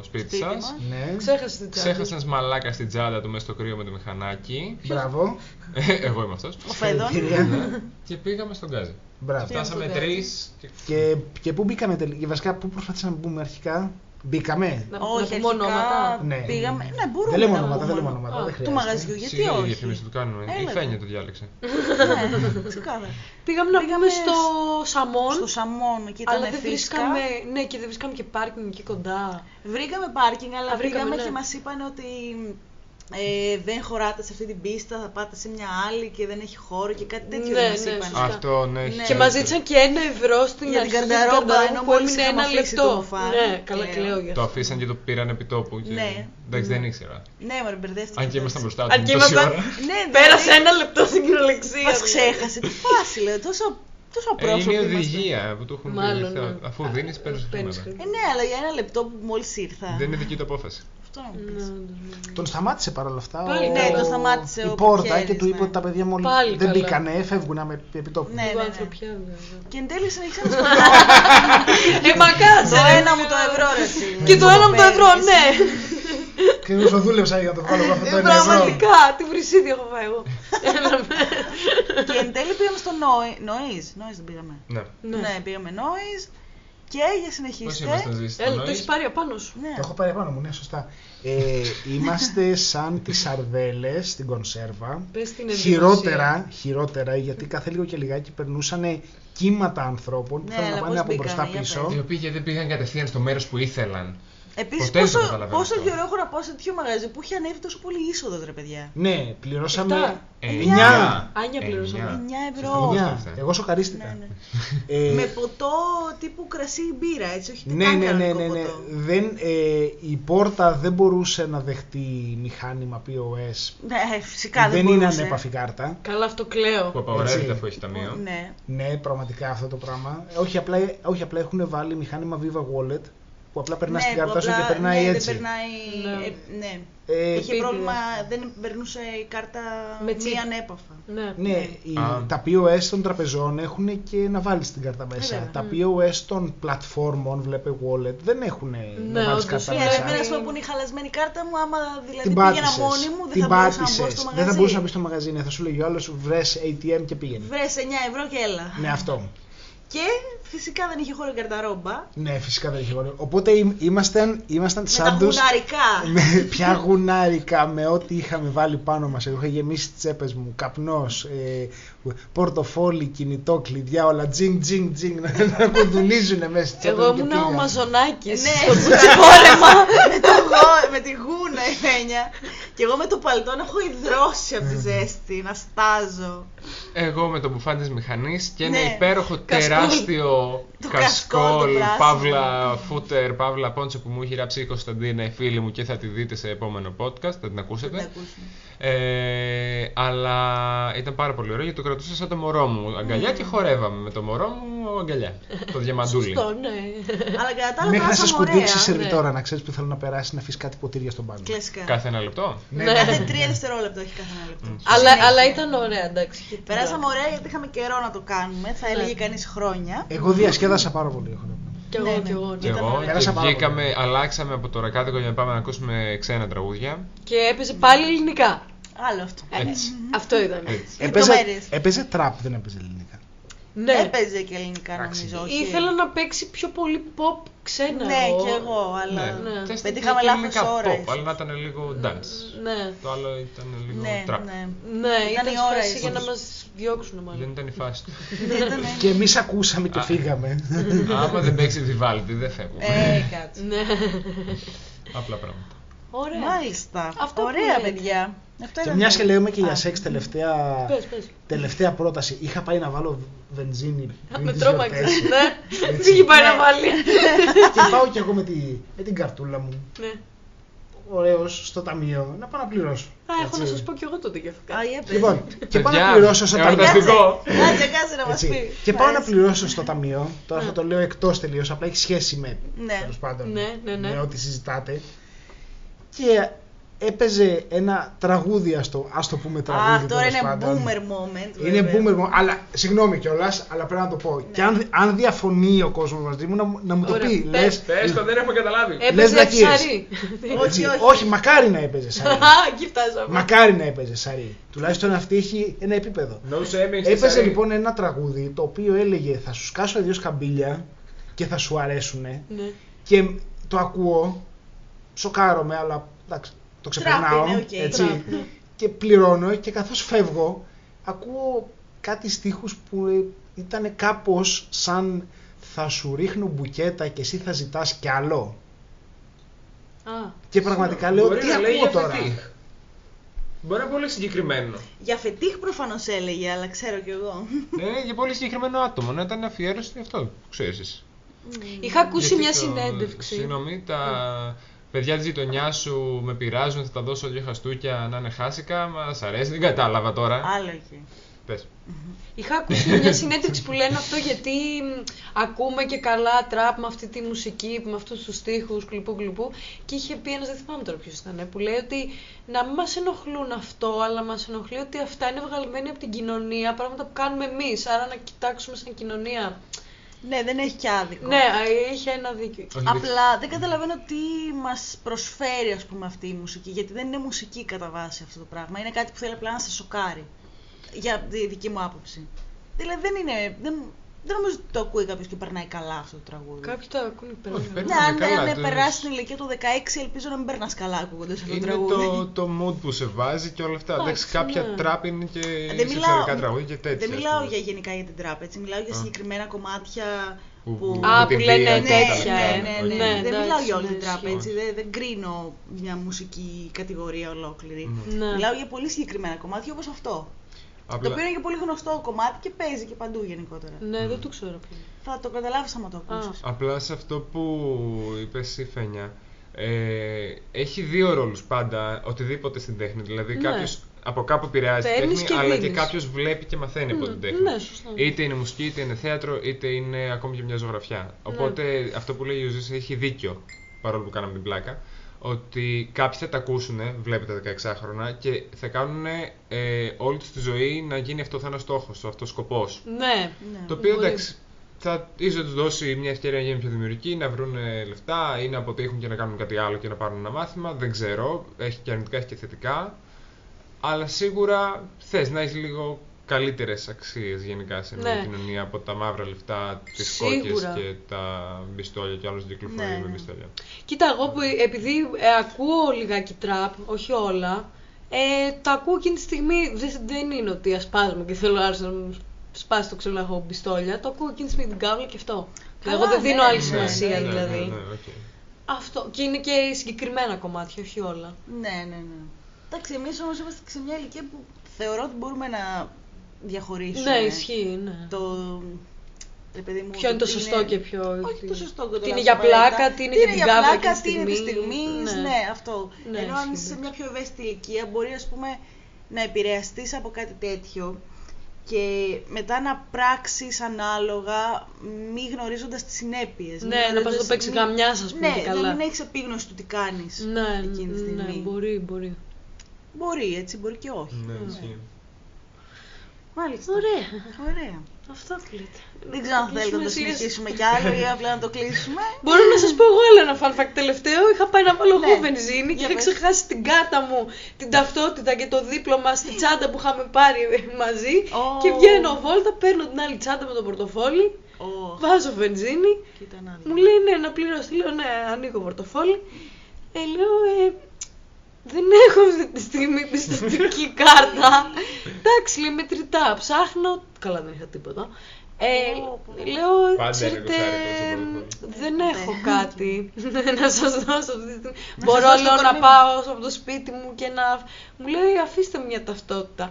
σπίτι, Σπίτι σας. μας. ναι. Ξέχασες την τσάντα. Ξέχασες ένα μαλάκα στην τσάντα του μέσα στο κρύο με το μηχανάκι. Μπράβο. Εγώ είμαι αυτός. Ο Φέδων. Συγχαρητήρια. Και πήγαμε στον Γκάζι. Μπράβο. Φτάσαμε στον Γκάζι. τρεις. Και... Και, και πού μπήκαμε τελικά, και βασικά πού προσπαθήσαμε να μπούμε αρχικά; Μπήκαμε. Να, Όχι, να πούμε αρχικά ονόματα. Ναι. πήγαμε. Ναι, μπορούμε Δεν λέμε να ονόματα, πούμε. δεν λέμε ονόματα. Α, δεν Του χρειάζεται. μαγαζιού, γιατί Σιγά η όχι; διαφήμιση του κάνουμε. Η Έλα. Φένια το διάλεξε. Ναι, ξεκάθαρα. Πήγαμε να Πήγαμε πούμε στο σ- Σαμόν. Στο Σαμόν, εκεί ήταν Αλλά δεν φύσκα. βρίσκαμε, ναι, και δεν βρίσκαμε και πάρκινγκ εκεί κοντά. Βρήκαμε πάρκινγκ, αλλά Α, βρήκαμε, πήγαμε ναι. και μας είπαν ότι ε, δεν χωράτε σε αυτή την πίστα, θα πάτε σε μια άλλη και δεν έχει χώρο και κάτι τέτοιο Ναι, δεν μας ναι, είπαν. σωστά. Αυτό ναι. έχει Ναι. Και μας ζήτησαν και ένα ευρώ στην Για την αρχή καρνταρόμπα, ενώ που μόλις έμεινε είχαμε ένα αφήσει λεπτό. το μπουφάν. Ναι, καλά Κλαίω. κλαίω γι' Το αυτό. αφήσαν και το πήραν επί τόπου. Και... Ναι. Εντάξει, δεν ήξερα. Ναι, μωρέ, μπερδεύτηκα. Αν και ήμασταν μπροστά Αν του και τόση ήμασταν- ώρα. Ναι, Πέρασε ένα λεπτό στην κυριολεξία. Μας ξέχασε. Τι φάση, λέω, τόσο, τόσο Ε, είναι απρόσωποι η είμαστε. οδηγία που του έχουν Μάλλον, πει. ναι. Αφού δίνεις, παίρνεις παίρνεις χρήματα. Ε, ναι, αλλά για ένα λεπτό που μόλις ήρθα. Δεν είναι δική του απόφαση. Αυτό να μου Ναι, πεις. ναι, ναι. Τον σταμάτησε παρόλα αυτά. Πάλι ο- ναι, τον σταμάτησε η ο πόρτα Πουρκέλης, και του είπε ναι. ότι τα παιδιά μόλι Πάλι δεν καλά. μπήκανε, φεύγουν με επί τόπου. Ναι, Λίγο ναι, ναι. ανθρωπιά βέβαια. Και εν τέλει συνεχίσαμε στο Ε, μα κάτσε. Το ρε. ένα μου το ευρώ, ρε εσύ. Και το ένα μου το ευρώ, ναι. Και εγώ το δούλεψα για να το βγάλω εγώ αυτό το Ε, ένα ευρώ. Πραγματικά, τι βρυσίδι έχω φάει εγώ. Έλα με. Και εν τέλει πήγαμε στο Νόη- Νόης. Νόης δεν πήγαμε. Ναι. Ναι, Ναι. πήγαμε Νόης. Και για Πώς συνεχίστε. ήμασταν ζήσει Έλα, το έχεις πάρει απάνω σου. Ναι. Το έχω πάρει πάνω μου, ναι, σωστά. Ε, είμαστε σαν τις σαρδέλες στην κονσέρβα. Πες την Χειρότερα, χειρότερα, γιατί κάθε λίγο και λιγάκι περνούσαν κύματα ανθρώπων που Ναι, θέλουν να αλλά πάνε πώς από μπήκανε, μπροστά για πίσω. πες. Οι οποίοι γιατί δεν πήγαν κατευθείαν στο μέρος που ήθελαν. Επίσης, Ποτέ δεν το πόσο, καταλαβαίνω πόσο αυτό. καιρό έχω να πάω σε τέτοιο μαγαζί που έχει ανέβει τόσο πολύ είσοδο, ρε παιδιά. Ναι, πληρώσαμε. Εφτά. Εννιά. Άνια πληρώσαμε. Εννιά. 9 ευρώ. Σωστά. Εννιά. αυτά. Εγώ σοκαρίστηκα. Ναι, ναι. Ε, Με ποτό τύπου κρασί ή μπύρα, έτσι, όχι ναι, καν ναι, ναι, κανονικό ναι, ναι. ποτό. Δεν, ε, η πόρτα δεν μπορούσε να δεχτεί μηχάνημα POS. Ναι, φυσικά δεν, δεν είναι μπορούσε. ανέπαφη κάρτα. Καλά, αυτό κλαίω. Που απαγορεύεται Έτσι. αφού έχει ταμείο. Ναι. Ναι, πραγματικά αυτό το πράγμα. Ε, Όχι απλά, όχι απλά έχουν βάλει μηχάνημα Viva Wallet που απλά περνάς Ναι, την που κάρτα σου απλά- και περνάει ναι, έτσι. Δεν περνάει. Ναι. ε, ναι. Ε, Είχε Επίτηδες. πρόβλημα, δεν περνούσε η κάρτα Με μη chip. ανέπαφα. Ναι. Ναι, οι- Α. τα POS των τραπεζών έχουν και να βάλεις την κάρτα μέσα. βέβαια. τα POS των πλατφόρμων, βλέπε wallet, δεν έχουν να βάλεις όντως, κάρτα ναι, Ναι, μέσα. εμένα ας πούμε που είναι η χαλασμένη κάρτα μου, άμα δηλαδή Την πήγαινα πάτησες. μόνη μου, δεν την θα μπορούσα να μπω πάτησες. στο μαγαζί. Δεν θα μπορούσα να μπεις στο μαγαζί. Ναι, θα σου λέγει ο άλλος βρες ATM και πήγαινε. Βρες 9 ευρώ και έλα. Ναι, αυτό. Και φυσικά δεν είχε χώρο η καρταρόμπα. Ναι, φυσικά δεν είχε γόνιο. Οπότε ήμ- ήμασταν, ήμασταν Με τα σαν τους... γουναρικά. με πια γουνάρικα με ό,τι είχαμε βάλει πάνω μας. Εγώ είχα γεμίσει τις τσέπες μου, καπνός, ε, πορτοφόλι, κινητό, κλειδιά, όλα τζινγκ τζινγκ τζινγκ να, να κουδουνίζουν μέσα στις τσέπες Εγώ μου και ήμουν ο πήγα. Μαζονάκης Ναι. στο πουτσιφόρεμα. με, το γο- με τη γούνα η Φένια. Και εγώ με το παλτό να έχω υδρώσει από τη ζέστη, να στάζω. Εγώ με το μπουφάν της μηχανής και ένα Ναι. υπέροχο Κασκόλ. τεράστιο Το κασκόλ, το κασκόλ, πράσινο. παύλα φούτερ, παύλα πόντσο που μου έχει ράψει η Κωνσταντίνα η φίλη μου και θα τη δείτε σε επόμενο podcast, θα την ακούσετε. Να ακούσουμε. Ε, αλλά ήταν πάρα πολύ ωραίο γιατί το κρατούσα σαν το μωρό μου αγκαλιά και χορεύαμε με το μωρό μου αγκαλιά. Το διαμαντούλι. Σωστό, ναι. Αλλά κατά τα άλλα Μέχρι να σε περάσαμε σκουντίξεις η ωραία. σερβιτόρα, να ξέρεις που θέλω να περάσει να αφήσεις κάτι ποτήρια στον πάγκο. Κλασικά. Κάθε ένα λεπτό. Ναι, Ναι. Κάθε τρία δευτερόλεπτα, όχι κάθε ένα λεπτό. Αλλά, Συνέχεια. αλλά ήταν ωραία, εντάξει. και τι Περάσαμε να- ωραία γιατί είχαμε καιρό να το κάνουμε. Θα έλεγε Ναι. κανείς χρόνια. Εγώ διασκέδασα πάρα πολύ. έχω να πω. Κι εγώ, Ναι, κι ναι. εγώ. Και ναι. Ήταν εγώ ωραία. Πέρασα και πάρα βγήκαμε, πολύ. αλλάξαμε από το ρακάτικο για να πάμε να ακούσουμε ξένα τραγούδια. Και έπαιζε πάλι ελληνικά. Άλλο αυτό. Έτσι. Αυτό ήταν. Έτσι. Έπαιζε, Λεπτομέρειες. έπαιζε τραπ, δεν έπαιζε ελληνικά. Ναι. Έπαιζε και ελληνικά Εντάξει. νομίζω. όχι. Ήθελα να παίξει πιο πολύ pop ξένα. Ναι, εγώ. και εγώ, αλλά. Ναι. Τεστ Πετύχαμε και λάθος ελληνικά ώρα, pop, εσείς. αλλά να ήταν λίγο dance. Ναι. Το άλλο ήταν λίγο Ναι, trap. ναι. Ναι, Ήταν ήταν, η η ώρα φάση για ίσως. να μας διώξουν Δεν μάλλον. ήταν η φάση του. Ήτανε- Και εμείς ακούσαμε και Α. φύγαμε. Άμα δεν παίξει Vivaldi, δεν φεύγουμε. Ε, κάτσε. Ναι. Απλά πράγματα. Ωραία. Μάλιστα. Αυτό που Ωραία, λέτε. παιδιά. Αυτό Και ήταν μιας το- και λέμε και Α, για σεξ τελευταία, Πες, πες. τελευταία πρόταση. Είχα πάει να βάλω βενζίνη πριν Με τις τρόμαξε. γιορτές. Ναι. Έτσι. Πήγε πάει να Ναι. βάλει. και πάω κι εγώ με, τη, με την καρτούλα μου. Ναι. Ωραίος στο ταμείο να πάω να πληρώσω. Α, έχω να Έτσι. σας πω κι εγώ τότε γι' αυτό. Α, για πες. Λοιπόν, και πάω να Παιδιά, πληρώσω στο ταμείο. εορταστικό. Κάτσε, κάτσε να μας Έτσι. πει. Και Μ' πάω να αρέσει. πληρώσω στο ταμείο. Τώρα Ναι. θα το λέω εκτός τελείως, απλά έχει σχέση με Ναι. τέλος πάντων Ναι, ναι, ναι. με ό,τι συζητάτε. Και έπαιζε ένα τραγούδι, ας το, ας το πούμε τραγούδι. Α, τώρα τέλος είναι πάντων. boomer moment. Είναι βέβαια. boomer μου, αλλά συγγνώμη κιόλας, αλλά πρέπει να το πω. Ναι. Και αν, αν διαφωνεί ο κόσμος μαζί μου, να, μου- να μου το Ωραία. πει. Πες, Λες, Πες το, δεν έχουμε καταλάβει. Έπαιζε βλακίες. ψαρί. έτσι, Όχι, όχι. όχι, μακάρι να έπαιζε σαρί. Α, εκεί φτάσαμε. μακάρι να έπαιζε σαρί. Τουλάχιστον αυτή έχει ένα επίπεδο. No shaming στη Έπαιζε Σαρή. λοιπόν ένα τραγούδι το οποίο έλεγε Θα σου σκάσω δύο σκαμπίλια και θα σου αρέσουνε. Ναι. Και το ακούω, σοκάρομαι, αλλά εντάξει, το ξεπερνάω. είναι, οκ. έτσι, Τραπ, ναι. Και πληρώνω και καθώς φεύγω, ακούω κάτι στίχους που ε, ήταν κάπως σαν θα σου ρίχνω μπουκέτα και εσύ θα ζητάς κι άλλο. Α, Και πραγματικά λέω, Μπορεί τι να λέει ακούω για τώρα; φετίχ. Μπορεί να είναι πολύ συγκεκριμένο. Για φετίχ προφανώς έλεγε, αλλά ξέρω κι εγώ. Ναι, για πολύ συγκεκριμένο άτομο. Να ήταν αφιέρωση αυτό. Ξέρεις εσύ. Είχα ακούσει Γιατί μια το- συνέντευξη. Συγγνώμη, τα παιδιά της γειτονιάς σου με πειράζουν, θα τα δώσω δύο χαστούκια να είναι χάσικα. Μας αρέσει, δεν κατάλαβα τώρα. Άλλο εκεί. Πες. Είχα ακούσει μια συνέντευξη που λένε αυτό γιατί μ, ακούμε και καλά τραπ με αυτή τη μουσική, με αυτούς τους στίχους, κλουπού κλουπού και είχε πει ένας, δεν θυμάμαι τώρα ποιος ήταν, που λέει ότι να μην μας ενοχλούν αυτό, αλλά μας ενοχλεί ότι αυτά είναι βγαλμένοι από την κοινωνία, πράγματα που κάνουμε εμείς, άρα να κοιτάξουμε σαν κοινωνία. Ναι, δεν έχει και άδικο. Ναι, α, είχε ένα δίκιο. Όχι, δεν- Απλά δεν καταλαβαίνω τι μας προσφέρει ας πούμε αυτή η μουσική, γιατί δεν είναι μουσική κατά βάση αυτό το πράγμα. Είναι κάτι που θέλει απλά να σε σοκάρει. Για τη δική μου άποψη. Δηλαδή δεν είναι. Δεν, δεν νομίζω ότι το ακούει κάποιος και περνάει καλά αυτό το τραγούδι. Κάποιοι το ακούνε Όχι, περνάνε. παίρνει- Ναι, αν, καλά, αν το- περάσει την ηλικία του 16, ελπίζω να μην περνάς καλά ακούγοντας αυτό το Είναι τραγούδι. το, το mood που σε βάζει και όλα αυτά. Εντάξει, Εντάξει, κάποια ναι. τραπ είναι και Δεν μιλάω, σεξουαλικά τραγούδια και τέτοια. δεν ας μιλάω πούμε. για γενικά για την τράπ, έτσι. Μιλάω για Α. συγκεκριμένα κομμάτια Που- που. που- Α, με τη που λένε βία ναι, και τέτοια, τα ναι, ε. ναι, λοιπά. ναι. Ναι, δεν εντάξει, μιλάω για όλη ναι, την τράπ, ισχύει. έτσι. Δεν, δεν κρίνω μια μουσική κατηγορία ολόκληρη. Ναι. Μιλάω για πολύ συγκεκριμένα κομμάτια όπως αυτό. Το Απλά- οποίο είναι και πολύ γνωστό κομμάτι και παίζει και παντού γενικότερα. Ναι, δεν το ξέρω ποιο. Θα το καταλάβεις άμα το ακούσεις. Απλά σε αυτό που είπες η Φένια, ε, έχει δύο ρόλους πάντα οτιδήποτε στην τέχνη. Δηλαδή Ναι. κάποιος από κάπου επηρεάζει τη Παίρνεις τέχνη, και αλλά και δίνεις. κάποιος βλέπει και μαθαίνει από την τέχνη. ναι, σωστό. Είτε είναι μουσική, είτε είναι θέατρο, είτε είναι ακόμη και μια ζωγραφιά. Οπότε αυτό που λέει η Ιουζής έχει δίκιο, παρόλο που κάναμε την πλάκα, ότι κάποιοι θα τα ακούσουν, βλέπετε 16χρονα, και θα κάνουν ε, όλη τους τη ζωή να γίνει αυτό θα είναι ο στόχος, αυτός ο σκοπός. Ναι. Ναι. Το οποίο Μπορεί. εντάξει, θα ίσω τους δώσει μια ευκαιρία να γίνουν πιο δημιουργικοί, να βρουν λεφτά ή να αποτύχουν και να κάνουν κάτι άλλο και να πάρουν ένα μάθημα. Δεν ξέρω. Έχει και αρνητικά, έχει και θετικά. Αλλά σίγουρα θες να έχεις λίγο καλύτερες αξίες γενικά σε μια Ναι. κοινωνία από τα μαύρα λεφτά, τις Σίγουρα. κόκκες και τα πιστόλια και άλλο κυκλοφορεί Ναι, με ναι. πιστόλια. Κοίτα, εγώ που επειδή ε, ακούω λιγάκι τραπ, όχι όλα, ε, τα ακούω εκείνη τη στιγμή. Δεν, δεν είναι ότι ασπάζομαι και θέλω άρεσε να μου σπάσει το ξύλο να έχω πιστόλια. Το ακούω εκείνη τη στιγμή την κάβλα και αυτό. Καλά, εγώ δεν ναι, δίνω άλλη ναι, σημασία ναι, ναι, δηλαδή. Ναι, ναι, οκ. Αυτό. Και είναι και συγκεκριμένα κομμάτια, όχι όλα. Ναι, ναι, ναι. Εντάξει, εμείς όμως είμαστε σε μια ηλικία που θεωρώ ότι μπορούμε να διαχωρίσουμε. Ναι, ισχύει, ναι. Το. Ρε παιδί μου, Ποιο είναι το τι σωστό και ποιο. Όχι το σωστό και το Τι είναι λάθος για απαραίτητα. πλάκα, τι είναι για την κάβλα πλάκα, εκείνη της τι είναι της στιγμής. στιγμή. Ναι. Ναι. αυτό. Ναι, Ενώ αν ισχύει, είσαι σε εντάξει. μια πιο ευαίσθητη ηλικία, μπορεί ας πούμε να επηρεαστείς από κάτι τέτοιο και μετά να πράξεις ανάλογα, μη γνωρίζοντας τις συνέπειες. Ναι, να πας να το παίξεις γαμιά, ας πούμε, Ναι, και καλά. να μην έχεις επίγνωση του τι κάνεις Ναι, εκείνη τη στιγμή. ναι, μπορεί, μπορεί. Μπορεί, έτσι, μπορεί και όχι. Ναι, ισχύει. Μάλιστα. Ωραία. Ωραία. Αυτό λέτε. Δεν ξέρω αν θέλετε να το συνεχίσουμε κι άλλο ή απλά να το κλείσουμε. Μπορώ να σας πω εγώ άλλο ένα fun fact τελευταίο. Είχα πάει να βάλω εγώ Ναι. βενζίνη και Για είχα πες. ξεχάσει την κάρτα μου, την ταυτότητα και το δίπλωμα στη τσάντα που είχαμε πάρει μαζί. Ω. Και βγαίνω βόλτα, παίρνω την άλλη τσάντα με το πορτοφόλι, Ω, βάζω βενζίνη. κοίτα να δεις. Μου λέει ναι, να πληρώσει. Λέω ναι, ανοίγω πορτοφόλι. Ε, λέω, ε, δεν έχω αυτή τη στιγμή πιστοτική κάρτα. Εντάξει, λέει μετρητά. Ψάχνω. Καλά, δεν είχα τίποτα. Ε, Πω, πω. λέω, Πάντα είναι ξέρετε, εικοσάρικο στο πορτοφόλι. δεν Ναι. έχω κάτι να σας δώσω αυτή τη στιγμή. Να Μπορώ, σας δώσω λέω, το να κορμί μου. πάω από το σπίτι μου και να... Μου λέει, αφήστε μου μια ταυτότητα.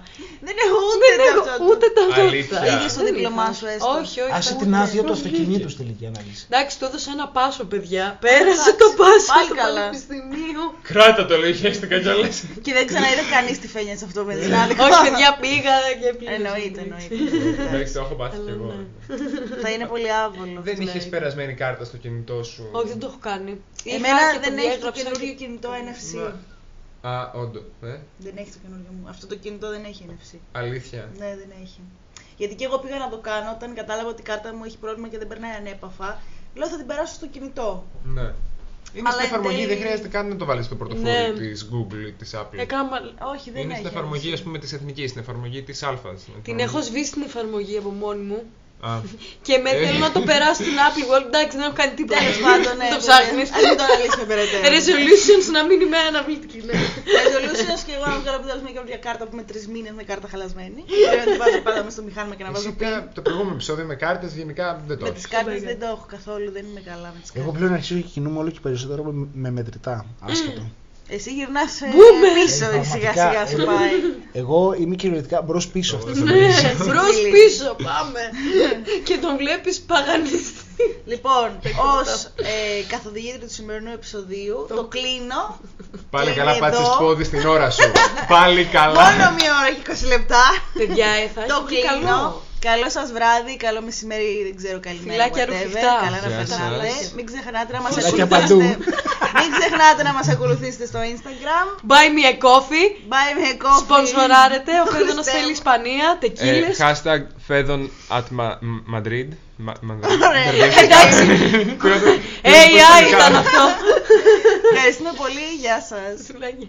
Δεν έχω ούτε δεν έχω ταυτότητα. ούτε ταυτότητα. Αλήθεια. Είχες το Δεν δίπλωμά είχα. σου έστω. Όχι, όχι. Άσε ούτε. την άδεια του αυτοκινήτου στη τελική ανάλυση. Εντάξει, του έδωσα ένα πάσο, παιδιά. Πέρασε εντάξει, το πάσο πάλι του καλά. πανεπιστημίου. Κράτα το λέει, χαίστηκα κιόλας. Και δεν ξαναείδε κανείς τη φένια σε αυτό με την άλλη. Όχι, παιδιά, πήγα και πλήρωσα. Εννοείται, εννοείται. Εντάξει, το έχω πάθει κι Αλλά εγώ. ναι. Θα είναι πολύ άβολο. Δεν αυτό, είχες ναι. περασμένη κάρτα στο κινητό σου. Όχι, δεν το έχω κάνει. Εμένα Είχα και δεν το έχει το διέγραψα καινούριο και- κινητό NFC. Μα- Α, όντω. Ε, Δεν έχει το καινούριο μου. Αυτό το κινητό δεν έχει NFC. αλήθεια. Ναι, δεν έχει. Γιατί και εγώ πήγα να το κάνω όταν κατάλαβα ότι η κάρτα μου έχει πρόβλημα και δεν περνάει ανέπαφα. Λέω θα την περάσω στο κινητό. Ναι. Είναι Αλλά στην εν εφαρμογή, τέλει- δεν χρειάζεται καν να το βάλεις στο πορτοφόλι Ναι. της Google ή της Apple. Έκανα μα- Όχι, δεν Είναι έχει. στην εφαρμογή, NFC. ας πούμε, της εθνικής, στην εφαρμογή της Αλφα. Την έχω σβήσει την εφαρμογή από μόνη μου. Α, Και με Ε. θέλω να το περάσω στην Apple World. Εντάξει, δεν έχω κάνει τίποτα. Τέλος πάντων, ναι. Το ψάχνεις. Α μην το αναλύσουμε περαιτέρω. Resolutions να μην είμαι αναβλητική. ναι. Resolutions και εγώ να βγάλω επιτέλου μια καινούργια κάρτα που με τρεις μήνες με κάρτα χαλασμένη. Πρέπει να την βάζω πάντα μέσα στο μηχάνημα και να βάζω πιν. Φυσικά, το προηγούμενο επεισόδιο με κάρτες γενικά δεν το Με έχεις. τις κάρτες Μπέγκα. δεν το έχω καθόλου, δεν είμαι καλά με τις Εγώ κάρτες. πλέον αρχίζω και κινούμαι όλο και περισσότερο με, με μετρητά. Άσχετο. Εσύ γυρνάς Μπούμε. πίσω, Ε, σιγά πραγματικά, σιγά σου ε, πάει. Εγώ είμαι κυριολεκτικά μπρος πίσω αυτής τη Ναι, στιγμή. μπρος Φίλοι. πίσω, πάμε. Και τον βλέπεις παγανιστή. Λοιπόν, ως ε, καθοδηγήτρια του σημερινού επεισοδίου, το κλείνω. Πάλι Κλείνει καλά πάτησες εδώ. πόδι στην ώρα σου. Πάλι καλά. Μόνο μία ώρα και 20 λεπτά. Παιδιά, ε, θα Το έχεις και κλείνω. Καλό. Καλό σας βράδυ, καλό μεσημέρι, δεν ξέρω, καλημέρα. Φιλάκια whatever. ρουφιχτά. Καλά να Γεια περνάτε. σας. Μην ξεχνάτε να μας Φιλάκια ακολουθήσετε. παντού. Μην ξεχνάτε να μας ακολουθήσετε στο Instagram. Buy me a coffee. Bye με coffee. Σπονσοράρετε. Ο Φέδωνος Χριστέ θέλει μου. Ισπανία. Ε, Τεκίλες. hashtag Φέδων at Ma- M- Madrid. Ma- Madrid. Ωραία. Μπερδεύτηκα. Εντάξει. Πήρα το- AI ήταν αυτό. Ευχαριστούμε πολύ. Γεια σας. Φιλάκια.